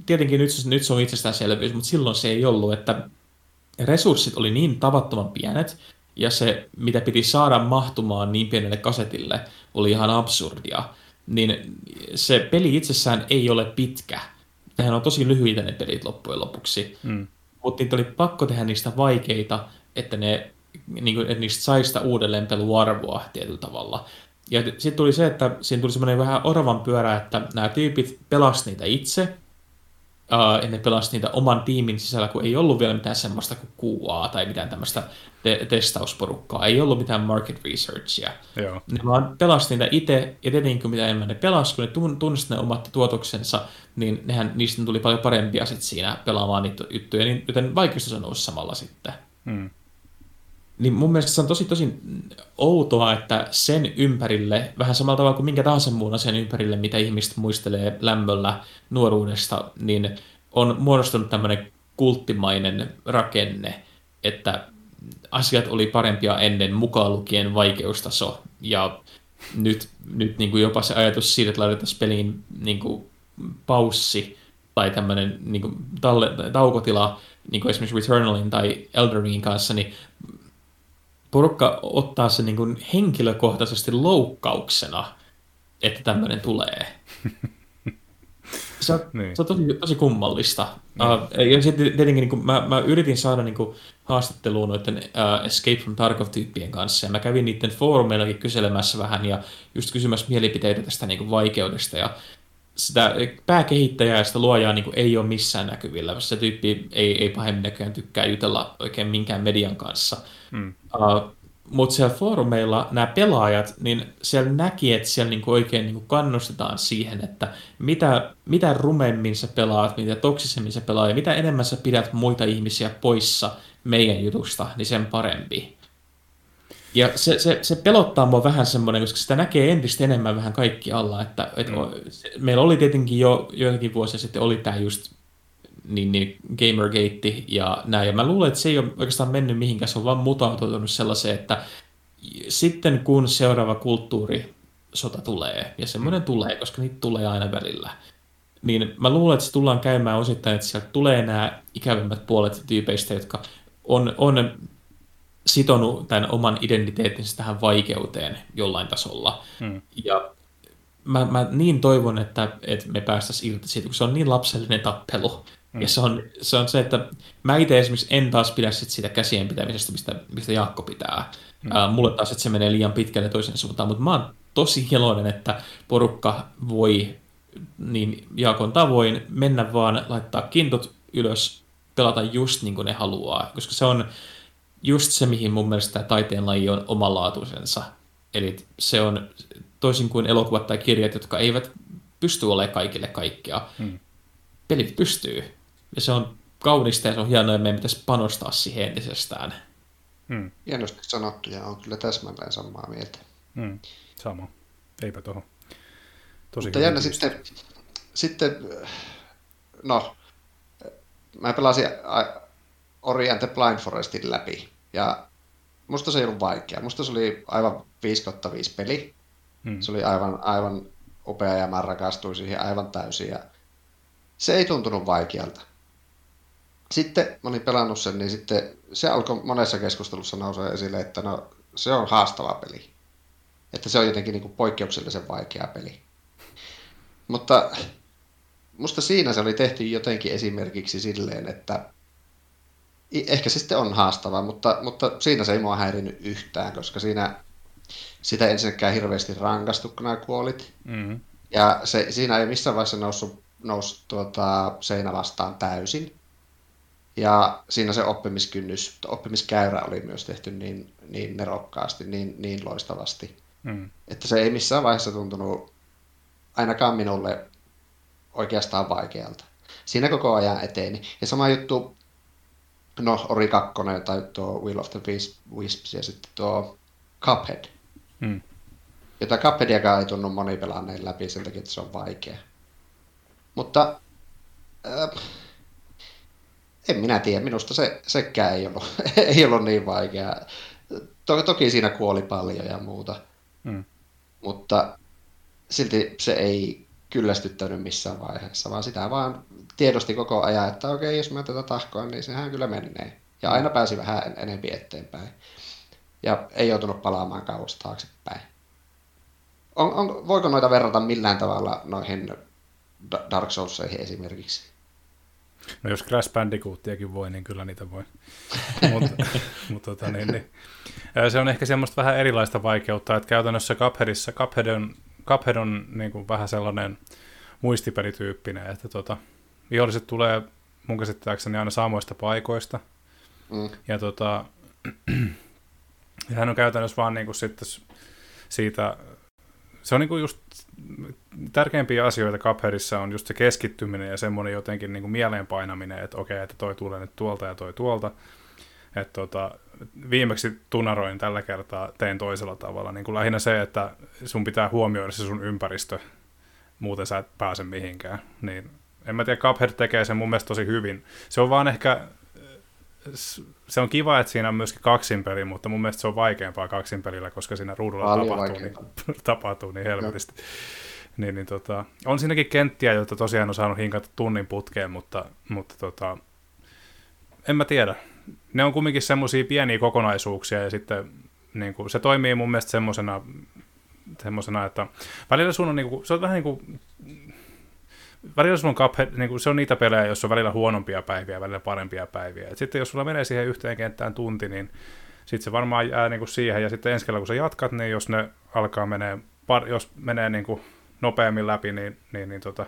tietenkin nyt, nyt se on itsestäänselvyys, mutta silloin se ei ollut, että resurssit oli niin tavattoman pienet, ja se, mitä piti saada mahtumaan niin pienelle kasetille, oli ihan absurdia. Niin se peli itsessään ei ole pitkä. Tähän on tosi lyhyitä ne pelit loppujen lopuksi. Mm. Mutta niitä oli pakko tehdä niistä vaikeita, että, ne, niin kuin, että niistä sai sitä uudelleen peluarvoa tietyllä tavalla. Ja sitten tuli se, että siinä tuli semmoinen vähän oravan pyörä, että nämä tyypit pelasivat niitä itse, uh, ja ne pelasivat niitä oman tiimin sisällä, kun ei ollut vielä mitään semmoista kuin QA tai mitään tämmöistä te- testausporukkaa, ei ollut mitään market researchia. Joo. Ne vaan pelasivat niitä itse, ja tietenkin mitä enemmän ne pelasivat, kun ne tunnistivat ne omat tuotoksensa, niin nehän, niistä tuli paljon parempia sit siinä pelaamaan niitä juttuja, niin joten vaikeus on noussut samalla sitten. Hmm. Niin mun mielestä se on tosi tosi outoa, että sen ympärille, vähän samalla tavalla kuin minkä tahansa muun asian ympärille, mitä ihmiset muistelee lämmöllä nuoruudesta, niin on muodostunut tämmöinen kulttimainen rakenne, että asiat oli parempia ennen mukaan lukien vaikeustaso, ja nyt, nyt niin kuin jopa se ajatus siitä, että laitetaan peliin niin kuin paussi tai tämmöinen niin kuin talle, taukotila, niin kuin esimerkiksi Returnalin tai Elden Ringin kanssa, niin porukka ottaa se niin kuin henkilökohtaisesti loukkauksena, että tämmöinen tulee. Se on, [LAUGHS] niin. se on tosi, tosi kummallista. Niin. Uh, ja sitten tietenkin niin kuin, mä, mä yritin saada niin kuin, haastatteluun noiden uh, Escape from Tarkov-tyyppien kanssa, ja mä kävin niiden foorumeillakin kyselemässä vähän, ja just kysymässä mielipiteitä tästä niin kuin, vaikeudesta, ja sitä pääkehittäjää ja sitä luojaa niin ei ole missään näkyvillä. Se tyyppi ei, ei pahemmin näköjään tykkää jutella oikein minkään median kanssa. Mm. Uh, mutta siellä foorumeilla nämä pelaajat, niin siellä näki, että siellä niinku oikein niinku kannustetaan siihen, että mitä, mitä rumemmin sä pelaat, mitä toksisemmin sä pelaat ja mitä enemmän sä pidät muita ihmisiä poissa meidän jutusta, niin sen parempi. Ja se, se, se pelottaa mua vähän semmoinen, koska sitä näkee entistä enemmän vähän kaikki alla. Että, et mm. Meillä oli tietenkin jo joitakin vuosia sitten oli tämä just niin, niin Gamergate ja näin. Ja mä luulen, että se ei ole oikeastaan mennyt mihinkään, se on vaan mutautunut sellaiseen, että sitten kun seuraava kulttuuri sota tulee, ja semmoinen mm. tulee, koska niitä tulee aina välillä, niin mä luulen, että se tullaan käymään osittain, että sieltä tulee nämä ikävimmät puolet tyypeistä, jotka on, on sitonut tämän oman identiteettinsä tähän vaikeuteen jollain tasolla. Mm. Ja mä, mä niin toivon, että, että me päästäisiin irti siitä, kun se on niin lapsellinen tappelu. Mm. Ja se on, se on se, että mä itse esimerkiksi en taas pidä sit sitä käsien pitämisestä, mistä, mistä Jaakko pitää. Mm. Uh, mulle taas, että se menee liian pitkälle toisen suuntaan, mutta mä oon tosi iloinen, että porukka voi niin Jaakon tavoin mennä vaan, laittaa kintot ylös, pelata just niin kuin ne haluaa, koska se on just se, mihin mun mielestä taiteen laji on omanlaatuisensa. Eli se on toisin kuin elokuvat tai kirjat, jotka eivät pysty olemaan kaikille kaikkea. Mm. Pelit pystyy. Ja se on kaunista ja se on hienoa, ja meidän pitäisi panostaa siihen entisestään. Hmm. Hienosti sanottu ja on kyllä täsmälleen samaa mieltä. Hmm. Sama. Eipä tuohon. Tosi Mutta jännä sitten, sitten, no, mä pelasin Ori and the Blind Forestin läpi ja musta se ei ollut vaikea. Musta se oli aivan 5 5 peli. Hmm. Se oli aivan, aivan upea ja mä rakastuin siihen aivan täysin ja se ei tuntunut vaikealta sitten mä olin pelannut sen, niin sitten se alkoi monessa keskustelussa nousee esille, että no, se on haastava peli. Että se on jotenkin niin kuin poikkeuksellisen vaikea peli. Mutta musta siinä se oli tehty jotenkin esimerkiksi silleen, että ehkä se sitten on haastavaa, mutta, mutta siinä se ei mua häirinyt yhtään, koska siinä sitä ensinnäkään hirveästi rankastu, kun nämä kuolit. Mm-hmm. Ja se, siinä ei missään vaiheessa noussut, noussut tuota, seinä vastaan täysin. Ja siinä se oppimiskynnys, oppimiskäyrä oli myös tehty niin, niin nerokkaasti, niin, niin loistavasti, Mm. että se ei missään vaiheessa tuntunut ainakaan minulle oikeastaan vaikealta. Siinä koko ajan eteni. Ja sama juttu, no Ori 2 tai tuo Will of the Wisp- Wisps ja sitten tuo Cuphead. Mm. Jota Cupheadiakaan ei tunnu moni pelanneen läpi sen takia, että se on vaikea. Mutta äh, en minä tiedä, minusta se, sekään ei ollut, [LAUGHS] ei ollut niin vaikea. To, toki siinä kuoli paljon ja muuta, Mm. mutta silti se ei kyllästyttänyt missään vaiheessa, vaan sitä vaan tiedosti koko ajan, että okei, jos mä tätä tahkoan, niin sehän kyllä menee. Ja aina pääsi vähän en- enempi eteenpäin. Ja ei joutunut palaamaan kauas taaksepäin. On, on, voiko noita verrata millään tavalla noihin Da- Dark Soulseihin esimerkiksi? No jos Crash Bandicootiakin voi, niin kyllä niitä voi. [LAUGHS] Mutta mut, tota, niin, niin. Se on ehkä semmoista vähän erilaista vaikeutta, että käytännössä Cupheadissa, Cuphead on, Cuphead on niin kuin vähän sellainen muistipelityyppinen, että tota, viholliset tulee mun käsittääkseni aina samoista paikoista, Mm. ja tota, ja [CLEARS THROAT] hän on käytännössä vaan niin kuin sitten siitä, se on niin kuin just tärkeimpiä asioita Cupheadissa on just se keskittyminen ja semmoinen jotenkin niin kuin mieleenpainaminen, että okei, että toi tulee nyt tuolta ja toi tuolta. Että tota, viimeksi tunaroin tällä kertaa tein toisella tavalla. Niin kuin lähinnä se, että sun pitää huomioida se sun ympäristö, muuten sä et pääse mihinkään. Niin, en mä tiedä, Cuphead tekee sen mun mielestä tosi hyvin. Se on vaan ehkä se on kiva, että siinä on myöskin kaksinpeli, mutta mun mielestä se on vaikeampaa kaksinpelillä, koska siinä ruudulla Paljon tapahtuu niin, [LAUGHS] tapahtuu niin helvetisti. Niin, niin tota, on siinäkin kenttiä, joita tosiaan on saanut hinkata tunnin putkeen, mutta, mutta tota, en mä tiedä. Ne on kumminkin semmoisia pieniä kokonaisuuksia ja sitten niin kuin, se toimii mun mielestä semmoisena, semmoisena että välillä sun on, niin kuin, se on vähän niin kuin, välillä sulla on Cuphead, niin kuin, se on niitä pelejä, joissa on välillä huonompia päiviä välillä parempia päiviä. Et sitten jos sulla menee siihen yhteen kenttään tunti, niin sitten se varmaan jää niin kuin siihen. Ja sitten ensi kerralla, kun sä jatkat, niin jos ne alkaa menee, par, jos menee niin kuin nopeammin läpi, niin, niin, niin tota,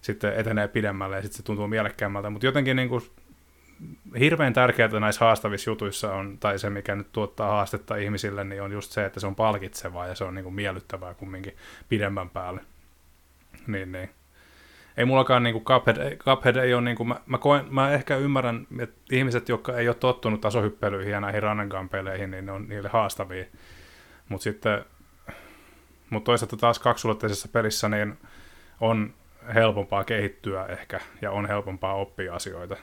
sitten etenee pidemmälle ja sitten se tuntuu mielekkäämmältä. Mutta jotenkin niin kuin, hirveän tärkeää näissä haastavissa jutuissa on, tai se mikä nyt tuottaa haastetta ihmisille, niin on just se, että se on palkitsevaa ja se on niin kuin miellyttävää kumminkin pidemmän päälle. Niin, niin. Ei mullakaan niin kuin Cuphead, Cuphead ei ole, niin kuin, mä, mä, koen, mä ehkä ymmärrän, että ihmiset, jotka ei ole tottunut tasohyppelyihin ja näihin gun peleihin, niin ne on niille haastavia. Mutta sitten, mutta toisaalta taas kaksulotteisessa pelissä niin on helpompaa kehittyä ehkä ja on helpompaa oppia asioita.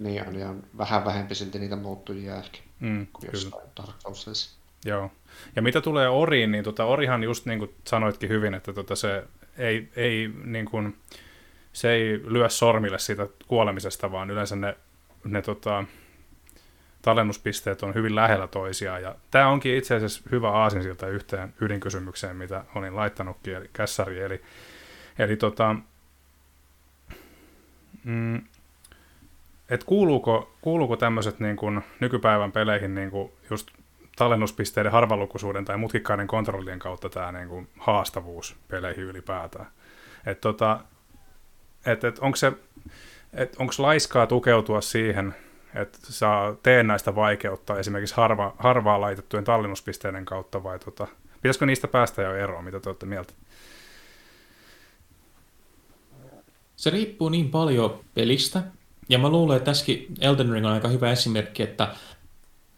Niin on, ja vähän vähempi silti niitä muuttujia ehkä Mm, kuin kyllä. jossain Dark Soulsissa. Joo. Ja mitä tulee Oriin, niin tota, Orihan just niin kuin sanoitkin hyvin, että tota se ei, ei, niin kuin, se ei lyö sormille siitä kuolemisesta, vaan yleensä ne, ne tota, tallennuspisteet on hyvin lähellä toisiaan. Ja tämä onkin itse asiassa hyvä aasinsilta yhteen ydinkysymykseen, mitä olin laittanutkin, eli kässäri. Eli, eli tota, mm, et kuuluuko, kuuluuko tämmöiset niin kuin nykypäivän peleihin niin kuin just tallennuspisteiden harvalukuisuuden tai mutkikkaiden kontrollien kautta tämä niin kuin haastavuus peleihin ylipäätään. Et tota, et, et onko se, et onko laiskaa tukeutua siihen, että saa teennäistä vaikeutta esimerkiksi harva, harvaa laitettujen tallennuspisteiden kautta vai tota, pitäisikö niistä päästä jo eroon, mitä te olette mieltä? Se riippuu niin paljon pelistä, ja mä luulen, että tässäkin Elden Ring on aika hyvä esimerkki, että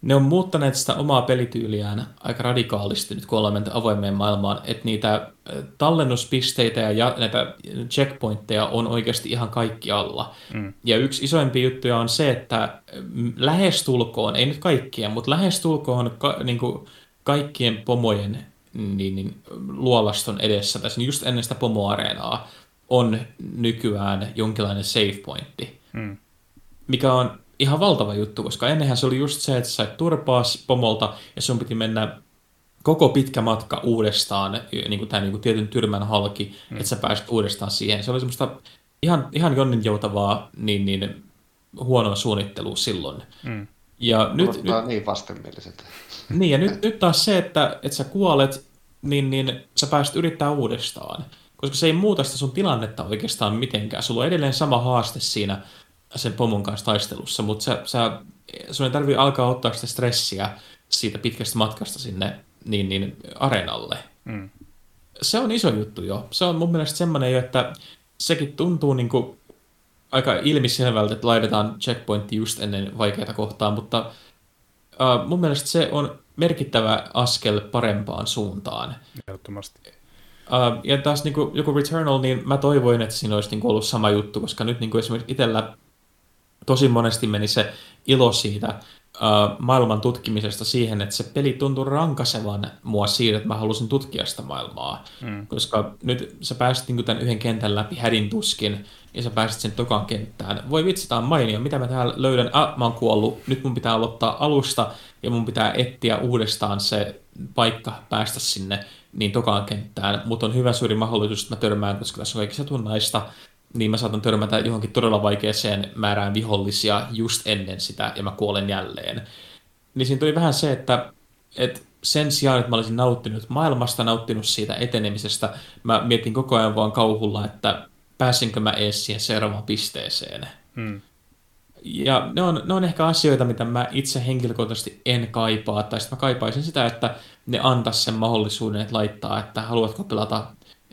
ne on muuttaneet sitä omaa pelityyliään aika radikaalisti nyt, kun ollaan menty avoimeen maailmaan, että niitä äh, tallennuspisteitä ja näitä checkpointteja on oikeasti ihan kaikki alla. Mm. Ja yksi isoimpia juttuja on se, että mm, lähestulkoon, ei nyt kaikkien, mutta lähestulkoon ka, niin kuin kaikkien pomojen niin, niin, luolaston edessä, tässä just ennen sitä pomoareenaa, on nykyään jonkinlainen save pointti Mm. Mikä on ihan valtava juttu, koska ennenhän se oli just se, että sä sait turpaas pomolta ja sun piti mennä koko pitkä matka uudestaan, niin kuin tämä niin kuin tietyn tyrmän halki, mm. että sä pääsit uudestaan siihen. Se oli semmoista ihan, ihan jonninjoutavaa niin, niin, huonoa suunnittelua silloin. Mm. Ja nyt, nyt, niin vastenmieliseltä. niin, ja nyt, nyt taas se, että, että sä kuolet, niin, niin sä pääset yrittää uudestaan. Koska se ei muuta sitä sun tilannetta oikeastaan mitenkään. Sulla on edelleen sama haaste siinä sen pomon kanssa taistelussa, mutta sä, sä, sun ei tarvitse alkaa ottaa sitä stressiä siitä pitkästä matkasta sinne niin, niin areenalle. Mm. Se on iso juttu jo. Se on mun mielestä semmoinen jo, että sekin tuntuu niin kuin aika ilmiselvältä, että laitetaan checkpointti just ennen vaikeita kohtaa, mutta uh, mun mielestä se on merkittävä askel parempaan suuntaan. Ehdottomasti. Uh, ja taas niin kuin, joku Returnal, niin mä toivoin, että siinä olisi niin kuin, ollut sama juttu, koska nyt niin kuin esimerkiksi itsellä tosi monesti meni se ilo siitä uh, maailman tutkimisesta siihen, että se peli tuntui rankasevan mua siitä, että mä halusin tutkia sitä maailmaa. Mm. Koska nyt sä pääsit niin tämän yhden kentän läpi hädin tuskin, ja sä pääsit sen tokan kenttään. Voi vitsi, tää on mainio. Mitä mä täällä löydän? Ah, mä oon kuollut. Nyt mun pitää aloittaa alusta, ja mun pitää etsiä uudestaan se paikka päästä sinne niin tokaan kenttään. Mutta on hyvä suuri mahdollisuus, että mä törmään, koska tässä on kaikki satunnaista, niin mä saatan törmätä johonkin todella vaikeaseen määrään vihollisia just ennen sitä, ja mä kuolen jälleen. Niin siinä tuli vähän se, että, että sen sijaan, että mä olisin nauttinut maailmasta, nauttinut siitä etenemisestä, mä mietin koko ajan vaan kauhulla, että pääsinkö mä edes siihen seuraavaan pisteeseen. Mm. Ja ne on, ne on ehkä asioita, mitä mä itse henkilökohtaisesti en kaipaa, tai sitten mä kaipaisin sitä, että ne antaisi sen mahdollisuuden, että laittaa, että haluatko pelata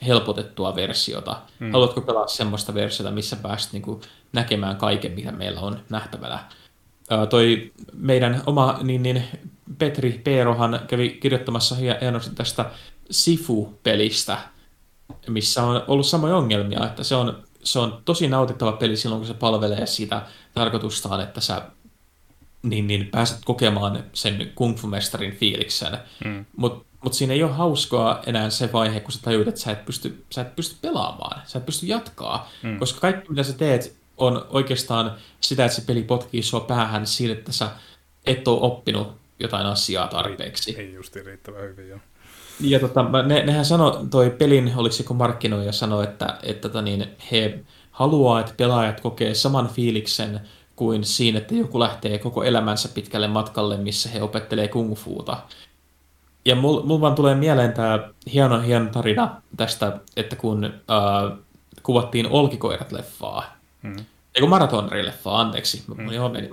helpotettua versiota, mm. haluatko pelata semmoista versiota, missä pääset niinku näkemään kaiken, mitä meillä on nähtävänä. Ää, toi meidän oma niin, niin Petri Peerohan kävi kirjoittamassa hienosti tästä Sifu-pelistä, missä on ollut samoja ongelmia, että se on, se on tosi nautittava peli silloin, kun se palvelee sitä tarkoitustaan, että sä niin, niin pääset kokemaan sen kung fu-mestarin fiiliksen. Mm. Mutta mut siinä ei ole hauskaa enää se vaihe, kun sä tajut, että sä et pysty, sä et pysty pelaamaan, sä et pysty jatkaa, Mm. koska kaikki mitä sä teet on oikeastaan sitä, että se peli potkii sua päähän siitä, että sä et ole oppinut jotain asiaa tarpeeksi. Ei justi riittävän hyvin, joo. Ja tota, ne, nehän sanoi, toi pelin, oliko se kun markkinoija sanoi, että, että tota niin, he haluaa, että pelaajat kokee saman fiiliksen kuin siinä, että joku lähtee koko elämänsä pitkälle matkalle, missä he opettelee kung fuuta. Ja mulla mul vaan tulee mieleen tämä hieno, hieno tarina tästä, että kun äh, kuvattiin Olkikoirat-leffaa, Mm. ei kun Maratonri-leffaa, anteeksi, mm. joo, meni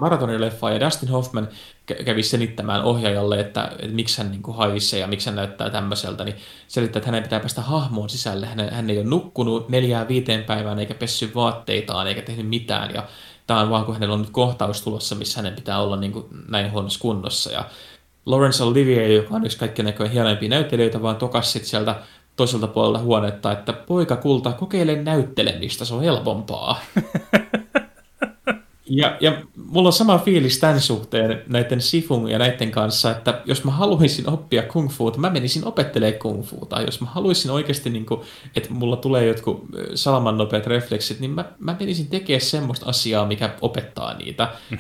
ja Dustin Hoffman kä- kävi selittämään ohjaajalle, että, että miksi hän niin kuin haisee ja miksi hän näyttää tämmöiseltä, niin selittää, että hänen pitää päästä hahmoon sisälle. Hän, hän ei ole nukkunut neljään viiteen päivään, eikä pessy vaatteitaan, eikä tehnyt mitään, ja tämä on vaan, kun hänellä on nyt kohtaus tulossa, missä hänen pitää olla niin kuin näin huonossa kunnossa, ja Laurence Olivier, joka on yksi kaikkien näköinen hienoimpia näyttelijöitä, vaan tokas sit sieltä toiselta puolelta huonetta, että poika kulta, kokeile näyttelemistä, se on helpompaa. [LAUGHS] Ja, ja mulla on sama fiilis tämän suhteen näiden Sifun ja näiden kanssa, että jos mä haluaisin oppia kung fuuta, mä menisin opettelemaan kung fuuta. Jos mä haluaisin oikeasti, niin kuin, että mulla tulee jotkut salaman nopeat refleksit, niin mä, mä menisin tekemään semmoista asiaa, mikä opettaa niitä. [LAUGHS]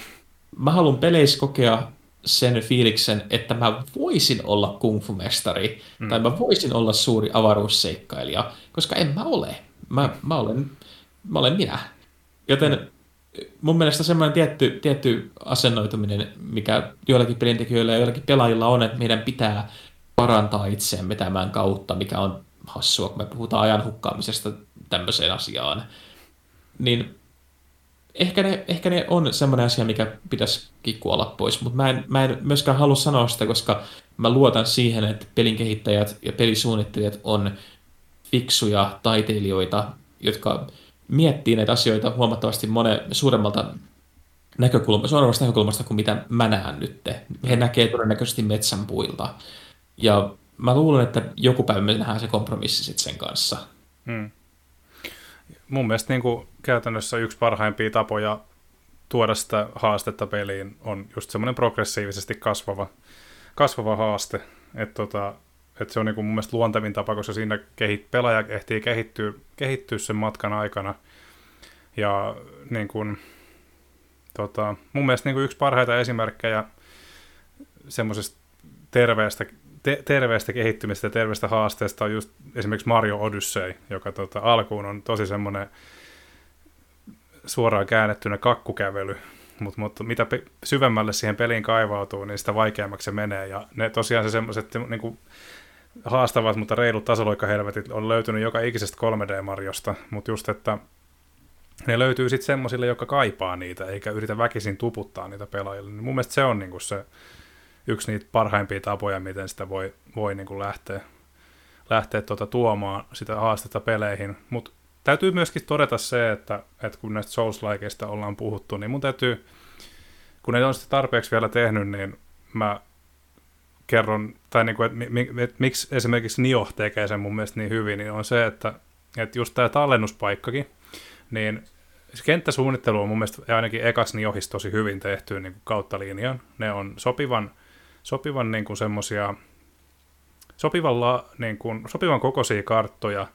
Mä haluan peleissä kokea sen fiiliksen, että mä voisin olla kung fu mestari, mm. tai mä voisin olla suuri avaruusseikkailija, koska en mä ole. Mä, mä, olen, mä olen minä. Joten mun mielestä semmoinen tietty, tietty asennoituminen, mikä joillakin pelintekijöillä ja joillakin pelaajilla on, että meidän pitää parantaa itseämme tämän kautta, mikä on hassua, kun me puhutaan ajan hukkaamisesta tämmöiseen asiaan. Niin ehkä ne, ehkä ne on semmoinen asia, mikä pitäisi kuolla pois, mutta mä en, mä en myöskään halua sanoa sitä, koska mä luotan siihen, että pelin kehittäjät ja pelisuunnittelijat on fiksuja taiteilijoita, jotka miettii näitä asioita huomattavasti monen suuremmalta näkökulmasta, suuremmasta näkökulmasta kuin mitä mä näen nyt. He näkee todennäköisesti metsän puilta. Ja mä luulen, että joku päivä me nähdään se kompromissi sitten sen kanssa. Mm. Mun mielestä niin kuin käytännössä yksi parhaimpia tapoja tuoda sitä haastetta peliin on just semmoinen progressiivisesti kasvava, kasvava haaste. Että tota, et se on niin kuin mun mielestä luontevin tapa, koska siinä kehit, pelaaja ehtii kehittyä, kehittyä sen matkan aikana. Ja niin kuin, tota, mun mielestä niin kuin yksi parhaita esimerkkejä semmoisesta terveestä, te, terveestä kehittymistä ja terveestä haasteesta on just esimerkiksi Mario Odyssey, joka tota, alkuun on tosi semmoinen suoraan käännettynä kakkukävely, mutta, mutta mitä pe- syvemmälle siihen peliin kaivautuu, niin sitä vaikeammaksi se menee. Ja ne tosiaan se semmoiset niin kuin haastavat, mutta reilut tasoloikkahelvetit on löytynyt joka ikisestä 3D-marjosta, mutta just, että ne löytyy sitten semmoisille, jotka kaipaa niitä, eikä yritä väkisin tuputtaa niitä pelaajille. Niin mun mielestä se on niinku se yksi niitä parhaimpia tapoja, miten sitä voi, voi niinku lähteä, lähteä tuota tuomaan sitä haastetta peleihin. Mutta täytyy myöskin todeta se, että, että kun näistä souls ollaan puhuttu, niin mun täytyy, kun ne on sitä tarpeeksi vielä tehnyt, niin mä kerron, tai niin kuin, että, että, että miksi esimerkiksi Nio tekee sen mun mielestä niin hyvin, niin on se, että, että just tämä tallennuspaikkakin, niin se kenttäsuunnittelu on mun mielestä ainakin ekas Niohis tosi hyvin tehty niin kuin kautta linjan. Ne on sopivan, sopivan niin kuin semmosia, sopivalla, niin kuin, sopivan kokoisia karttoja,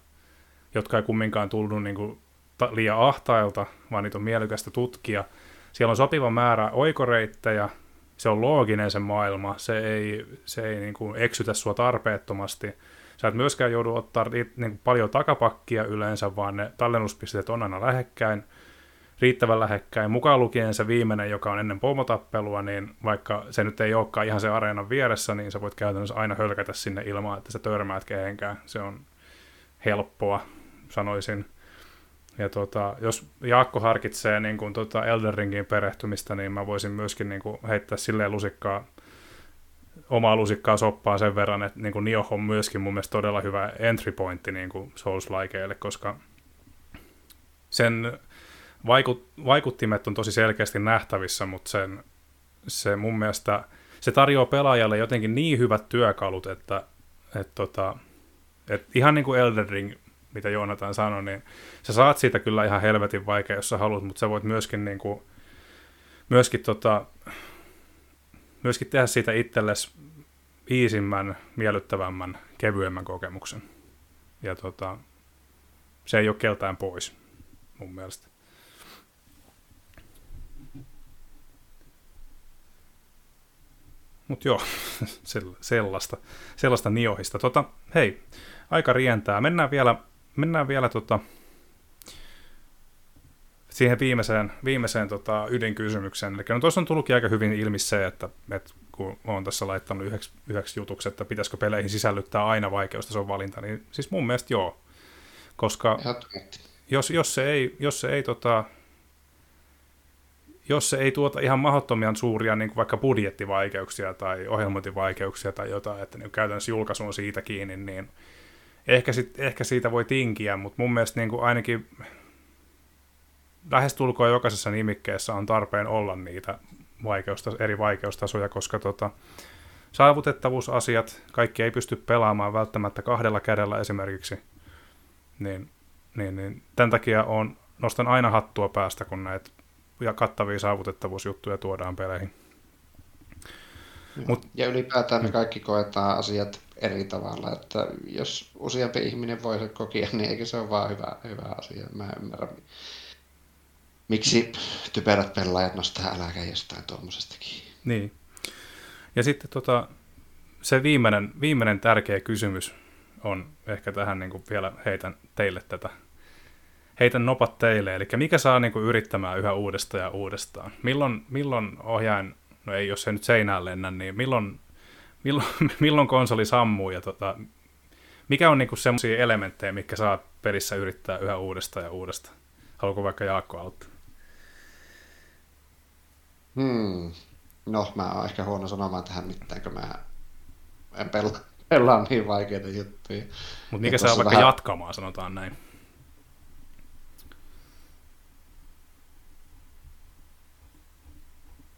jotka ei kumminkaan tullut niin kuin, ta, liian ahtailta, vaan niitä on mielekästä tutkia. Siellä on sopiva määrä oikoreittejä, se on looginen se maailma, se ei, se ei niin kuin eksytä sua tarpeettomasti. Sä et myöskään joudu ottaa niin kuin paljon takapakkia yleensä, vaan ne tallennuspisteet on aina lähekkäin, riittävän lähekkäin. Mukaan lukien se viimeinen, joka on ennen pomotappelua, niin vaikka se nyt ei olekaan ihan se areenan vieressä, niin sä voit käytännössä aina hölkätä sinne ilman, että sä törmäät kehenkään. Se on helppoa, sanoisin. Ja tota, jos Jaakko harkitsee niin kuin, tota Elden Ringin perehtymistä, niin mä voisin myöskin niin kuin, heittää silleen lusikkaa, omaa lusikkaa soppaa sen verran, että niin kuin Nioh on myöskin mun mielestä todella hyvä entry pointti niin kuin Souls-likeille, koska sen vaikut, vaikuttimet on tosi selkeästi nähtävissä, mutta sen, se mun mielestä se tarjoaa pelaajalle jotenkin niin hyvät työkalut, että, että, tota, että ihan niin kuin Elden Ring mitä Joonatan sanoi, niin sä saat siitä kyllä ihan helvetin vaikea, jos sä haluat, mutta sä voit myöskin, niin kuin, myöskin, tota, myöskin tehdä siitä itsellesi iisimmän, miellyttävämmän, kevyemmän kokemuksen. Ja tota, se ei ole keltään pois, mun mielestä. Mutta joo, [LAUGHS] sellaista, sellaista niohista. Tota, hei, aika rientää. Mennään vielä mennään vielä tota, siihen viimeiseen, viimeiseen tota, ydinkysymykseen. Eli no tuossa on tullutkin aika hyvin ilmi se, että, että kun olen tässä laittanut yhdeksi, yhdeksi jutuksi, että pitäisikö peleihin sisällyttää aina vaikeustason valinta, niin siis mun mielestä joo. Koska jos, jos se ei, jos se ei tota, jos se ei tuota ihan mahdottomia suuria niin kuin vaikka budjettivaikeuksia tai ohjelmointivaikeuksia tai jotain, että niin käytännössä julkaisu on siitä kiinni, niin ehkä, sit, ehkä siitä voi tinkiä, mutta mun mielestä niin kuin ainakin lähestulkoon jokaisessa nimikkeessä on tarpeen olla niitä vaikeusta, eri vaikeustasoja, koska tota, saavutettavuusasiat, kaikki ei pysty pelaamaan välttämättä kahdella kädellä esimerkiksi, niin, niin, niin tämän takia on, nostan aina hattua päästä, kun näitä ja kattavia saavutettavuusjuttuja tuodaan peleihin. Mut, ja ylipäätään me mm. kaikki koetaan asiat eri tavalla, että jos useampi ihminen voi se kokia, niin eikö se ole vaan hyvä, hyvä asia. Mä ymmärrän, miksi typerät pelaajat nostaa äläkää jostain tuommoisestakin. Niin. Ja sitten tota, se viimeinen, viimeinen tärkeä kysymys on ehkä tähän niin kuin vielä heitän teille tätä heitän nopat teille, eli mikä saa niin kuin yrittämään yhä uudestaan ja uudestaan? Milloin, milloin ohjain, no ei jos se nyt seinään lennä, niin milloin milloin, [LAUGHS] milloin konsoli sammuu ja tota, mikä on niinku semmoisia elementtejä, mikä saa pelissä yrittää yhä uudestaan ja uudestaan? Haluatko vaikka Jaakko auttaa? Hmm. No, mä oon ehkä huono sanomaan tähän mitään, kun mä en pelaa, [LAUGHS] pelaa niin vaikeita juttuja. Mutta mikä saa vaikka vähän... jatkamaan, sanotaan näin?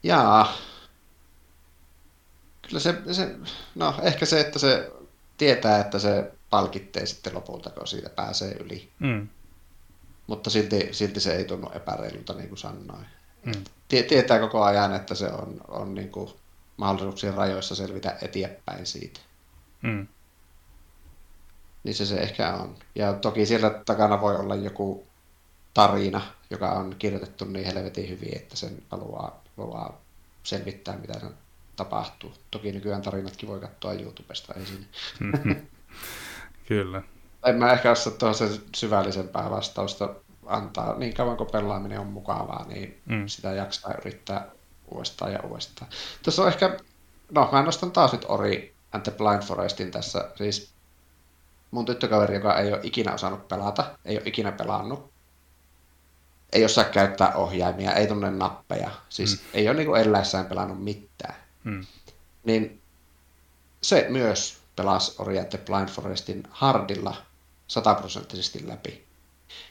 Jaa, Kyllä se, se, no ehkä se, että se tietää, että se palkittee sitten lopulta, kun siitä pääsee yli. Mm. Mutta silti, silti se ei tunnu epäreilulta, niin kuin sanoin. Mm. Tietää koko ajan, että se on, on niin kuin mahdollisuuksien rajoissa selvitä eteenpäin siitä. Mm. Niin se se ehkä on. Ja toki siellä takana voi olla joku tarina, joka on kirjoitettu niin helvetin hyvin, että sen haluaa, haluaa selvittää, mitä sen tapahtuu. Toki nykyään tarinatkin voi katsoa YouTubesta ensin. [LAUGHS] Kyllä. En mä ehkä osaa tuohon sen syvällisempää vastausta. antaa niin kauan kuin pelaaminen on mukavaa, niin mm. sitä jaksaa yrittää uudestaan ja uudestaan. Tässä on ehkä, no mä nostan taas nyt Ori and the Blind Forestin tässä, siis mun tyttökaveri, joka ei ole ikinä osannut pelata, ei ole ikinä pelannut, ei osaa käyttää ohjaimia, ei tunne nappeja, siis mm. ei ole niin eläessään pelannut mitään. Mm. Niin se myös pelasi Ori the Blind Forestin hardilla sataprosenttisesti läpi.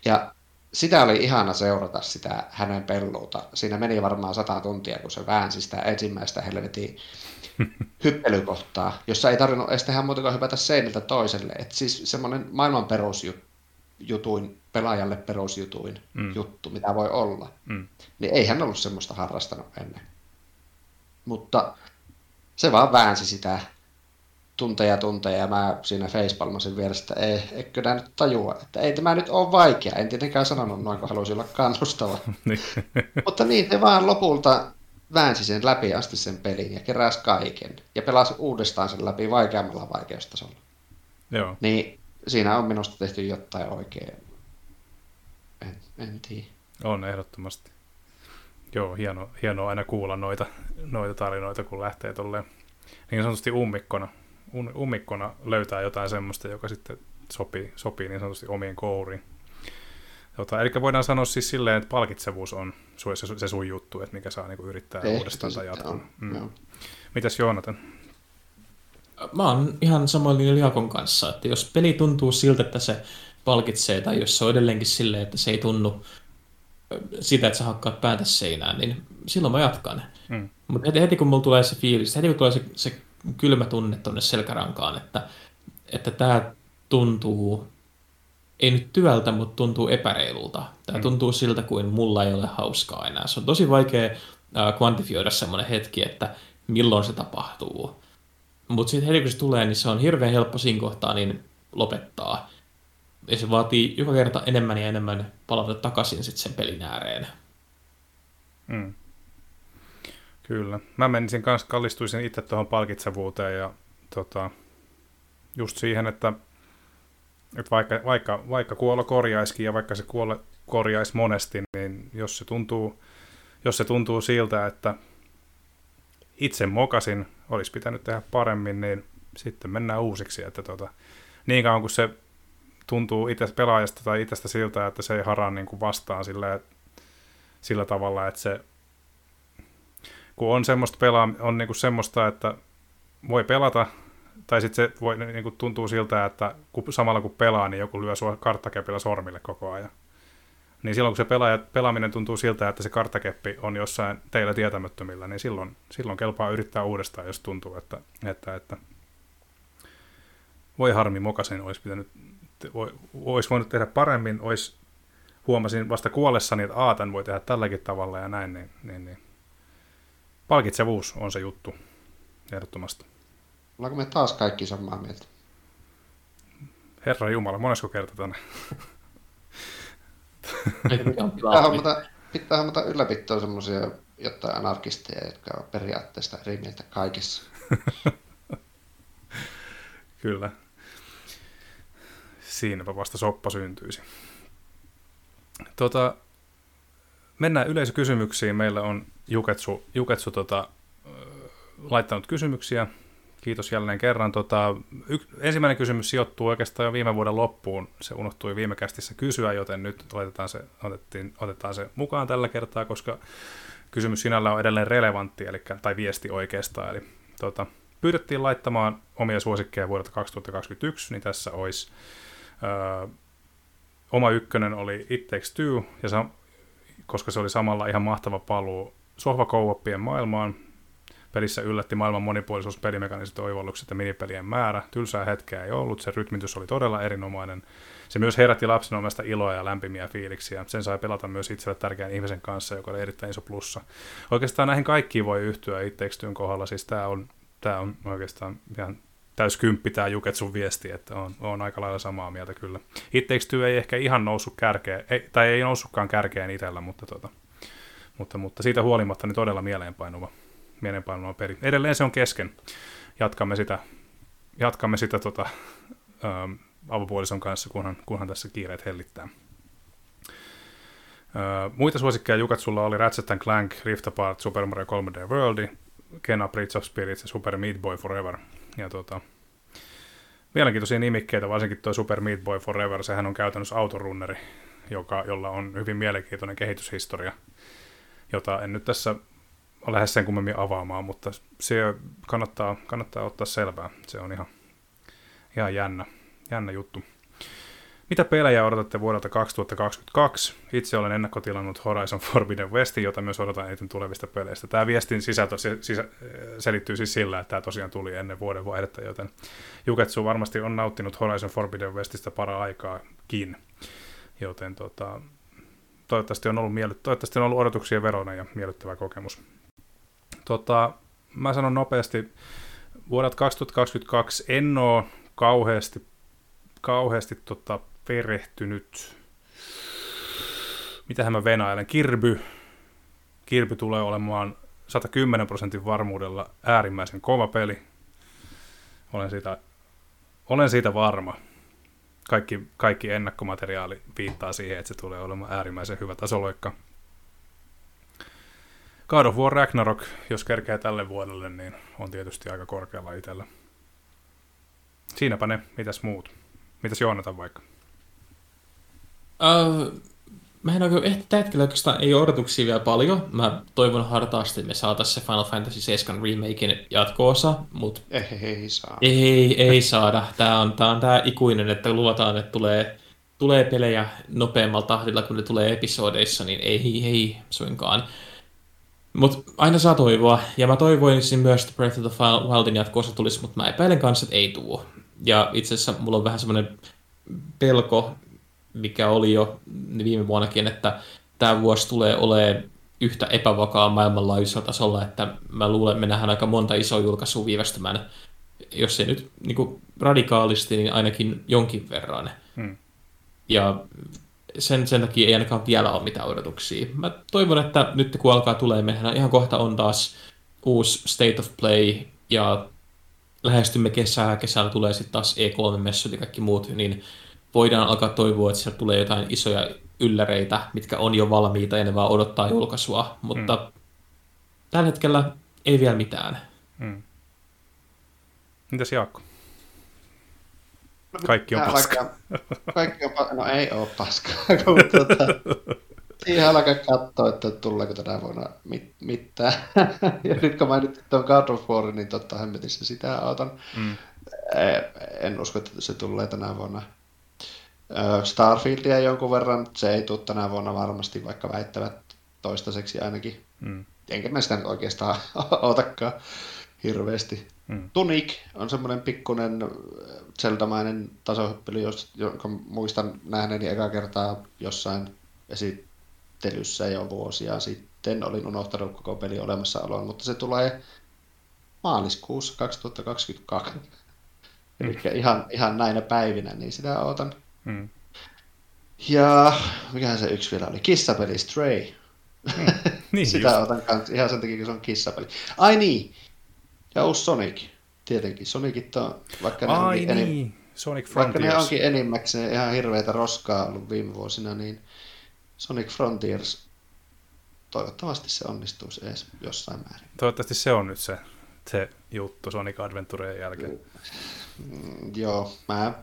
Ja sitä oli ihana seurata sitä hänen pelluuta. Siinä meni varmaan sata tuntia, kun se väänsi sitä ensimmäistä helvetin [LAUGHS] hyppelykohtaa, jossa ei tarvinnut edes tehdä muuta kuin hypätä seiniltä toiselle. Et siis semmoinen maailman perusjutuin, pelaajalle perusjutuin mm. juttu, mitä voi olla. Mm. Niin ei hän ollut semmoista harrastanut ennen. Mutta se vaan väänsi sitä tunteja tunteja ja mä siinä facepalmasin vieressä, että ei, eikö nää nyt tajua, että ei tämä nyt ole vaikea. En tietenkään sanonut noin, kun halusin olla kannustava. [LAUGHS] Niin. Mutta niin, se vaan lopulta väänsi sen läpi asti sen pelin ja keräsi kaiken. Ja pelasi uudestaan sen läpi vaikeammalla vaikeustasolla. Joo. Niin siinä on minusta tehty jotain oikein. En, en tiedä. On ehdottomasti. Joo, hieno, hienoa aina kuulla noita, noita tarinoita, kun lähtee tolleen niin sanotusti ummikkona umikkona löytää jotain semmoista, joka sitten sopii, sopii niin sanotusti omien kouriin. Tota, eli voidaan sanoa siis silleen, että palkitsevuus on se, se sun juttu, että mikä saa niinku yrittää Ehti uudestaan tai jatkaa. Mm. Mitäs Joonatan? Mä oon ihan samoin Liakon kanssa, että jos peli tuntuu siltä, että se palkitsee, tai jos se on edelleenkin silleen, että se ei tunnu sitä, että sä hakkaat päätä seinään, niin silloin mä jatkan. Mm. Mutta heti, heti kun mulla tulee se fiilis, heti kun tulee se, se kylmä tunne tuonne selkärankaan, että, että tämä tuntuu, ei nyt työltä, mutta tuntuu epäreilulta. Tämä mm. tuntuu siltä, kuin mulla ei ole hauskaa enää. Se on tosi vaikea kvantifioida semmoinen hetki, että milloin se tapahtuu. Mutta sitten heti kun se tulee, niin se on hirveän helppo siinä kohtaa niin lopettaa. Ja se vaatii joka kerta enemmän ja enemmän palata takaisin sitten sen pelin ääreen. Mm. Kyllä. Mä menisin kanssa, kallistuisin itse tuohon palkitsevuuteen ja tota, just siihen, että, että vaikka, vaikka, vaikka kuolo korjaiskin ja vaikka se kuole korjaisi monesti, niin jos se tuntuu, jos se tuntuu siltä, että itse mokasin, olisi pitänyt tehdä paremmin, niin sitten mennään uusiksi. Että tota, niin kauan kuin se tuntuu itse pelaajasta tai itsestä siltä, että se ei haraa niin kuin vastaan sillä, sillä tavalla, että se kun on semmoista pelaa, on niinku semmoista, että voi pelata, tai sitten se voi, niinku tuntuu siltä, että kun, samalla kun pelaa, niin joku lyö sua karttakepillä sormille koko ajan. Niin silloin kun se pelaaja, pelaaminen tuntuu siltä, että se karttakeppi on jossain teillä tietämättömillä, niin silloin, silloin kelpaa yrittää uudestaan, jos tuntuu, että, että, että voi harmi, mokasin olisi pitänyt, voi, olisi voinut tehdä paremmin, olisi, huomasin vasta kuollessani, että aatan voi tehdä tälläkin tavalla ja näin, niin, niin, niin palkitsevuus on se juttu, ehdottomasti. Ollaanko me taas kaikki samaa mieltä? Herra Jumala, monesko kerta tänne? [LAUGHS] pitää, hommata, pitää hommata ylläpitoa semmoisia jotain anarkisteja, jotka on periaatteessa eri mieltä kaikessa. Kyllä. Siinäpä vasta soppa syntyisi. Tota, mennään yleisökysymyksiin. Meillä on Juketsu, Juketsu tota, laittanut kysymyksiä. Kiitos jälleen kerran. Tota, y- ensimmäinen kysymys sijoittuu oikeastaan jo viime vuoden loppuun. Se unohtui viime kästissä kysyä, joten nyt otetaan se, otettiin, otetaan se mukaan tällä kertaa, koska kysymys sinällä on edelleen relevantti, eli, tai viesti oikeastaan. Eli, tota, pyydettiin laittamaan omia suosikkeja vuodelta 2021, niin tässä olisi öö, oma ykkönen oli It Takes Two, ja sa- koska se oli samalla ihan mahtava paluu sohvakouoppien maailmaan. Pelissä yllätti maailman monipuolisuus, pelimekaniset oivallukset ja minipelien määrä. Tylsää hetkeä ei ollut, se rytmitys oli todella erinomainen. Se myös herätti lapsen omasta iloa ja lämpimiä fiiliksiä. Sen sai pelata myös itselle tärkeän ihmisen kanssa, joka oli erittäin iso plussa. Oikeastaan näihin kaikkiin voi yhtyä itseekstyyn kohdalla. Siis tämä on, tää on oikeastaan ihan kymppi tämä Juketsun viesti, että on, on aika lailla samaa mieltä kyllä. It ei ehkä ihan noussut kärkeen, ei, tai ei noussutkaan kärkeen itsellä, mutta, tota, mutta, mutta siitä huolimatta niin todella mieleenpainuva, mieleenpainuva peli. Edelleen se on kesken. Jatkamme sitä, jatkamme sitä tota, ä, avopuolison kanssa, kunhan, kunhan tässä kiireet hellittää. muita suosikkeja Jukatsulla oli Ratchet Clank, Rift Apart, Super Mario 3D World, Kena Bridge of Spirits ja Super Meat Boy Forever. Ja tota, mielenkiintoisia nimikkeitä, varsinkin tuo Super Meat Boy Forever, sehän on käytännössä autorunneri, joka, jolla on hyvin mielenkiintoinen kehityshistoria, jota en nyt tässä lähde sen kummemmin avaamaan, mutta se kannattaa, kannattaa ottaa selvää. Se on ihan, ihan jännä, jännä juttu. Mitä pelejä odotatte vuodelta 2022? Itse olen ennakkotilannut Horizon Forbidden Westin, jota myös odotan eniten tulevista peleistä. Tämä viestin sisältö sisä, selittyy siis sillä, että tämä tosiaan tuli ennen vuoden vaihdetta, joten Juketsu varmasti on nauttinut Horizon Forbidden Westistä para aikaakin. Joten tota, toivottavasti, on ollut miellyt- toivottavasti on ollut odotuksien veroinen ja miellyttävä kokemus. Tota, mä sanon nopeasti, vuodelta 2022 en ole kauheasti, kauheasti tota, perehtynyt. Mitähän mä venailen? Kirby. Kirby tulee olemaan 110 prosentin varmuudella äärimmäisen kova peli. Olen siitä, olen siitä varma. Kaikki, kaikki ennakkomateriaali viittaa siihen, että se tulee olemaan äärimmäisen hyvä tasoloikka. God of War Ragnarok, jos kerkee tälle vuodelle, niin on tietysti aika korkealla itsellä. Siinäpä ne, mitäs muut? Mitäs Joonatan vaikka? Uh, mä en oikein, ehkä tällä hetkellä oikeastaan ei ole odotuksia vielä paljon. Mä toivon hartaasti, että me saataisiin se Final Fantasy 7 remakein jatkoosa, mutta ei, ei saa. Ei, ei saada. Tämä on, tämä on tämä ikuinen, että luvataan, että tulee, tulee pelejä nopeammalla tahdilla, kun ne tulee episodeissa, niin ei, ei, ei suinkaan. Mutta aina saa toivoa, ja mä toivoisin myös, että Breath of the Wildin jatkoosa tulisi, mutta mä epäilen kanssa, että ei tuo. Ja itse asiassa mulla on vähän semmoinen pelko, mikä oli jo viime vuonnakin, että tämä vuosi tulee olemaan yhtä epävakaa maailmanlaajuisella tasolla, että mä luulen, että me nähdään aika monta isoa julkaisua viivästymään, jos ei nyt niin radikaalisti, niin ainakin jonkin verran. Hmm. Ja sen, sen takia ei ainakaan vielä ole mitään odotuksia. Mä toivon, että nyt kun alkaa tulee, mehän ihan kohta on taas uusi State of Play ja lähestymme kesää, kesällä tulee sitten taas E3-messut ja kaikki muut, niin voidaan alkaa toivoa, että sieltä tulee jotain isoja ylläreitä, mitkä on jo valmiita ja ne vaan odottaa julkaisua, mutta mm. tällä hetkellä ei vielä mitään. Mm. Mitäs Jaakko? Kaikki on paska. Kaikki on paska. No ei ole paska, [LAUGHS] kun tuota, siihen alkaa katsoa, että tuleeko tänä vuonna mit- mitään. [LAUGHS] ja nyt kun mainitsin tuon God of War, niin totta hemmetissä sitä otan. Mm. En usko, että se tulee tänä vuonna. Starfieldia jonkun verran, se ei tule tänä vuonna varmasti, vaikka väittävät toistaiseksi ainakin. Mm. Enkä mä sitä nyt oikeastaan [LAUGHS] otakaan hirveästi. Mm. Tunic on semmoinen pikkuinen Zelda-mainen tasohyppely, jonka muistan nähneeni eka kertaa jossain esittelyssä jo vuosia sitten. Olin unohtanut koko peli olemassaoloon, mutta se tulee maaliskuussa 2022. Mm. Eli ihan, ihan näinä päivinä, niin sitä odotan. Mm. Ja mikä se yksi vielä oli? Kissapeli Stray. Mm. Niin, [LAUGHS] Sitä just. otan kanssa, ihan sen takia, kun se on kissapeli. Ai niin, ja uusi Sonic, tietenkin. Sonicit on, vaikka ne, Ai niin. enim... Sonic Frontiers. vaikka ne onkin enimmäkseen ihan hirveitä roskaa ollut viime vuosina, niin Sonic Frontiers, toivottavasti se onnistuisi edes jossain määrin. Toivottavasti se on nyt se, se juttu Sonic Adventureen jälkeen. Mm, joo, mä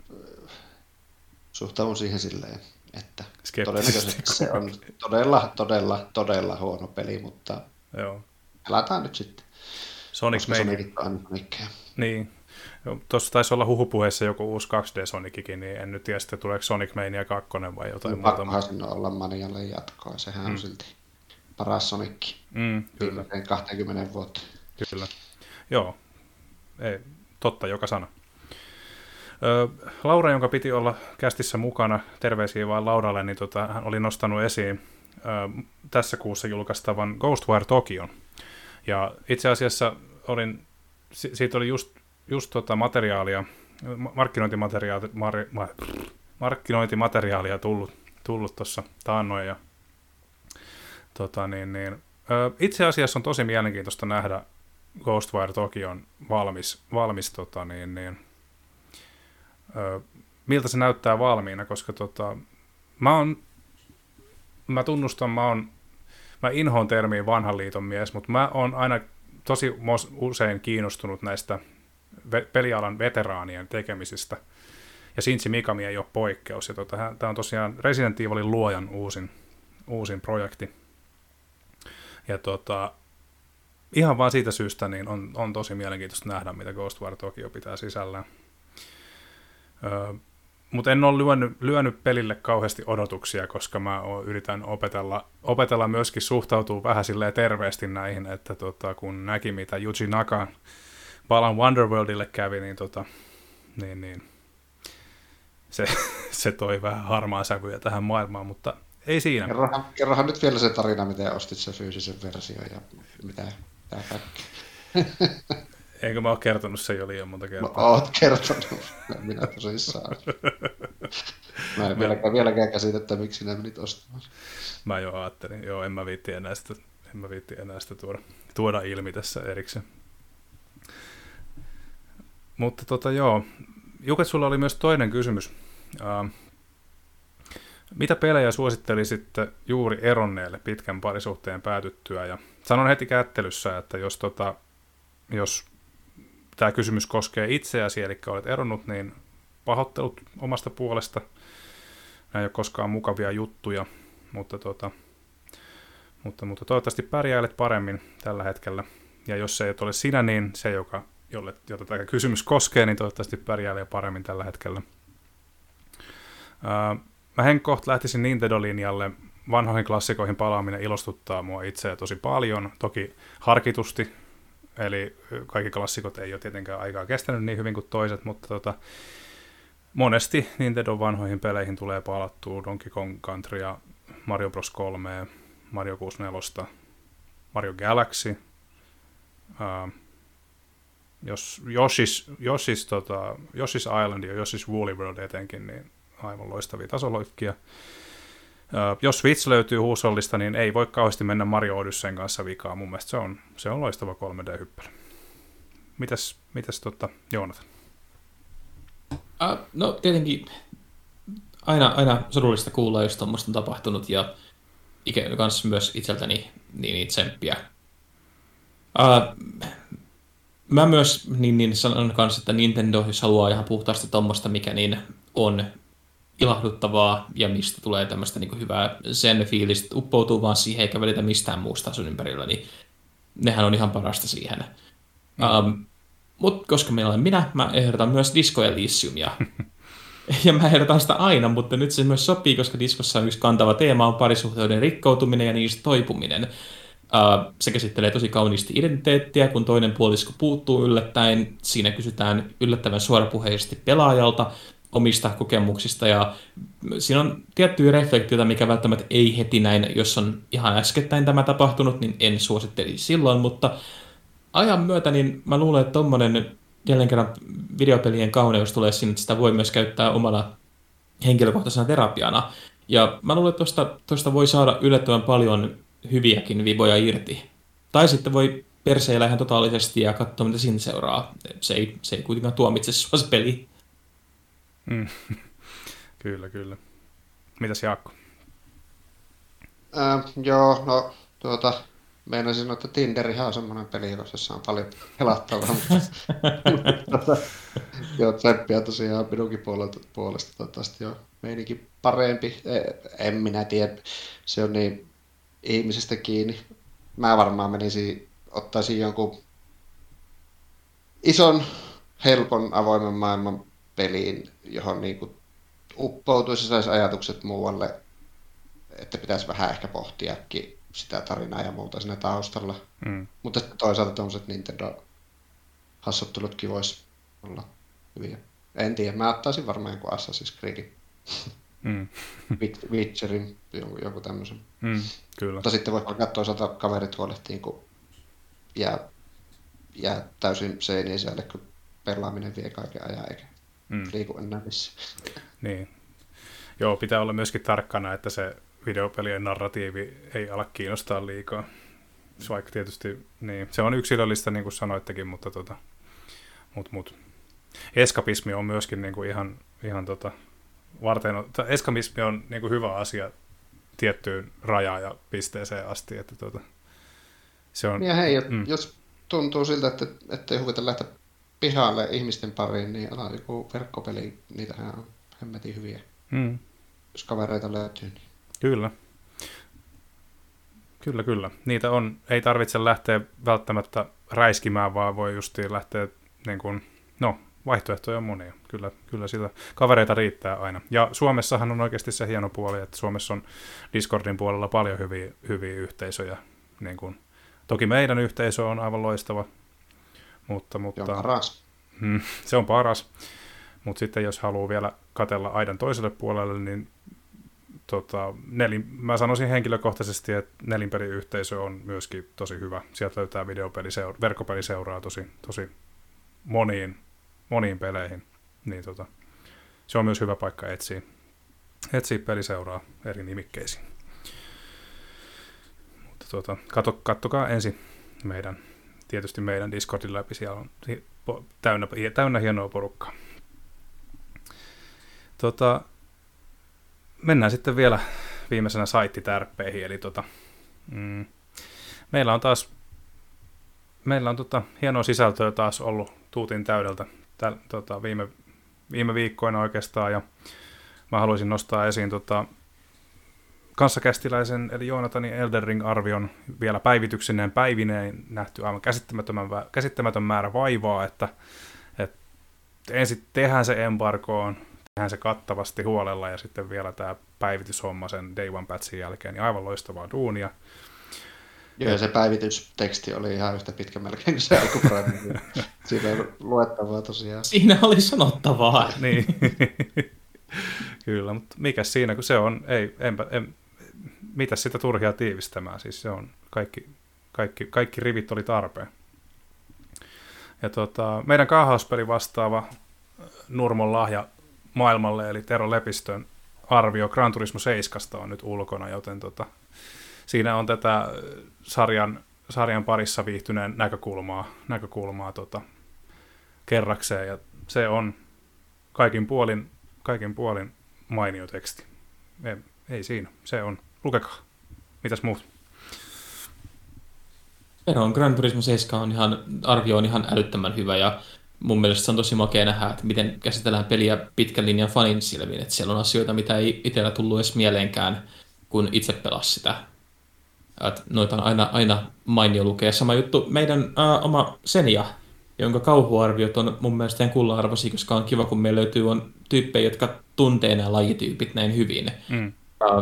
suhtaudun siihen silleen, että todennäköisesti se on todella, todella, todella huono peli, mutta Joo. pelataan nyt sitten. Sonic Mania. on Niin. Tuossa taisi olla huhupuheessa joku uusi 2D Sonicikin, niin en nyt tiedä sitten tuleeko Sonic Mania 2 vai jotain no, muuta. Pakkohan sinne olla Manialle jatkoa, sehän mm. on silti paras Sonic mm, kyllä. 20 vuotta. Kyllä. Joo, ei, totta joka sana. Ö, Laura, jonka piti olla kästissä mukana, terveisiä vaan Lauralle, niin tota, hän oli nostanut esiin ö, tässä kuussa julkaistavan Ghostwire Tokion. Ja itse asiassa olin, siitä oli just, just tota materiaalia, markkinointimateriaalia, mar, mar, markkinointimateriaalia tullut, tullut tuossa taannoin. Ja, tota, niin, niin, ö, itse asiassa on tosi mielenkiintoista nähdä Ghostwire Tokion valmis, valmis tota, niin, niin, ö, miltä se näyttää valmiina, koska tota, mä oon mä tunnustan, mä oon, mä inhoon termiin vanhan liiton mies, mutta mä oon aina tosi usein kiinnostunut näistä pelialan veteraanien tekemisistä. Ja Shinji Mikami ei ole poikkeus. Ja tota, tämä on tosiaan Resident Evilin luojan uusin, uusin projekti. Ja tota, ihan vaan siitä syystä niin on, on tosi mielenkiintoista nähdä, mitä Ghostwire Tokyo pitää sisällään. Öö, mutta en ole lyönyt, lyönyt pelille kauheasti odotuksia, koska mä yritän opetella, opetella myöskin suhtautua vähän silleen terveesti näihin, että tota, kun näki mitä Yuji Naka Balan Wonderworldille kävi, niin, tota, niin, niin se, [LAUGHS] se toi vähän harmaa sävyjä tähän maailmaan, mutta ei siinä. Kerrohan, kerrohan nyt vielä se tarina, miten ostit se fyysisen version ja mitä, mitä kaikki. [LAUGHS] Eikö mä ole kertonut sen jo liian monta kertaa? Mä oot kertonut. [LAUGHS] Minä tosissaan. Mä en vieläkään, vieläkään käsitä, että miksi sinä menit ostamaan. Mä jo ajattelin. Joo, en mä viitti enää sitä, en mä viitti enää sitä tuoda, tuoda ilmi tässä erikseen. Mutta tota joo, Juket, sulla oli myös toinen kysymys. Uh, mitä pelejä suosittelisitte juuri eronneelle pitkän parisuhteen päätyttyä? Ja sanon heti kättelyssä, että jos, tota, jos tämä kysymys koskee itseäsi, eli olet eronnut, niin pahoittelut omasta puolesta. Nämä ei ole koskaan mukavia juttuja, mutta, tota, mutta, mutta toivottavasti pärjäilet paremmin tällä hetkellä. Ja jos se ei ole sinä, niin se, joka, jolle, jota tämä kysymys koskee, niin toivottavasti pärjäilee paremmin tällä hetkellä. Ää, mä henkkoht lähtisin Nintendo-linjalle. Vanhoihin klassikoihin palaaminen ilostuttaa mua itseä tosi paljon. Toki harkitusti, Eli kaikki klassikot ei ole tietenkään aikaa kestänyt niin hyvin kuin toiset, mutta tota, monesti Nintendo vanhoihin peleihin tulee palattua Donkey Kong Country ja Mario Bros. 3, Mario 64, Mario Galaxy, uh, jos Yoshi's, Yoshi's, tota, Yoshi's Island ja Yoshi's Woolly World etenkin, niin aivan loistavia tasoloikkia. Jos Switch löytyy huusollista, niin ei voi kauheasti mennä Mario Odysseyn kanssa vikaa. Mun mielestä se on, se on loistava 3D-hyppely. Mitäs, mitäs tota, Joonatan? Uh, no tietenkin aina, aina surullista kuulla, jos tuommoista on tapahtunut ja ikään kanssa myös itseltäni niin, niin tsemppiä. Mä myös niin, niin sanon kanssa, että Nintendo, jos haluaa ihan puhtaasti tuommoista, mikä niin on ilahduttavaa ja mistä tulee tämmöistä niin hyvää sen fiilistä, uppoutuu vaan siihen eikä välitä mistään muusta sun ympärillä, niin nehän on ihan parasta siihen. Mm. Um, mutta koska meillä olen minä, mä ehdotan myös Disco Elysiumia. [LAUGHS] ja mä ehdotan sitä aina, mutta nyt se myös sopii, koska diskossa on yksi kantava teema on parisuhteiden rikkoutuminen ja niistä toipuminen. Uh, se käsittelee tosi kauniisti identiteettiä, kun toinen puolisko puuttuu yllättäen. Siinä kysytään yllättävän suorapuheisesti pelaajalta, omista kokemuksista ja siinä on tiettyjä reflektioita, mikä välttämättä ei heti näin, jos on ihan äskettäin tämä tapahtunut, niin en suosittelisi silloin, mutta ajan myötä niin mä luulen, että tuommoinen jälleen kerran videopelien kauneus tulee sinne, että sitä voi myös käyttää omana henkilökohtaisena terapiana. Ja mä luulen, että tuosta, tuosta voi saada yllättävän paljon hyviäkin viboja irti. Tai sitten voi perseillä ihan totaalisesti ja katsoa, mitä siinä seuraa. Se ei, se ei kuitenkaan tuomitse sua se peli. Mm. [LAUGHS] kyllä, kyllä. Mitäs Jaakko? Äh, joo, no tuota, meinasin, että Tinderihan on semmoinen peli, jossa on paljon pelattavaa, mutta [LAUGHS] tuota, joo, tseppiä tosiaan minunkin puolesta, puolesta toivottavasti jo meininkin parempi. E, en minä tiedä, se on niin ihmisestä kiinni. Mä varmaan menisin, ottaisin jonkun ison, helpon, avoimen maailman peliin, johon niin kuin uppoutuisi saisi ajatukset muualle, että pitäisi vähän ehkä pohtiakin sitä tarinaa ja muuta siinä taustalla. Mm. Mutta toisaalta tuollaiset Nintendo-hassuttelutkin voisi olla hyviä. En tiedä, mä ottaisin varmaan joku Assassin's Creedin. Mm. [LAUGHS] Witcherin, joku, joku tämmöisen. Mm, kyllä. Mutta sitten voi katsoa toisaalta kaverit huolehtiin, kun jää, jää täysin seinien sisälle, kun pelaaminen vie kaiken ajan, eikä mm. liiku enää missä. Niin. Joo, pitää olla myöskin tarkkana, että se videopelien narratiivi ei ala kiinnostaa liikaa. Vaikka tietysti, niin, se on yksilöllistä, niin kuin sanoittekin, mutta tota, mut, mut. eskapismi on myöskin niin kuin ihan, ihan tota, varten, eskapismi on niin kuin hyvä asia tiettyyn rajaan ja pisteeseen asti. Että tuota, se on, ja hei, mm. jos tuntuu siltä, että ettei huvita lähteä pihalle ihmisten pariin, niin ala joku verkkopeli, niitähän on hemmetin hyviä. Mm. Jos kavereita löytyy. Niin. Kyllä. Kyllä, kyllä. Niitä on, ei tarvitse lähteä välttämättä räiskimään, vaan voi justiin lähteä, niin kuin, no, vaihtoehtoja on monia. Kyllä, kyllä sitä kavereita riittää aina. Ja Suomessahan on oikeasti se hieno puoli, että Suomessa on Discordin puolella paljon hyviä, hyviä yhteisöjä. Niin kuin, toki meidän yhteisö on aivan loistava, mutta... mutta on paras. Hmm, [LAUGHS] se on paras. Mutta sitten jos haluaa vielä katella aidan toiselle puolelle, niin tota, nelin, mä sanoisin henkilökohtaisesti, että nelinperin yhteisö on myöskin tosi hyvä. Sieltä löytää videopeliseura, verkkopeliseuraa tosi, tosi moniin, moniin peleihin. Niin tota, se on myös hyvä paikka etsiä, etsiä peliseuraa eri nimikkeisiin. Mutta tota, katso, kattokaa ensin meidän, tietysti meidän Discordin läpi, siellä on täynnä, täynnä hienoa porukkaa. Tota, mennään sitten vielä viimeisenä saittitärppeihin, eli tota, mm, meillä on taas meillä on tota, hienoa sisältöä taas ollut tuutin täydeltä täl, tota, viime, viime viikkoina oikeastaan, ja mä haluaisin nostaa esiin tota, kanssakästiläisen, eli Joonatanin Elden Ring-arvion vielä päivityksineen päivineen nähty aivan käsittämätön, käsittämätön määrä vaivaa, että, että ensin tehdään se embargoon, tehdään se kattavasti huolella ja sitten vielä tämä päivityshomma sen Day One Patchin jälkeen, niin aivan loistavaa duunia. Joo, ja se päivitysteksti oli ihan yhtä pitkä melkein kuin se alkuperäinen. [LAUGHS] Siinä on luettavaa tosiaan. Siinä oli sanottavaa. niin. [LAUGHS] Kyllä, mutta mikä siinä, kun se on, ei, enpä, en, mitä sitä turhia tiivistämään, siis se on, kaikki, kaikki, kaikki rivit oli tarpeen. Ja tota, meidän kaahauspeli vastaava Nurmon lahja maailmalle, eli Tero Lepistön arvio Gran Turismo 7 on nyt ulkona, joten tota, siinä on tätä sarjan, sarjan parissa viihtyneen näkökulmaa, näkökulmaa tota, kerrakseen, ja se on kaikin puolin, kaikin puolin mainio teksti. Ei, ei siinä, se on. Lukekaa. Mitäs muut? Joo, Gran Turismo 7 on ihan, arvio on ihan älyttömän hyvä ja mun mielestä se on tosi makea nähdä, että miten käsitellään peliä pitkän linjan fanin silmin, että siellä on asioita, mitä ei itsellä tullut edes mieleenkään, kun itse pelasi sitä. Että noita on aina, aina mainio lukea. Sama juttu meidän äh, oma Senia, jonka kauhuarviot on mun mielestä ihan kulla-arvoisia, koska on kiva, kun meillä löytyy on tyyppejä, jotka tuntee nämä lajityypit näin hyvin. Mm.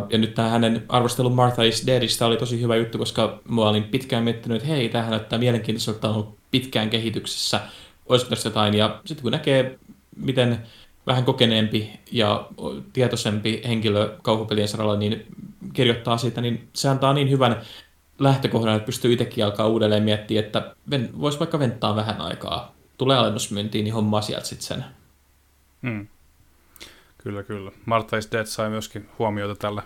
Ja nyt tämä hänen arvostelu Martha is Deadistä oli tosi hyvä juttu, koska mä olin pitkään miettinyt, että hei, tämähän näyttää mielenkiintoiselta, on ollut pitkään kehityksessä – olisiko tässä jotain. Ja sitten kun näkee, miten vähän kokeneempi ja tietoisempi henkilö kauhupelien saralla niin kirjoittaa siitä, niin se antaa niin hyvän lähtökohdan, että pystyy itsekin alkaa uudelleen miettiä, että voisi vaikka venttaa vähän aikaa. Tulee alennusmyyntiin, niin hommaa sieltä sitten sen. Hmm. Kyllä, kyllä. Martha is Dead sai myöskin huomiota tällä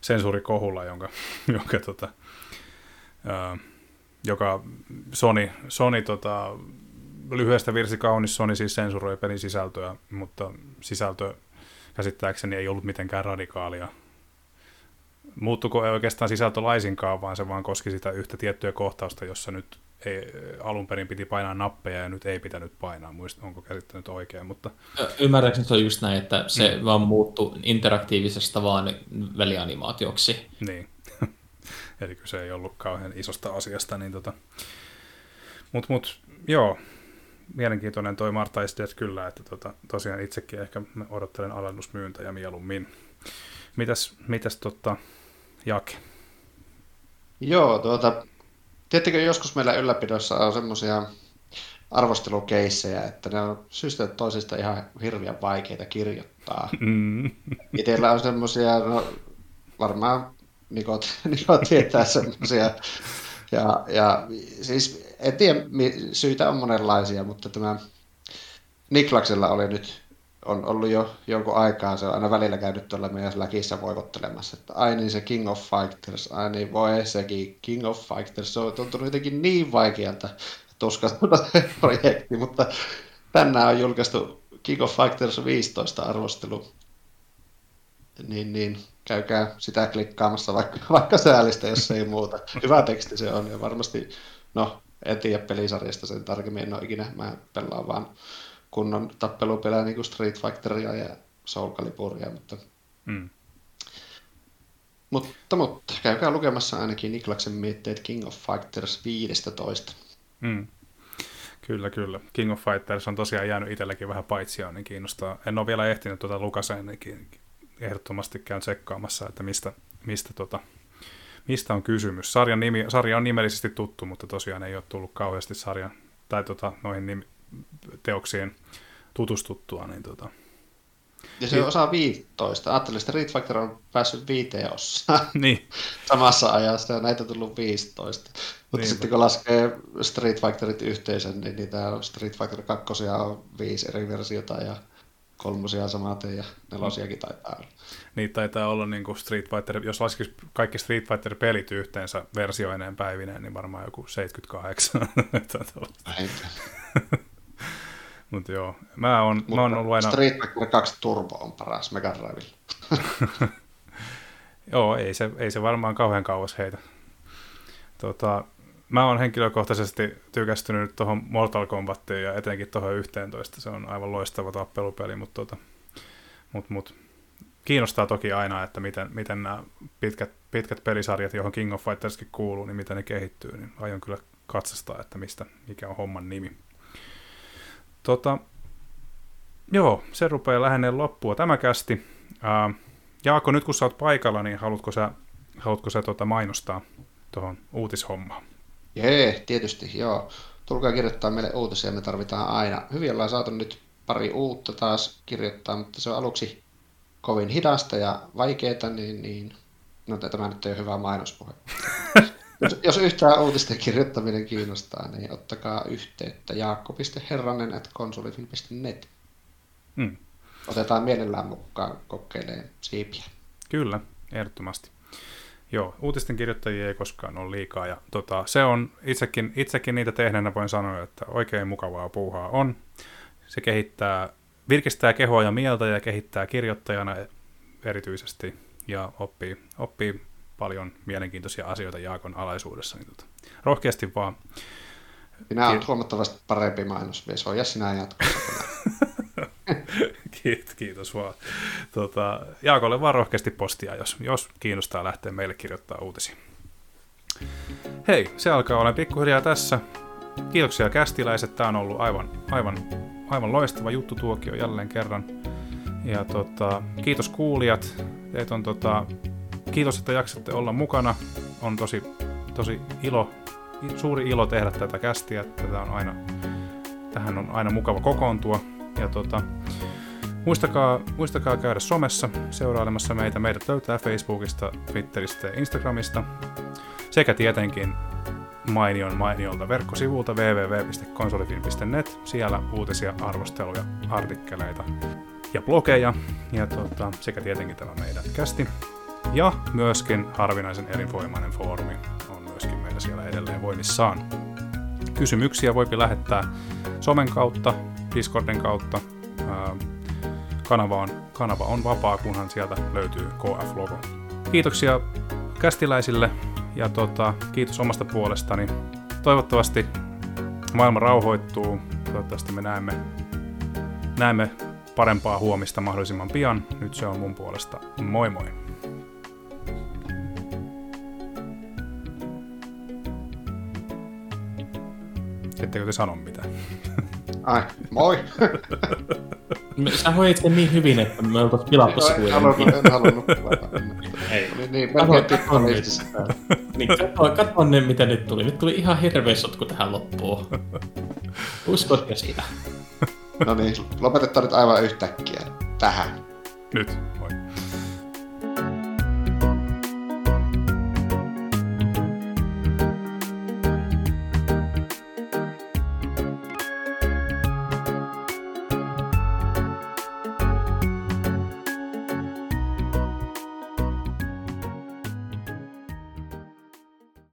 sensuurikohulla, jonka, [LAUGHS] jonka tota, ää, joka Sony, Sony tota, lyhyestä virsi kaunis Sony siis sensuroi pelin sisältöä, mutta sisältö käsittääkseni ei ollut mitenkään radikaalia. Muuttuko ei oikeastaan sisältö laisinkaan, vaan se vaan koski sitä yhtä tiettyä kohtausta, jossa nyt ei, alun perin piti painaa nappeja ja nyt ei pitänyt painaa. Muista, onko käsittänyt oikein, mutta... Ymmärrätkö, se on just näin, että se mm. vaan muuttui interaktiivisesta vaan välianimaatioksi. Niin. [LAUGHS] Eli kyse ei ollut kauhean isosta asiasta, niin tota... Mutta mut, joo, mielenkiintoinen toi Marta Estes kyllä, että tota, tosiaan itsekin ehkä odottelen alennusmyyntäjä mieluummin. Mitäs, mitäs tota, Jake? Joo, tuota, tiettikö joskus meillä ylläpidossa on semmoisia arvostelukeissejä, että ne on syystä toisista ihan hirveän vaikeita kirjoittaa. Mm. Itellä on semmoisia, no varmaan Nikot, Nikot tietää semmoisia ja, ja siis en tiedä, syitä on monenlaisia, mutta tämä Niklaksella oli nyt, on ollut jo jonkun aikaa, se on aina välillä käynyt tuolla meidän läkissä voivottelemassa, että ai niin se King of Fighters, ai niin voi sekin King of Fighters, se on tuntunut jotenkin niin vaikealta tuskastunut [LAUGHS] se projekti, mutta tänään on julkaistu King of Fighters 15 arvostelu. niin, niin käykää sitä klikkaamassa vaikka, [LAUGHS] vaikka säälistä, jos ei muuta. Hyvä teksti se on ja varmasti, no en tiedä pelisarjasta sen tarkemmin, en ole ikinä, mä pelaan vaan kunnon tappelupelejä niin kuin Street Fighteria ja Soul Caliburia, mutta mm. Mutta, mutta käykää lukemassa ainakin Niklaksen mietteet King of Fighters 15. Mm. Kyllä, kyllä. King of Fighters on tosiaan jäänyt itselläkin vähän paitsia, niin kiinnostaa. En ole vielä ehtinyt tuota Lukaseen, niin ehdottomasti käyn tsekkaamassa, että mistä, mistä, tota, mistä on kysymys. Sarjan nimi, sarja on nimellisesti tuttu, mutta tosiaan ei ole tullut kauheasti sarjan tai tota, noihin nimi, teoksien tutustuttua, niin tota, ja se on osa 15. Ajattelin, että Street Fighter on päässyt viiteen osaan [LAUGHS] niin. samassa ajassa ja näitä on tullut 15. Mutta niin. sitten kun laskee Street Fighterit yhteisen, niin niitä on Street Fighter 2 on viisi eri versiota ja kolmosia samaten ja nelosiakin taitaa olla. Niin taitaa olla niin kuin Street Fighter, jos laskisi kaikki Street Fighter-pelit yhteensä versioineen päivineen, niin varmaan joku 78. [LAUGHS] Mutta joo, mä oon, Mutta mä oon ollut aina... Street Fighter 2 Turbo on paras Mega Drivella. [LAUGHS] joo, ei se, ei se varmaan kauhean kauas heitä. Tota, mä oon henkilökohtaisesti tykästynyt tuohon Mortal Kombattiin ja etenkin tuohon 11. Se on aivan loistava tappelupeli, mutta tota, mut, mut, kiinnostaa toki aina, että miten, miten nämä pitkät, pitkät pelisarjat, johon King of Fighterskin kuuluu, niin miten ne kehittyy, niin aion kyllä katsastaa, että mistä, mikä on homman nimi. Tota, joo, se rupeaa lähenee loppua tämä kästi. Ää, Jaako, nyt kun sä oot paikalla, niin haluatko sä, haluatko sä tota mainostaa tuohon uutishommaan? Jee, tietysti, joo. Tulkaa kirjoittaa meille uutisia, me tarvitaan aina. Hyvin ollaan saatu nyt pari uutta taas kirjoittaa, mutta se on aluksi kovin hidasta ja vaikeaa, niin, niin no tämä nyt ei ole hyvä mainospuhe. [LAUGHS] jos, jos yhtään uutisten kirjoittaminen kiinnostaa, niin ottakaa yhteyttä jaakko.herranen.konsolifin.net. Hmm. Otetaan mielellään mukaan kokeilemaan siipiä. Kyllä, ehdottomasti. Joo, uutisten kirjoittajia ei koskaan ole liikaa. Ja tota, se on, itsekin, itsekin niitä tehneenä voin sanoa, että oikein mukavaa puuhaa on. Se kehittää, virkistää kehoa ja mieltä ja kehittää kirjoittajana erityisesti ja oppii, oppii paljon mielenkiintoisia asioita Jaakon alaisuudessa. Niin tota, rohkeasti vaan. Minä olen huomattavasti parempi mainosmies. Oja sinä jatkossa. [LAUGHS] kiitos, kiitos vaan. Tota, Jaakolle vaan rohkeasti postia, jos, jos kiinnostaa lähteä meille kirjoittaa uutisia. Hei, se alkaa olla pikkuhiljaa tässä. Kiitoksia kästiläiset, tämä on ollut aivan, aivan, aivan loistava juttu tuokio jälleen kerran. Ja tota, kiitos kuulijat, teet on tota, kiitos, että jaksatte olla mukana. On tosi, tosi ilo, suuri ilo tehdä tätä kästiä. Tätä on aina, tähän on aina mukava kokoontua. Ja tota, muistakaa, muistakaa käydä somessa seurailemassa meitä. Meidät löytää Facebookista, Twitteristä ja Instagramista. Sekä tietenkin mainion mainiolta verkkosivulta www.konsolifilm.net. Siellä uutisia, arvosteluja, artikkeleita ja blogeja. Ja tota, sekä tietenkin tämä meidän kästi. Ja myöskin harvinaisen elinvoimainen foorumi on myöskin meillä siellä edelleen voimissaan. Kysymyksiä voipi lähettää somen kautta, Discordin kautta. Kanava on, kanava on vapaa, kunhan sieltä löytyy KF-logo. Kiitoksia kästiläisille ja tota, kiitos omasta puolestani. Toivottavasti maailma rauhoittuu. Toivottavasti me näemme, näemme parempaa huomista mahdollisimman pian. Nyt se on mun puolesta. Moi moi! Ettekö te sano mitään? [LAUGHS] Ai, moi! [LAUGHS] Sä hoidit sen niin hyvin, että me oltais pilattu se kuitenkin. En halunnut Ei. Niin, niin melkein pikkulistissä. Niin, katso, katso ne, mitä nyt tuli. Nyt tuli ihan hirveä sotku tähän loppuun. Uskotko siitä? No niin, lopetetaan nyt aivan yhtäkkiä tähän. Nyt, moi.